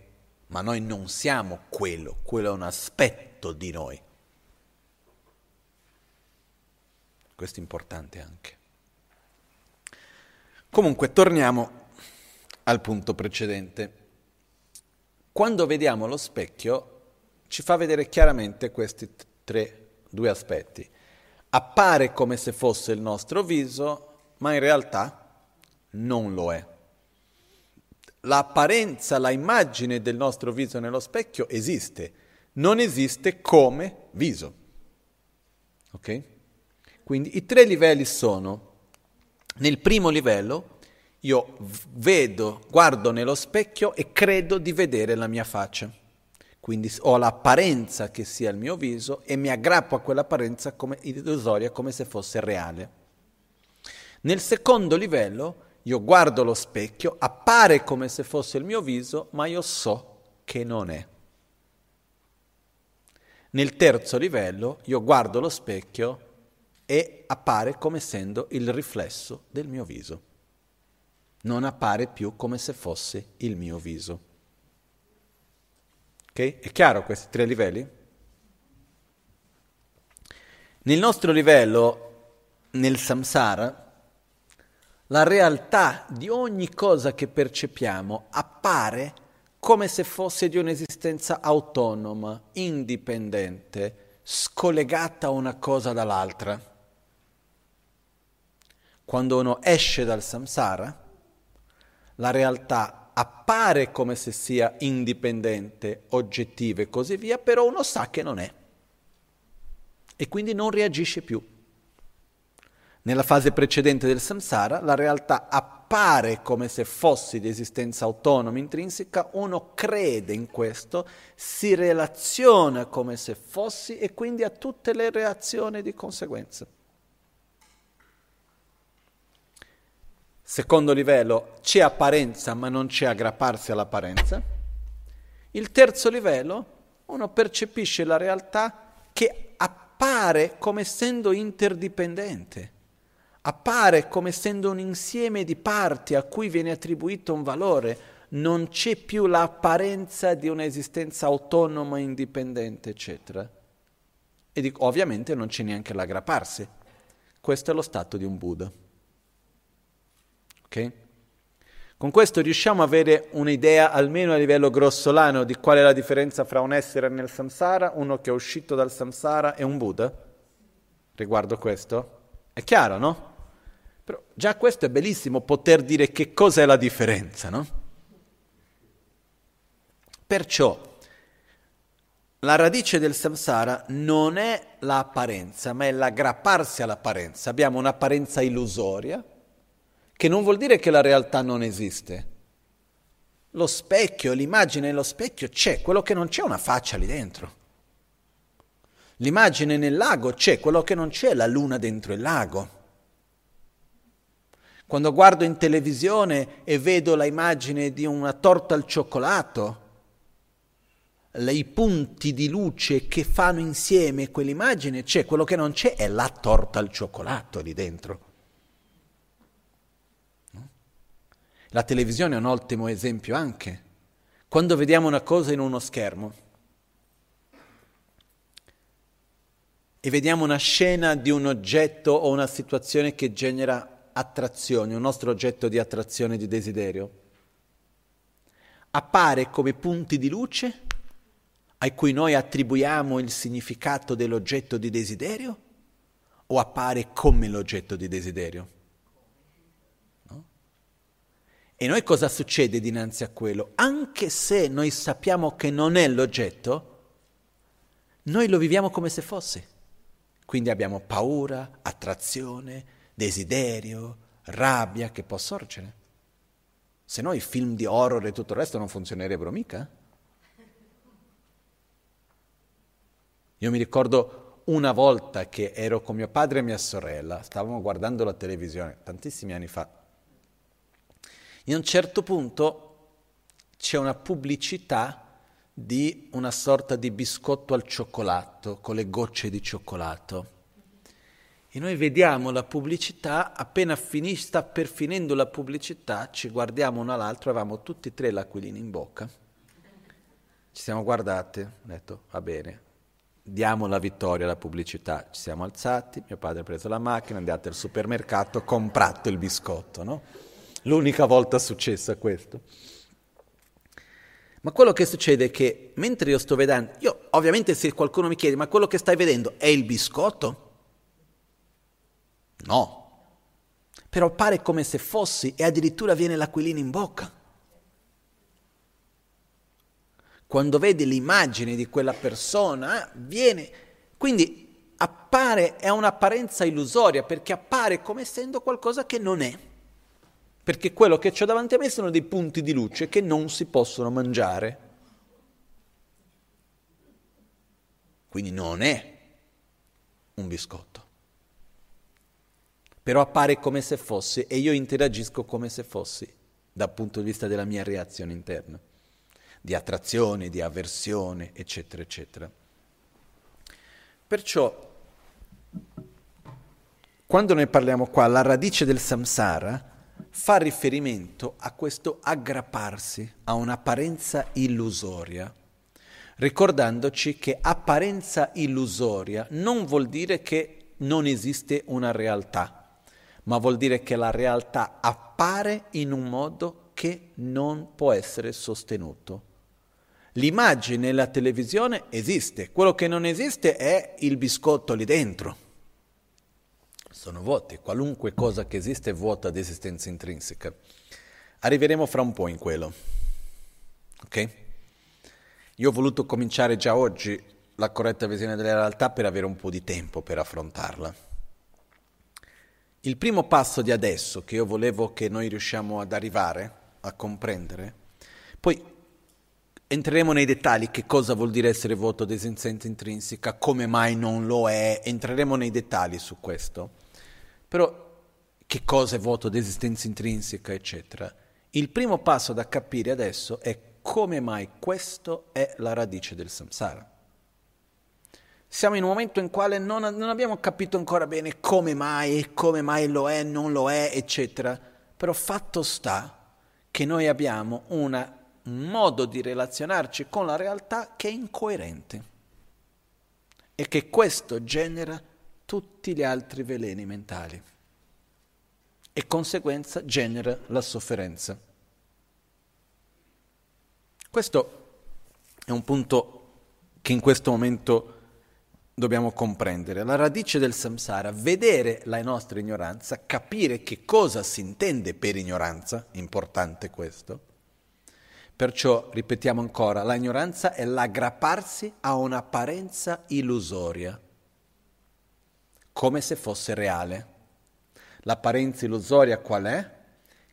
Ma noi non siamo quello, quello è un aspetto di noi. Questo è importante anche. Comunque, torniamo al punto precedente. Quando vediamo lo specchio, ci fa vedere chiaramente questi tre, due aspetti. Appare come se fosse il nostro viso, ma in realtà non lo è. L'apparenza, la immagine del nostro viso nello specchio esiste, non esiste come viso. Ok? Quindi i tre livelli sono, nel primo livello io vedo, guardo nello specchio e credo di vedere la mia faccia. Quindi ho l'apparenza che sia il mio viso e mi aggrappo a quell'apparenza come illusoria, come se fosse reale. Nel secondo livello io guardo lo specchio, appare come se fosse il mio viso, ma io so che non è. Nel terzo livello io guardo lo specchio e appare come essendo il riflesso del mio viso. Non appare più come se fosse il mio viso. Ok? È chiaro questi tre livelli? Nel nostro livello, nel samsara, la realtà di ogni cosa che percepiamo appare come se fosse di un'esistenza autonoma, indipendente, scollegata una cosa dall'altra. Quando uno esce dal samsara, la realtà appare come se sia indipendente, oggettiva e così via, però uno sa che non è e quindi non reagisce più. Nella fase precedente del samsara la realtà appare come se fosse di esistenza autonoma, intrinseca, uno crede in questo, si relaziona come se fossi e quindi ha tutte le reazioni di conseguenza. Secondo livello c'è apparenza ma non c'è aggrapparsi all'apparenza. Il terzo livello uno percepisce la realtà che appare come essendo interdipendente appare come essendo un insieme di parti a cui viene attribuito un valore, non c'è più l'apparenza di un'esistenza autonoma, indipendente, eccetera. E ovviamente non c'è neanche l'aggrapparsi. Questo è lo stato di un Buddha. Ok? Con questo riusciamo a avere un'idea, almeno a livello grossolano, di qual è la differenza fra un essere nel samsara, uno che è uscito dal samsara e un Buddha? Riguardo questo? È chiaro, no? Però già questo è bellissimo poter dire che cos'è la differenza, no? Perciò la radice del samsara non è l'apparenza, ma è l'aggrapparsi all'apparenza. Abbiamo un'apparenza illusoria, che non vuol dire che la realtà non esiste. Lo specchio, l'immagine nello specchio c'è, quello che non c'è è una faccia lì dentro. L'immagine nel lago c'è, quello che non c'è è la luna dentro il lago. Quando guardo in televisione e vedo l'immagine di una torta al cioccolato, i punti di luce che fanno insieme quell'immagine, c'è, quello che non c'è è la torta al cioccolato lì dentro. La televisione è un ottimo esempio anche. Quando vediamo una cosa in uno schermo e vediamo una scena di un oggetto o una situazione che genera attrazione, un nostro oggetto di attrazione, di desiderio, appare come punti di luce a cui noi attribuiamo il significato dell'oggetto di desiderio o appare come l'oggetto di desiderio? No? E noi cosa succede dinanzi a quello? Anche se noi sappiamo che non è l'oggetto, noi lo viviamo come se fosse. Quindi abbiamo paura, attrazione, desiderio, rabbia che può sorgere. Se no i film di horror e tutto il resto non funzionerebbero mica. Io mi ricordo una volta che ero con mio padre e mia sorella, stavamo guardando la televisione, tantissimi anni fa. In un certo punto c'è una pubblicità di una sorta di biscotto al cioccolato, con le gocce di cioccolato. E noi vediamo la pubblicità, appena finisce, sta per finendo la pubblicità, ci guardiamo uno all'altro, avevamo tutti e tre l'acquolina in bocca. Ci siamo guardati, ho detto, va bene, diamo la vittoria alla pubblicità. Ci siamo alzati, mio padre ha preso la macchina, è andato al supermercato, ha comprato il biscotto, no? L'unica volta successa questo. Ma quello che succede è che mentre io sto vedendo, io ovviamente se qualcuno mi chiede, ma quello che stai vedendo è il biscotto? No. Però pare come se fossi e addirittura viene l'aquilina in bocca quando vedi l'immagine di quella persona, viene. Quindi appare, è un'apparenza illusoria perché appare come essendo qualcosa che non è. Perché quello che ho davanti a me sono dei punti di luce che non si possono mangiare. Quindi non è un biscotto. Però appare come se fosse e io interagisco come se fossi dal punto di vista della mia reazione interna di attrazione, di avversione, eccetera, eccetera. Perciò, quando noi parliamo qua, la radice del samsara fa riferimento a questo aggrapparsi a un'apparenza illusoria, ricordandoci che apparenza illusoria non vuol dire che non esiste una realtà, ma vuol dire che la realtà appare in un modo che non può essere sostenuto. L'immagine nella televisione esiste, quello che non esiste è il biscotto lì dentro. Sono vuoti, qualunque cosa che esiste è vuota ad esistenza intrinseca. Arriveremo fra un po' in quello. Ok? Io ho voluto cominciare già oggi la corretta visione della realtà per avere un po' di tempo per affrontarla. Il primo passo di adesso che io volevo che noi riusciamo ad arrivare a comprendere, poi Entreremo nei dettagli che cosa vuol dire essere vuoto ad esistenza intrinseca, come mai non lo è, entreremo nei dettagli su questo. Però che cosa è vuoto ad esistenza intrinseca, eccetera. Il primo passo da capire adesso è come mai questo è la radice del samsara. Siamo in un momento in quale non, non abbiamo capito ancora bene come mai, come mai lo è, non lo è, eccetera. Però fatto sta che noi abbiamo un modo di relazionarci con la realtà che è incoerente e che questo genera tutti gli altri veleni mentali e conseguenza genera la sofferenza. Questo è un punto che in questo momento dobbiamo comprendere. La radice del samsara, vedere la nostra ignoranza, capire che cosa si intende per ignoranza, importante questo. Perciò, ripetiamo ancora, la ignoranza è l'aggrapparsi a un'apparenza illusoria, come se fosse reale. L'apparenza illusoria qual è?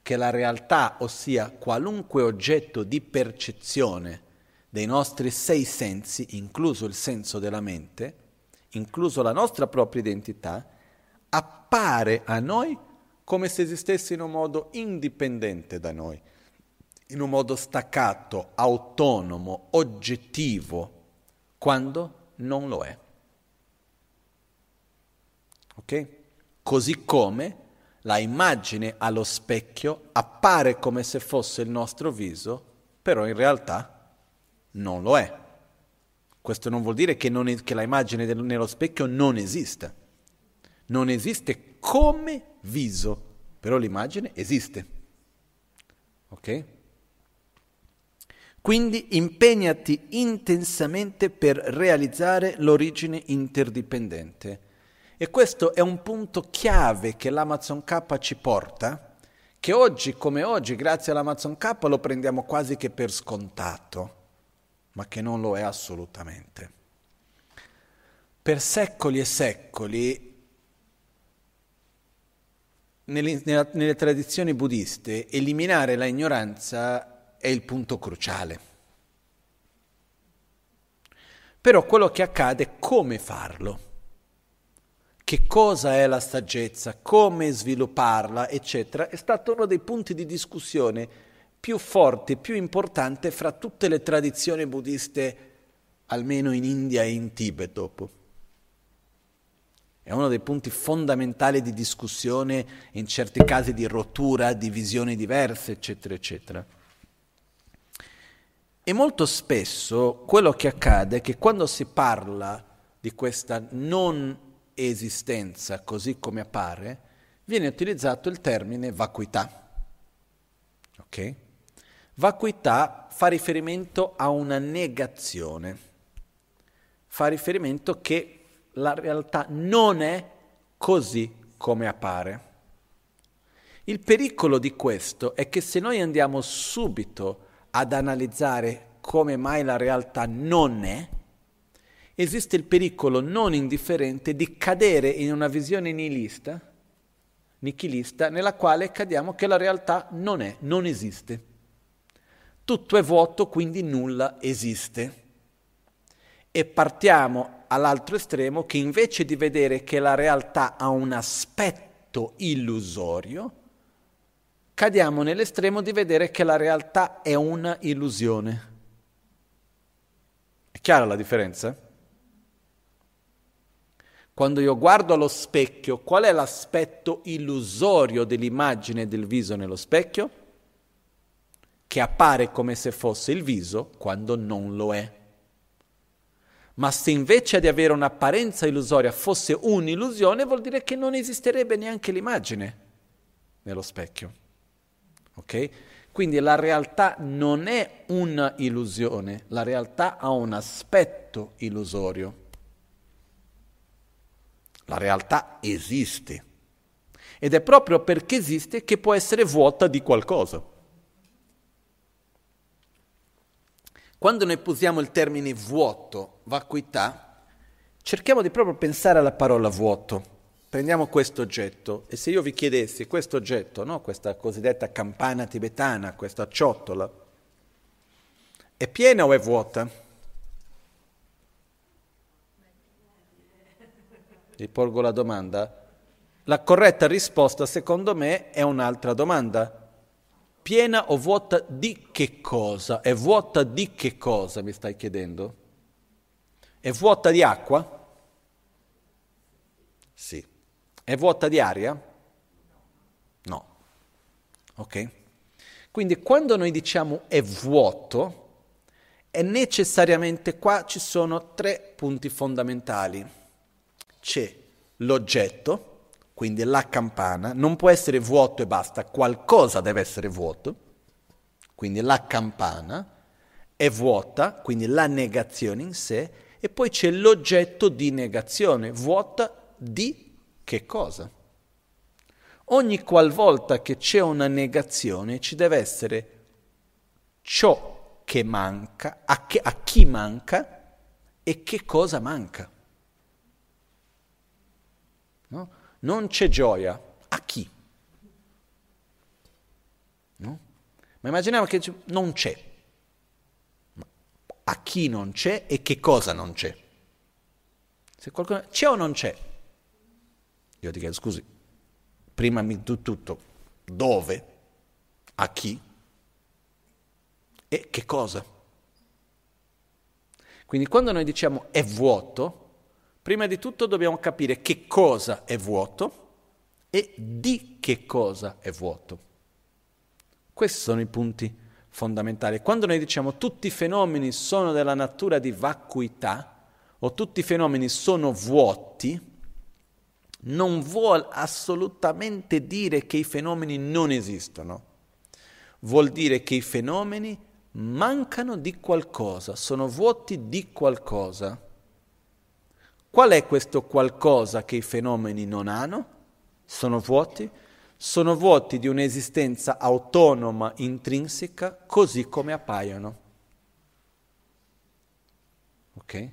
Che la realtà, ossia qualunque oggetto di percezione dei nostri sei sensi, incluso il senso della mente, incluso la nostra propria identità, appare a noi come se esistesse in un modo indipendente da noi, in un modo staccato, autonomo, oggettivo, quando non lo è. Ok? Così come la immagine allo specchio appare come se fosse il nostro viso, però in realtà non lo è. Questo non vuol dire che, non è, che la immagine del, nello specchio non esista. Non esiste come viso, però l'immagine esiste. Ok? Quindi impegnati intensamente per realizzare l'origine interdipendente. E questo è un punto chiave che l'Amazon K ci porta, che oggi come oggi, grazie all'Amazon K, lo prendiamo quasi che per scontato ma che non lo è assolutamente. Per secoli e secoli, nelle, tradizioni buddiste, eliminare la ignoranza è il punto cruciale. Però quello che accade è come farlo. Che cosa è la saggezza, come svilupparla, eccetera, è stato uno dei punti di discussione più forte, più importante fra tutte le tradizioni buddiste, almeno in India e in Tibet dopo. È uno dei punti fondamentali di discussione, in certi casi di rottura, di visioni diverse, eccetera, eccetera. E molto spesso quello che accade è che quando si parla di questa non esistenza così come appare, viene utilizzato il termine vacuità. Ok? Vacuità fa riferimento a una negazione, fa riferimento che la realtà non è così come appare. Il pericolo di questo è che se noi andiamo subito ad analizzare come mai la realtà non è, esiste il pericolo non indifferente di cadere in una visione nihilista, nichilista, nella quale cadiamo che la realtà non è, non esiste. Tutto è vuoto, quindi nulla esiste. E partiamo all'altro estremo che invece di vedere che la realtà ha un aspetto illusorio, cadiamo nell'estremo di vedere che la realtà è una illusione. È chiara la differenza? Quando io guardo allo specchio, qual è l'aspetto illusorio dell'immagine del viso nello specchio? che appare come se fosse il viso quando non lo è. Ma se invece di avere un'apparenza illusoria fosse un'illusione, vuol dire che non esisterebbe neanche l'immagine nello specchio. Ok? Quindi la realtà non è un'illusione, la realtà ha un aspetto illusorio. La realtà esiste. Ed è proprio perché esiste che può essere vuota di qualcosa. Quando noi posiamo il termine vuoto, vacuità, cerchiamo di proprio pensare alla parola vuoto. Prendiamo questo oggetto e se io vi chiedessi questo oggetto, no? questa cosiddetta campana tibetana, questa ciotola, è piena o è vuota? Vi porgo la domanda. La corretta risposta, secondo me, è un'altra domanda piena o vuota di che cosa? È vuota di che cosa, mi stai chiedendo? È vuota di acqua? Sì. È vuota di aria? No. Ok? Quindi quando noi diciamo è vuoto, è necessariamente qua ci sono tre punti fondamentali. C'è l'oggetto, quindi la campana, non può essere vuoto e basta, qualcosa deve essere vuoto, quindi la campana è vuota, quindi la negazione in sé, e poi c'è l'oggetto di negazione, vuota di che cosa? Ogni qualvolta che c'è una negazione ci deve essere ciò che manca, a, che, a chi manca e che cosa manca. No? Non c'è gioia, a chi? No? Ma immaginiamo che non c'è. A chi non c'è e che cosa non c'è? Se qualcuno c'è o non c'è? Io ti chiedo scusi, prima di tutto, dove? A chi? E che cosa? Quindi quando noi diciamo è vuoto, prima di tutto dobbiamo capire che cosa è vuoto e di che cosa è vuoto. Questi sono i punti fondamentali. Quando noi diciamo tutti i fenomeni sono della natura di vacuità o tutti i fenomeni sono vuoti, non vuol assolutamente dire che i fenomeni non esistono. Vuol dire che i fenomeni mancano di qualcosa, sono vuoti di qualcosa. Qual è questo qualcosa che i fenomeni non hanno? Sono vuoti? Sono vuoti di un'esistenza autonoma, intrinseca, così come appaiono. Ok?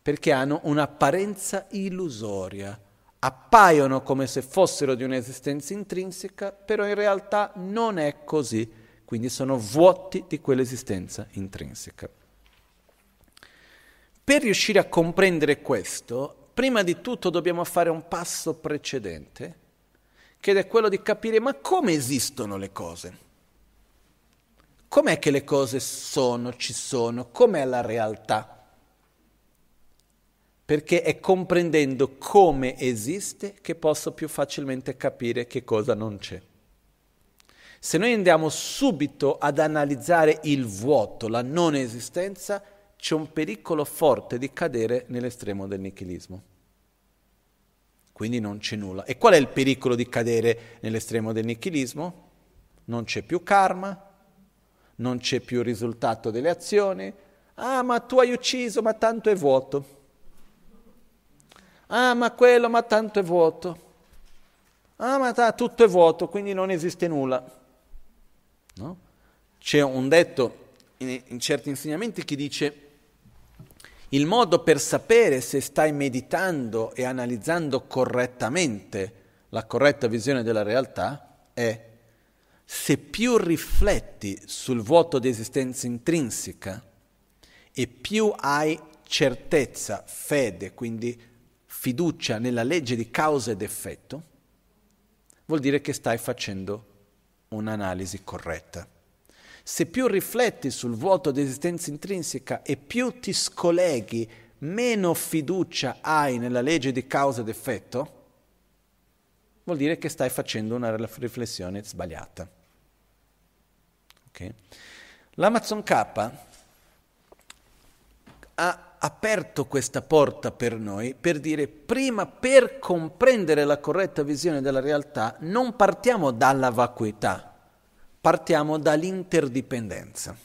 Perché hanno un'apparenza illusoria. Appaiono come se fossero di un'esistenza intrinseca, però in realtà non è così quindi sono vuoti di quell'esistenza intrinseca. Per riuscire a comprendere questo, prima di tutto dobbiamo fare un passo precedente, che è quello di capire ma come esistono le cose? Com'è che le cose sono, ci sono? Com'è la realtà? Perché è comprendendo come esiste che posso più facilmente capire che cosa non c'è. Se noi andiamo subito ad analizzare il vuoto, la non esistenza, c'è un pericolo forte di cadere nell'estremo del nichilismo. Quindi non c'è nulla. E qual è il pericolo di cadere nell'estremo del nichilismo? Non c'è più karma, non c'è più risultato delle azioni. Ah, ma tu hai ucciso, ma tanto è vuoto. Ah, ma quello, ma tanto è vuoto. Ah, ma ta, tutto è vuoto, quindi non esiste nulla. No? C'è un detto in, in certi insegnamenti che dice il modo per sapere se stai meditando e analizzando correttamente la corretta visione della realtà è se più rifletti sul vuoto di esistenza intrinseca e più hai certezza, fede, quindi fiducia nella legge di causa ed effetto, vuol dire che stai facendo un'analisi corretta. Se più rifletti sul vuoto di esistenza intrinseca e più ti scolleghi, meno fiducia hai nella legge di causa ed effetto, vuol dire che stai facendo una riflessione sbagliata. Okay? L'Amazon K ha aperto questa porta per noi per dire prima per comprendere la corretta visione della realtà non partiamo dalla vacuità, partiamo dall'interdipendenza.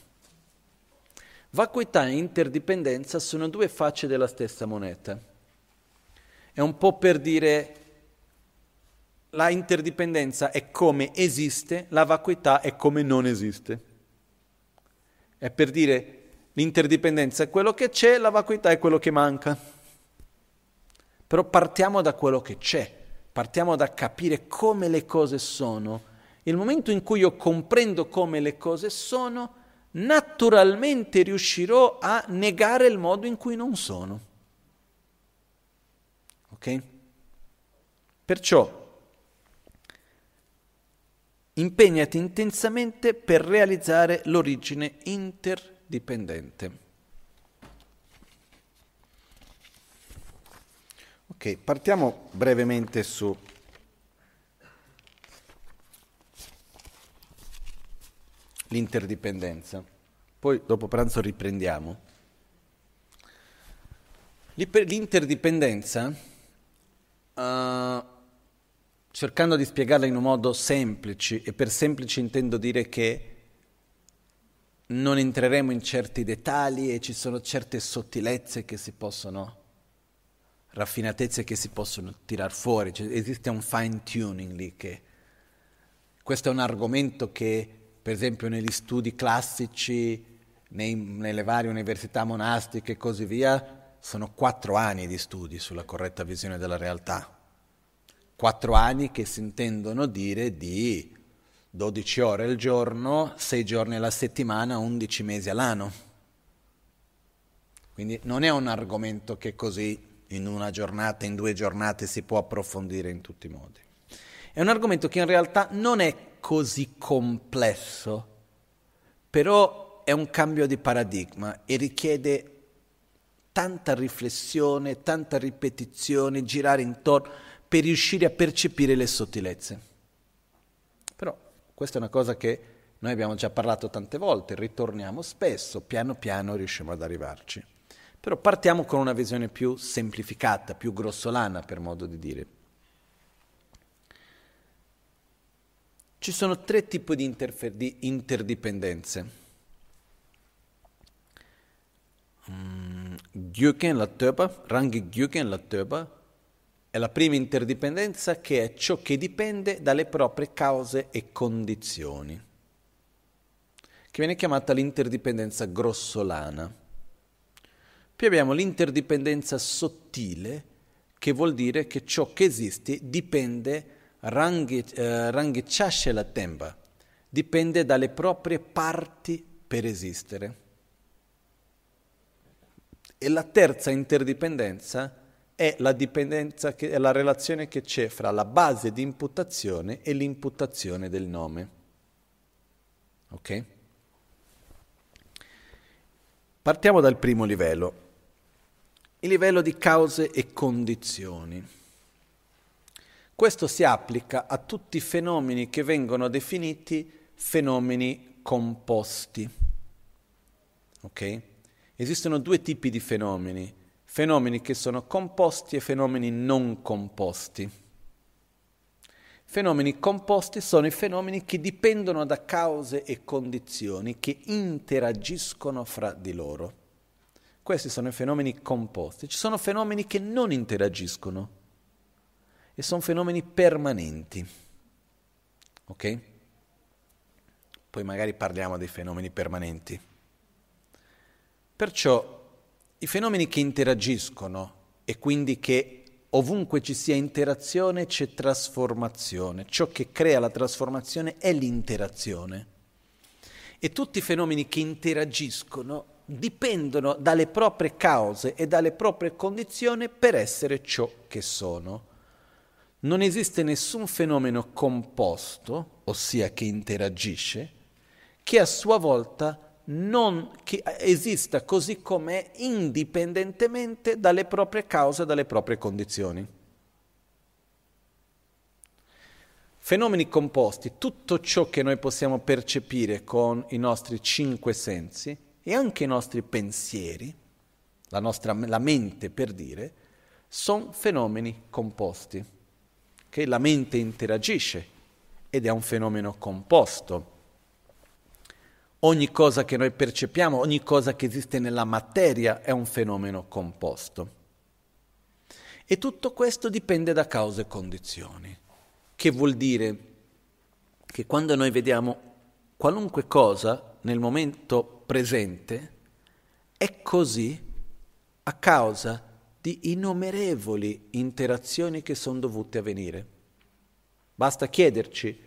Vacuità e interdipendenza sono due facce della stessa moneta. È un po' per dire la interdipendenza è come esiste, la vacuità è come non esiste. È per dire L'interdipendenza è quello che c'è, la vacuità è quello che manca. Però partiamo da quello che c'è, partiamo da capire come le cose sono. Il momento in cui io comprendo come le cose sono, naturalmente riuscirò a negare il modo in cui non sono. Ok? Perciò impegnati intensamente per realizzare l'origine inter dipendente. Ok, partiamo brevemente su l'interdipendenza, poi dopo pranzo riprendiamo. L'interdipendenza, uh, cercando di spiegarla in un modo semplice, e per semplice intendo dire che non entreremo in certi dettagli e ci sono certe sottilezze che si possono, raffinatezze che si possono tirar fuori, cioè, esiste un fine tuning lì che questo è un argomento che per esempio negli studi classici, nei, nelle varie università monastiche e così via, sono quattro anni di studi sulla corretta visione della realtà. Quattro anni che si intendono dire di 12 ore al giorno, 6 giorni alla settimana, 11 mesi all'anno. Quindi non è un argomento che così in una giornata, in due giornate si può approfondire in tutti i modi. È un argomento che in realtà non è così complesso, però è un cambio di paradigma e richiede tanta riflessione, tanta ripetizione, girare intorno per riuscire a percepire le sottilezze. Questa è una cosa che noi abbiamo già parlato tante volte, ritorniamo spesso, piano piano riusciamo ad arrivarci. Però partiamo con una visione più semplificata, più grossolana per modo di dire. Ci sono tre tipi di, interfer- di interdipendenze. Mm, Gyuken la töba, rangi Gyuken la töba, è la prima interdipendenza che è ciò che dipende dalle proprie cause e condizioni, che viene chiamata l'interdipendenza grossolana. Poi abbiamo l'interdipendenza sottile, che vuol dire che ciò che esiste dipende, ranghicciasce eh, la temba, dipende dalle proprie parti per esistere. E la terza interdipendenza è la dipendenza, che, è la relazione che c'è fra la base di imputazione e l'imputazione del nome. Ok? Partiamo dal primo livello, il livello di cause e condizioni. Questo si applica a tutti i fenomeni che vengono definiti fenomeni composti. Ok? Esistono due tipi di fenomeni fenomeni che sono composti e fenomeni non composti. Fenomeni composti sono i fenomeni che dipendono da cause e condizioni che interagiscono fra di loro. Questi sono i fenomeni composti. Ci sono fenomeni che non interagiscono e sono fenomeni permanenti. Ok? Poi magari parliamo dei fenomeni permanenti. Perciò i fenomeni che interagiscono e quindi che ovunque ci sia interazione c'è trasformazione. Ciò che crea la trasformazione è l'interazione. E tutti i fenomeni che interagiscono dipendono dalle proprie cause e dalle proprie condizioni per essere ciò che sono. Non esiste nessun fenomeno composto, ossia che interagisce, che a sua volta non esista così com'è indipendentemente dalle proprie cause dalle proprie condizioni. Fenomeni composti, tutto ciò che noi possiamo percepire con i nostri cinque sensi e anche i nostri pensieri, la nostra la mente per dire, sono fenomeni composti, che la mente interagisce ed è un fenomeno composto Ogni cosa che noi percepiamo, ogni cosa che esiste nella materia è un fenomeno composto. E tutto questo dipende da cause e condizioni, che vuol dire che quando noi vediamo qualunque cosa nel momento presente, è così a causa di innumerevoli interazioni che sono dovute avvenire. Basta chiederci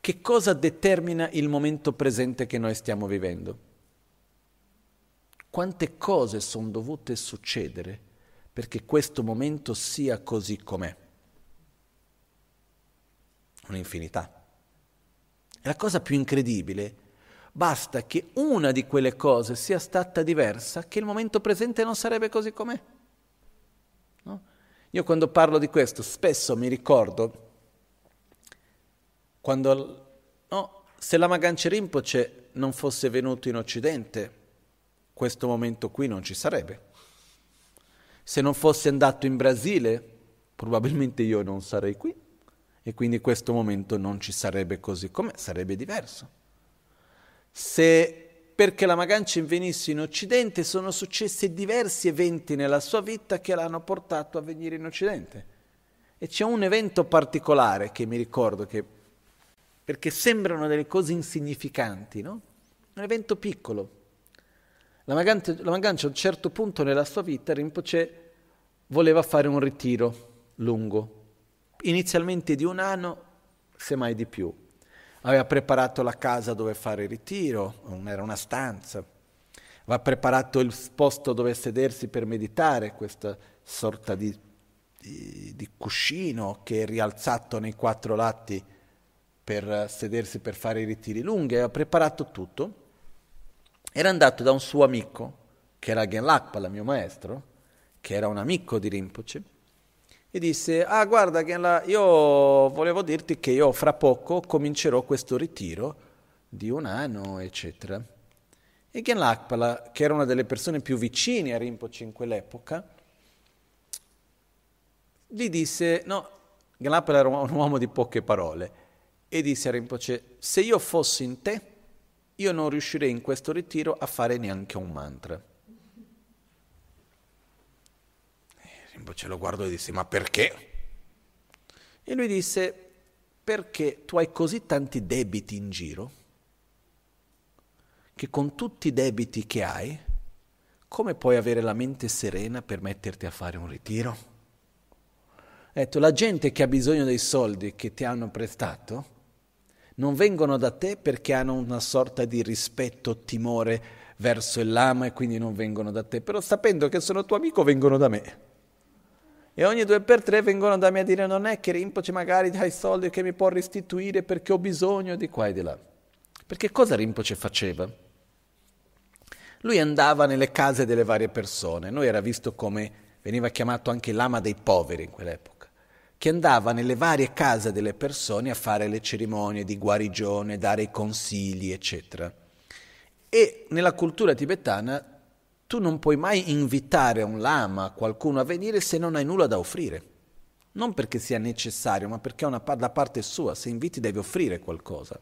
che cosa determina il momento presente che noi stiamo vivendo? Quante cose sono dovute succedere perché questo momento sia così com'è? Un'infinità. E la cosa più incredibile, basta che una di quelle cose sia stata diversa, che il momento presente non sarebbe così com'è. No? Io quando parlo di questo spesso mi ricordo quando no, se la Magancia Rinpoche non fosse venuto in Occidente, questo momento qui non ci sarebbe. Se non fosse andato in Brasile, probabilmente io non sarei qui e quindi questo momento non ci sarebbe così come sarebbe diverso. Se perché la Maganchen venisse in Occidente sono successi diversi eventi nella sua vita che l'hanno portato a venire in Occidente. E c'è un evento particolare che mi ricordo che, perché sembrano delle cose insignificanti, no? Un evento piccolo. La Maganchen, la Maganchen a un certo punto nella sua vita, Rinpoche voleva fare un ritiro lungo, inizialmente di un anno, semmai di più aveva preparato la casa dove fare il ritiro, era una stanza, aveva preparato il posto dove sedersi per meditare, questa sorta di, di, di cuscino che è rialzato nei quattro lati per sedersi per fare i ritiri lunghi, aveva preparato tutto, era andato da un suo amico, che era Genlakpa, il mio maestro, che era un amico di Rinpoche, e disse, ah guarda io volevo dirti che io fra poco comincerò questo ritiro di un anno, eccetera. E Genlakpala, che era una delle persone più vicine a Rinpoche in quell'epoca, gli disse, no, Genlakpala era un uomo di poche parole, e disse a Rinpoche, se io fossi in te, io non riuscirei in questo ritiro a fare neanche un mantra. Rinpoche lo guardò e disse, ma perché? E lui disse, perché tu hai così tanti debiti in giro, che con tutti i debiti che hai, come puoi avere la mente serena per metterti a fare un ritiro? Detto, la gente che ha bisogno dei soldi che ti hanno prestato, non vengono da te perché hanno una sorta di rispetto, timore verso il lama e quindi non vengono da te, però sapendo che sono tuo amico vengono da me. E ogni due per tre vengono da me a dire non è che Rinpoche magari ha i soldi che mi può restituire perché ho bisogno di qua e di là. Perché cosa Rinpoche faceva? Lui andava nelle case delle varie persone, noi era visto come veniva chiamato anche l'ama dei poveri in quell'epoca, che andava nelle varie case delle persone a fare le cerimonie di guarigione, dare i consigli, eccetera. E nella cultura tibetana tu non puoi mai invitare un lama, qualcuno a venire se non hai nulla da offrire. Non perché sia necessario, ma perché è una, da parte sua, se inviti devi offrire qualcosa.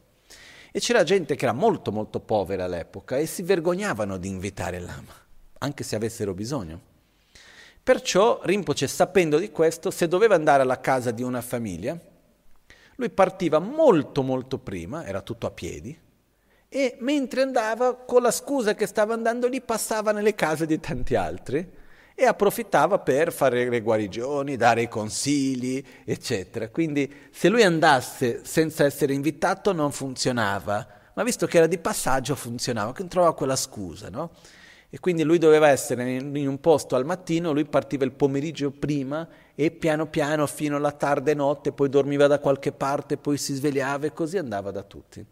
E c'era gente che era molto molto povera all'epoca e si vergognavano di invitare il lama, anche se avessero bisogno. Perciò Rinpoche, sapendo di questo, se doveva andare alla casa di una famiglia, lui partiva molto molto prima, era tutto a piedi, e mentre andava, con la scusa che stava andando lì, passava nelle case di tanti altri e approfittava per fare le guarigioni, dare i consigli, eccetera. Quindi se lui andasse senza essere invitato non funzionava, ma visto che era di passaggio funzionava, quindi trovava quella scusa, no? E quindi lui doveva essere in un posto al mattino, lui partiva il pomeriggio prima e piano piano fino alla tarda notte, poi dormiva da qualche parte, poi si svegliava e così andava da tutti.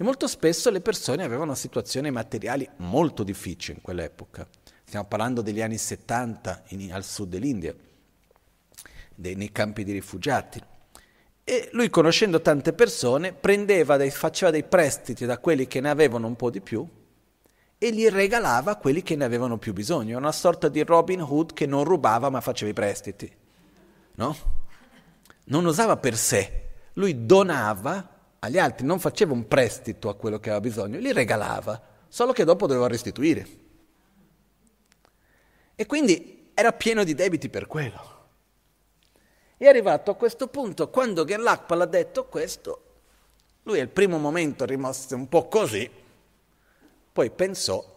E molto spesso le persone avevano situazioni materiali molto difficili in quell'epoca. Stiamo parlando degli anni 70 in, al sud dell'India, dei, nei campi di rifugiati. E lui, conoscendo tante persone, dei, faceva dei prestiti da quelli che ne avevano un po' di più e li regalava a quelli che ne avevano più bisogno. Una sorta di Robin Hood che non rubava ma faceva i prestiti. No? Non usava per sé, lui donava agli altri, non faceva un prestito a quello che aveva bisogno, li regalava, solo che dopo doveva restituire. E quindi era pieno di debiti per quello. È arrivato a questo punto, quando Gerlachpal ha detto questo, lui al primo momento rimase un po' così, poi pensò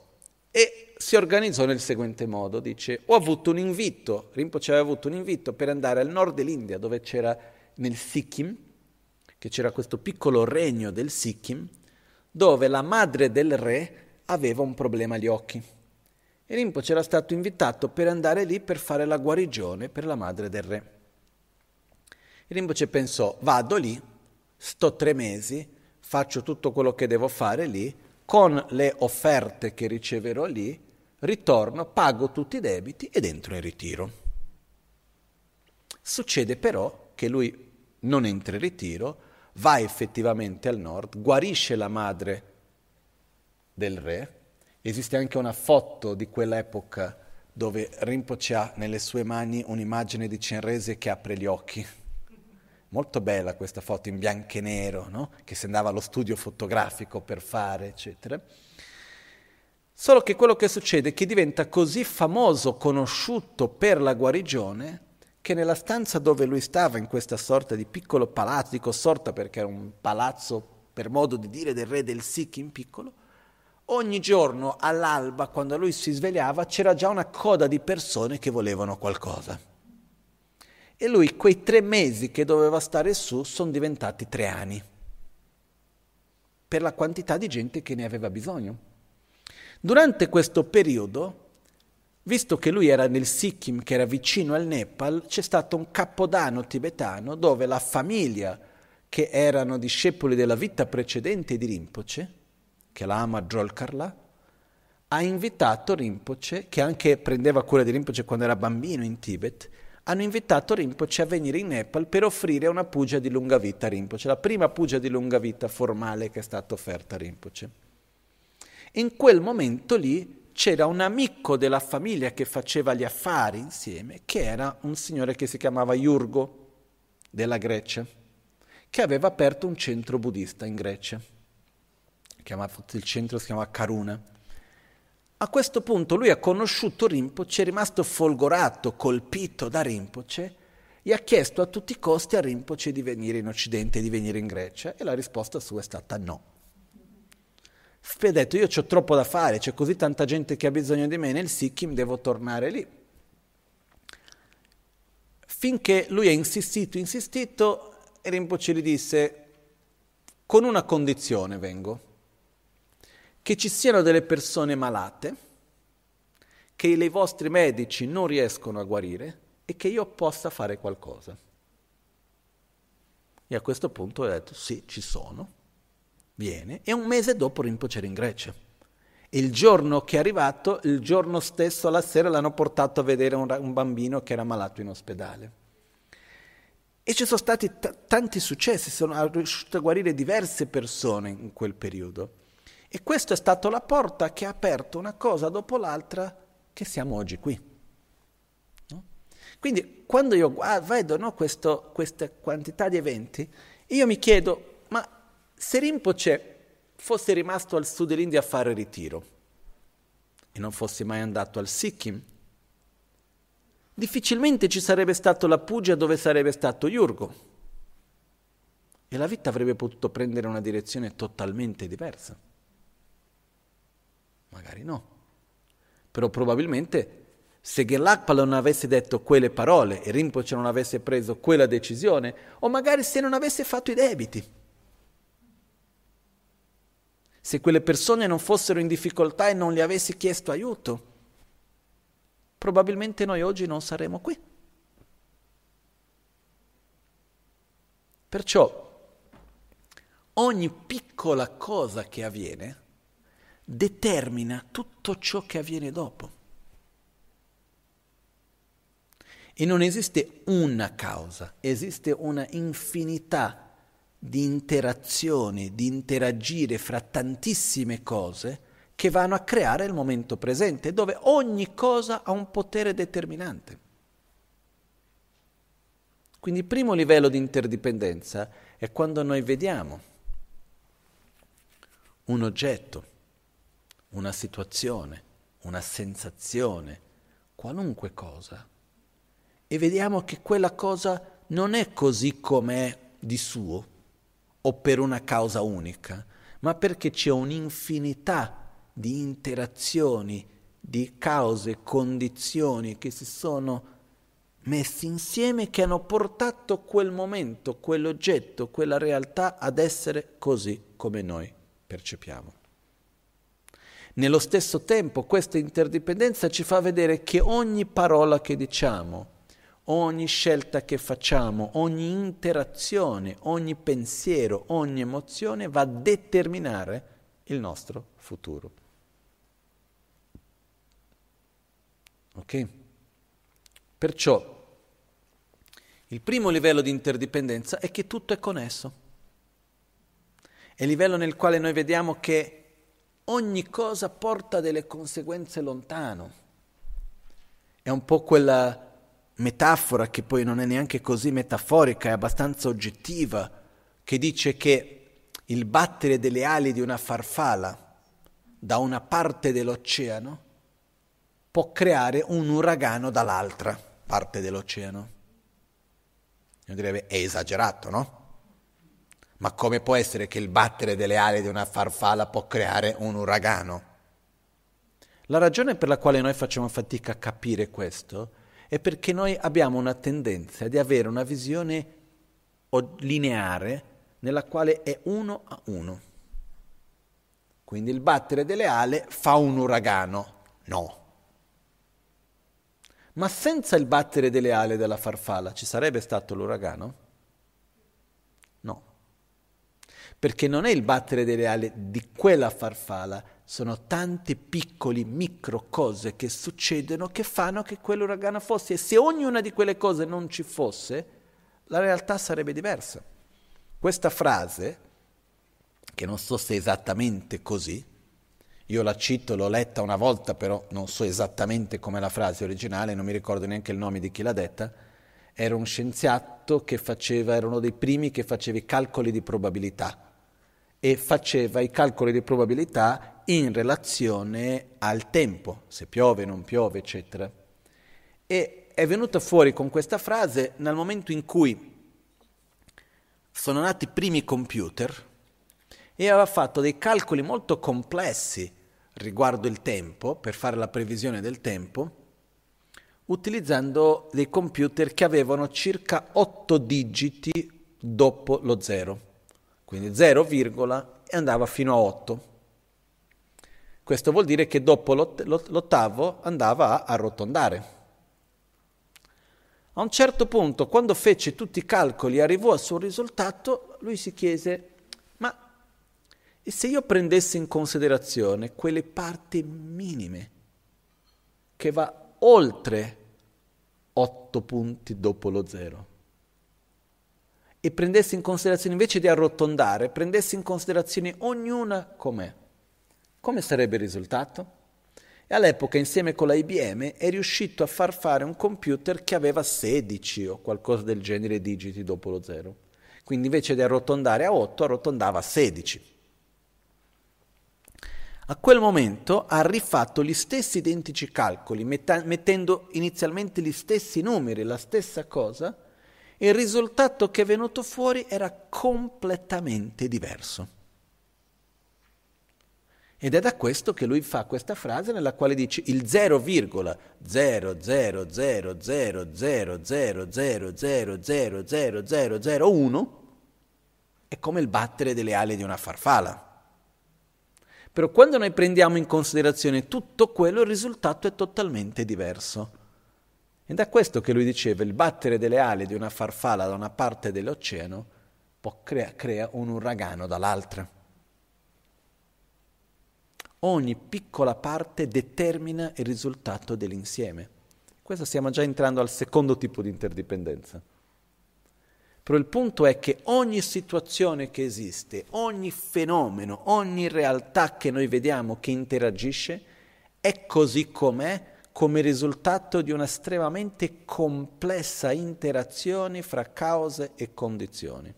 e si organizzò nel seguente modo, dice, ho avuto un invito, Rinpoche aveva avuto un invito per andare al nord dell'India, dove c'era nel Sikkim, che c'era questo piccolo regno del Sikkim dove la madre del re aveva un problema agli occhi. E Rinpoche era stato invitato per andare lì per fare la guarigione per la madre del re. E Rinpoche pensò, vado lì, sto tre mesi, faccio tutto quello che devo fare lì, con le offerte che riceverò lì, ritorno, pago tutti i debiti ed entro in ritiro. Succede però che lui non entra in ritiro, va effettivamente al nord, guarisce la madre del re. Esiste anche una foto di quell'epoca dove Rinpoche ha nelle sue mani un'immagine di Cenrese che apre gli occhi. Molto bella questa foto in bianco e nero, no? che si andava allo studio fotografico per fare, eccetera. Solo che quello che succede è che diventa così famoso, conosciuto per la guarigione, che nella stanza dove lui stava, in questa sorta di piccolo palazzo, dico sorta perché era un palazzo per modo di dire del re del Sikkim piccolo, ogni giorno all'alba, quando lui si svegliava, c'era già una coda di persone che volevano qualcosa. E lui quei tre mesi che doveva stare su sono diventati tre anni, per la quantità di gente che ne aveva bisogno. Durante questo periodo, visto che lui era nel Sikkim, che era vicino al Nepal, c'è stato un capodanno tibetano dove la famiglia, che erano discepoli della vita precedente di Rinpoche, che la ama Jolkarla, ha invitato Rinpoche, che anche prendeva cura di Rinpoche quando era bambino in Tibet, hanno invitato Rinpoche a venire in Nepal per offrire una puja di lunga vita a Rinpoche, la prima puja di lunga vita formale che è stata offerta a Rinpoche. In quel momento lì c'era un amico della famiglia che faceva gli affari insieme, che era un signore che si chiamava Iurgo della Grecia, che aveva aperto un centro buddista in Grecia. il centro si chiamava Karuna. A questo punto lui ha conosciuto Rinpoche, è rimasto folgorato, colpito da Rinpoche e ha chiesto a tutti i costi a Rinpoche di venire in Occidente, di venire in Grecia e la risposta sua è stata no. Spi ha detto io ho troppo da fare, c'è così tanta gente che ha bisogno di me nel Sikkim, devo tornare lì. Finché lui ha insistito, insistito, e Rinpoche gli disse con una condizione vengo che ci siano delle persone malate, che i vostri medici non riescono a guarire e che io possa fare qualcosa. E a questo punto ho detto sì, ci sono, viene, e un mese dopo Rinpoche era in Grecia. Il giorno che è arrivato, il giorno stesso alla sera l'hanno portato a vedere un, un bambino che era malato in ospedale. E ci sono stati t- tanti successi, sono riuscito a guarire diverse persone in quel periodo. E questa è stata la porta che ha aperto una cosa dopo l'altra che siamo oggi qui. No? Quindi quando io vedo no, questo, questa quantità di eventi, io mi chiedo, se Rinpoche fosse rimasto al sud dell'India a fare ritiro e non fosse mai andato al Sikkim, difficilmente ci sarebbe stato la Puja dove sarebbe stato Yurgo e la vita avrebbe potuto prendere una direzione totalmente diversa. Magari no. Però probabilmente se Gerlachpa non avesse detto quelle parole e Rinpoche non avesse preso quella decisione, o magari se non avesse fatto i debiti, se quelle persone non fossero in difficoltà e non gli avessi chiesto aiuto, probabilmente noi oggi non saremmo qui. Perciò ogni piccola cosa che avviene determina tutto ciò che avviene dopo. E non esiste una causa, esiste una infinità di interazioni, di interagire fra tantissime cose che vanno a creare il momento presente, dove ogni cosa ha un potere determinante. Quindi il primo livello di interdipendenza è quando noi vediamo un oggetto una situazione, una sensazione, qualunque cosa, e vediamo che quella cosa non è così com'è di suo o per una causa unica, ma perché c'è un'infinità di interazioni, di cause, condizioni che si sono messi insieme che hanno portato quel momento, quell'oggetto, quella realtà ad essere così come noi percepiamo. Nello stesso tempo questa interdipendenza ci fa vedere che ogni parola che diciamo, ogni scelta che facciamo, ogni interazione, ogni pensiero, ogni emozione va a determinare il nostro futuro. Ok? Perciò il primo livello di interdipendenza è che tutto è connesso. È il livello nel quale noi vediamo che ogni cosa porta delle conseguenze lontano. È un po' quella metafora che poi non è neanche così metaforica, è abbastanza oggettiva, che dice che il battere delle ali di una farfalla da una parte dell'oceano può creare un uragano dall'altra parte dell'oceano. Io direbbe è esagerato, no? Ma come può essere che il battere delle ali di una farfalla può creare un uragano? La ragione per la quale noi facciamo fatica a capire questo è perché noi abbiamo una tendenza di avere una visione lineare nella quale è uno a uno. Quindi il battere delle ale fa un uragano. No. Ma senza il battere delle ale della farfalla ci sarebbe stato l'uragano? No. Perché non è il battere delle ali di quella farfalla, sono tante piccole micro cose che succedono che fanno che quell'uragano fosse. E se ognuna di quelle cose non ci fosse, la realtà sarebbe diversa. Questa frase, che non so se è esattamente così, io la cito, l'ho letta una volta, però non so esattamente come la frase originale, non mi ricordo neanche il nome di chi l'ha detta, era un scienziato che faceva, era uno dei primi che faceva i calcoli di probabilità e faceva i calcoli di probabilità in relazione al tempo, se piove, non piove, eccetera. E è venuta fuori con questa frase nel momento in cui sono nati i primi computer e aveva fatto dei calcoli molto complessi riguardo il tempo, per fare la previsione del tempo, utilizzando dei computer che avevano circa 8 digiti dopo lo zero, quindi 0, e andava fino a 8. Questo vuol dire che dopo l'ottavo andava a arrotondare. A un certo punto, quando fece tutti i calcoli e arrivò al suo risultato, lui si chiese, ma e se io prendessi in considerazione quelle parti minime che va oltre 8 punti dopo lo zero? E prendessi in considerazione, invece di arrotondare, prendessi in considerazione ognuna com'è, come sarebbe il risultato? E all'epoca, insieme con la IBM, è riuscito a far fare un computer che aveva 16 o qualcosa del genere digiti dopo lo zero. Quindi invece di arrotondare a 8, arrotondava a 16. A quel momento ha rifatto gli stessi identici calcoli, metta- mettendo inizialmente gli stessi numeri, la stessa cosa, il risultato che è venuto fuori era completamente diverso. Ed è da questo che lui fa questa frase nella quale dice il 0,000000000000001 è come il battere delle ali di una farfalla. Però quando noi prendiamo in considerazione tutto quello, il risultato è totalmente diverso. Ed è questo che lui diceva, il battere delle ali di una farfalla da una parte dell'oceano crea, crea un uragano dall'altra. Ogni piccola parte determina il risultato dell'insieme. Questo stiamo già entrando al secondo tipo di interdipendenza. Però il punto è che ogni situazione che esiste, ogni fenomeno, ogni realtà che noi vediamo che interagisce, è così com'è come risultato di una estremamente complessa interazione fra cause e condizioni.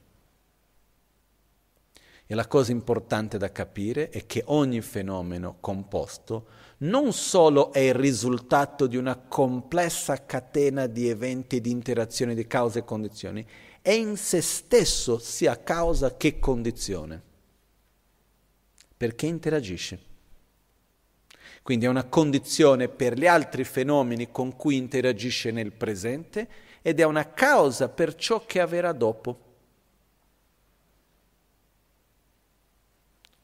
E la cosa importante da capire è che ogni fenomeno composto non solo è il risultato di una complessa catena di eventi e di interazioni di cause e condizioni, è in se stesso sia causa che condizione, perché interagisce. Quindi è una condizione per gli altri fenomeni con cui interagisce nel presente ed è una causa per ciò che avverrà dopo.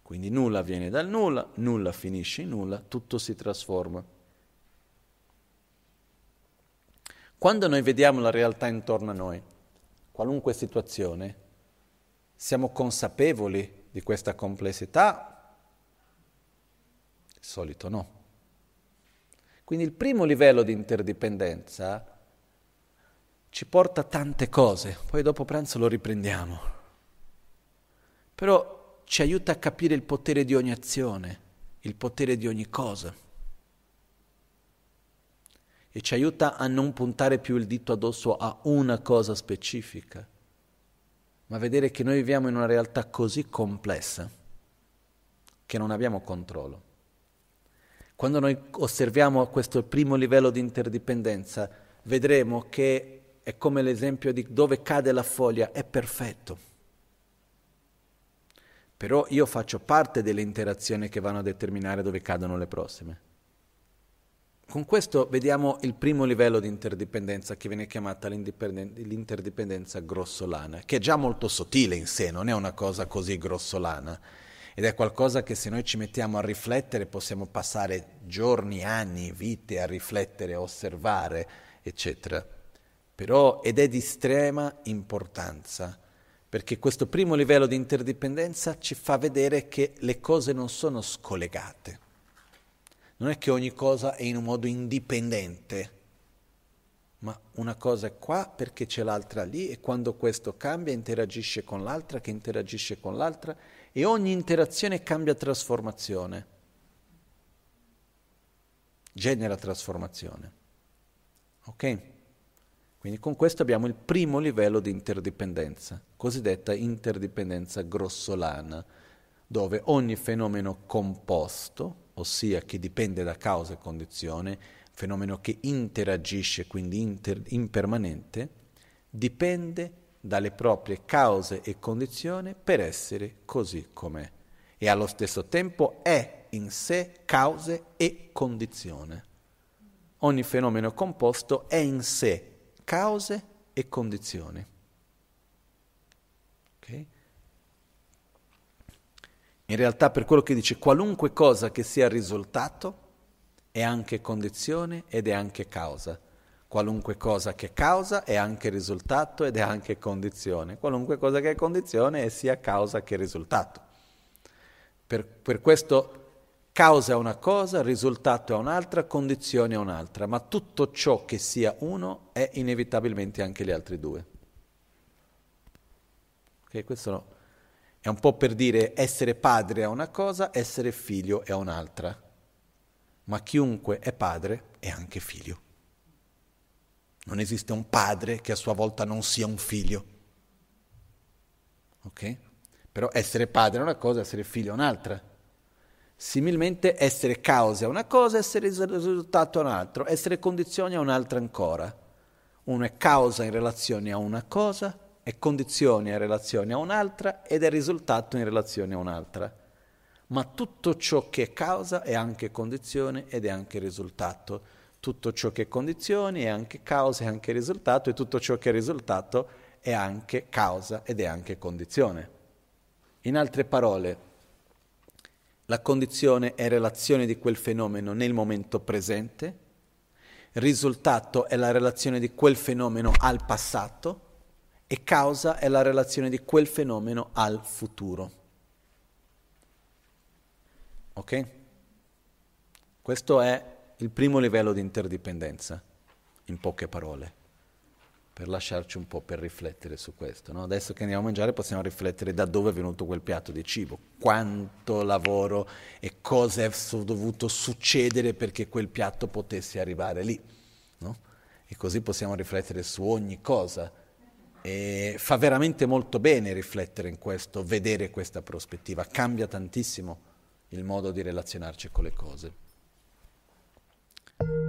Quindi nulla viene dal nulla, nulla finisce in nulla, tutto si trasforma. Quando noi vediamo la realtà intorno a noi, qualunque situazione, siamo consapevoli di questa complessità? Di solito no. Quindi il primo livello di interdipendenza ci porta a tante cose, poi dopo pranzo lo riprendiamo. Però ci aiuta a capire il potere di ogni azione, il potere di ogni cosa. e ci aiuta a non puntare più il dito addosso a una cosa specifica, ma vedere che noi viviamo in una realtà così complessa che non abbiamo controllo. Quando noi osserviamo questo primo livello di interdipendenza, vedremo che è come l'esempio di dove cade la foglia, è perfetto. Però io faccio parte delle interazioni che vanno a determinare dove cadono le prossime. Con questo vediamo il primo livello di interdipendenza che viene chiamata l'interdipendenza grossolana, che è già molto sottile in sé, non è una cosa così grossolana ed è qualcosa che se noi ci mettiamo a riflettere possiamo passare giorni, anni, vite a riflettere, a osservare, eccetera. Però, ed è di estrema importanza, perché questo primo livello di interdipendenza ci fa vedere che le cose non sono scollegate. Non è che ogni cosa è in un modo indipendente, ma una cosa è qua perché c'è l'altra lì e quando questo cambia interagisce con l'altra che interagisce con l'altra e ogni interazione cambia trasformazione, genera trasformazione. Ok? Quindi con questo abbiamo il primo livello di interdipendenza, cosiddetta interdipendenza grossolana, dove ogni fenomeno composto, ossia che dipende da causa e condizione, fenomeno che interagisce, quindi inter- impermanente, dipende dalle proprie cause e condizioni per essere così com'è e allo stesso tempo è in sé cause e condizione. Ogni fenomeno composto è in sé cause e condizioni. Okay? In realtà per quello che dice qualunque cosa che sia risultato è anche condizione ed è anche causa. Qualunque cosa che causa è anche risultato ed è anche condizione. Qualunque cosa che è condizione è sia causa che risultato. Per, per questo causa è una cosa, risultato è un'altra, condizione è un'altra, ma tutto ciò che sia uno è inevitabilmente anche gli altri due. Okay, questo è un po' per dire essere padre è una cosa, essere figlio è un'altra. Ma chiunque è padre è anche figlio. Non esiste un padre che a sua volta non sia un figlio. Ok? Però essere padre è una cosa, essere figlio è un'altra. Similmente essere causa è una cosa, essere risultato è un'altra, essere condizione è un'altra ancora. Uno è causa in relazione a una cosa, è condizione in relazione a un'altra ed è risultato in relazione a un'altra. Ma tutto ciò che è causa è anche condizione ed è anche risultato tutto ciò che è condizioni è anche causa e anche risultato e tutto ciò che è risultato è anche causa ed è anche condizione. In altre parole, la condizione è relazione di quel fenomeno nel momento presente, risultato è la relazione di quel fenomeno al passato e causa è la relazione di quel fenomeno al futuro. Ok? Questo è il primo livello di interdipendenza, in poche parole, per lasciarci un po' per riflettere su questo. No? Adesso che andiamo a mangiare possiamo riflettere da dove è venuto quel piatto di cibo, quanto lavoro e cosa è dovuto succedere perché quel piatto potesse arrivare lì. No? E così possiamo riflettere su ogni cosa. E fa veramente molto bene riflettere in questo, vedere questa prospettiva, cambia tantissimo il modo di relazionarci con le cose. thank you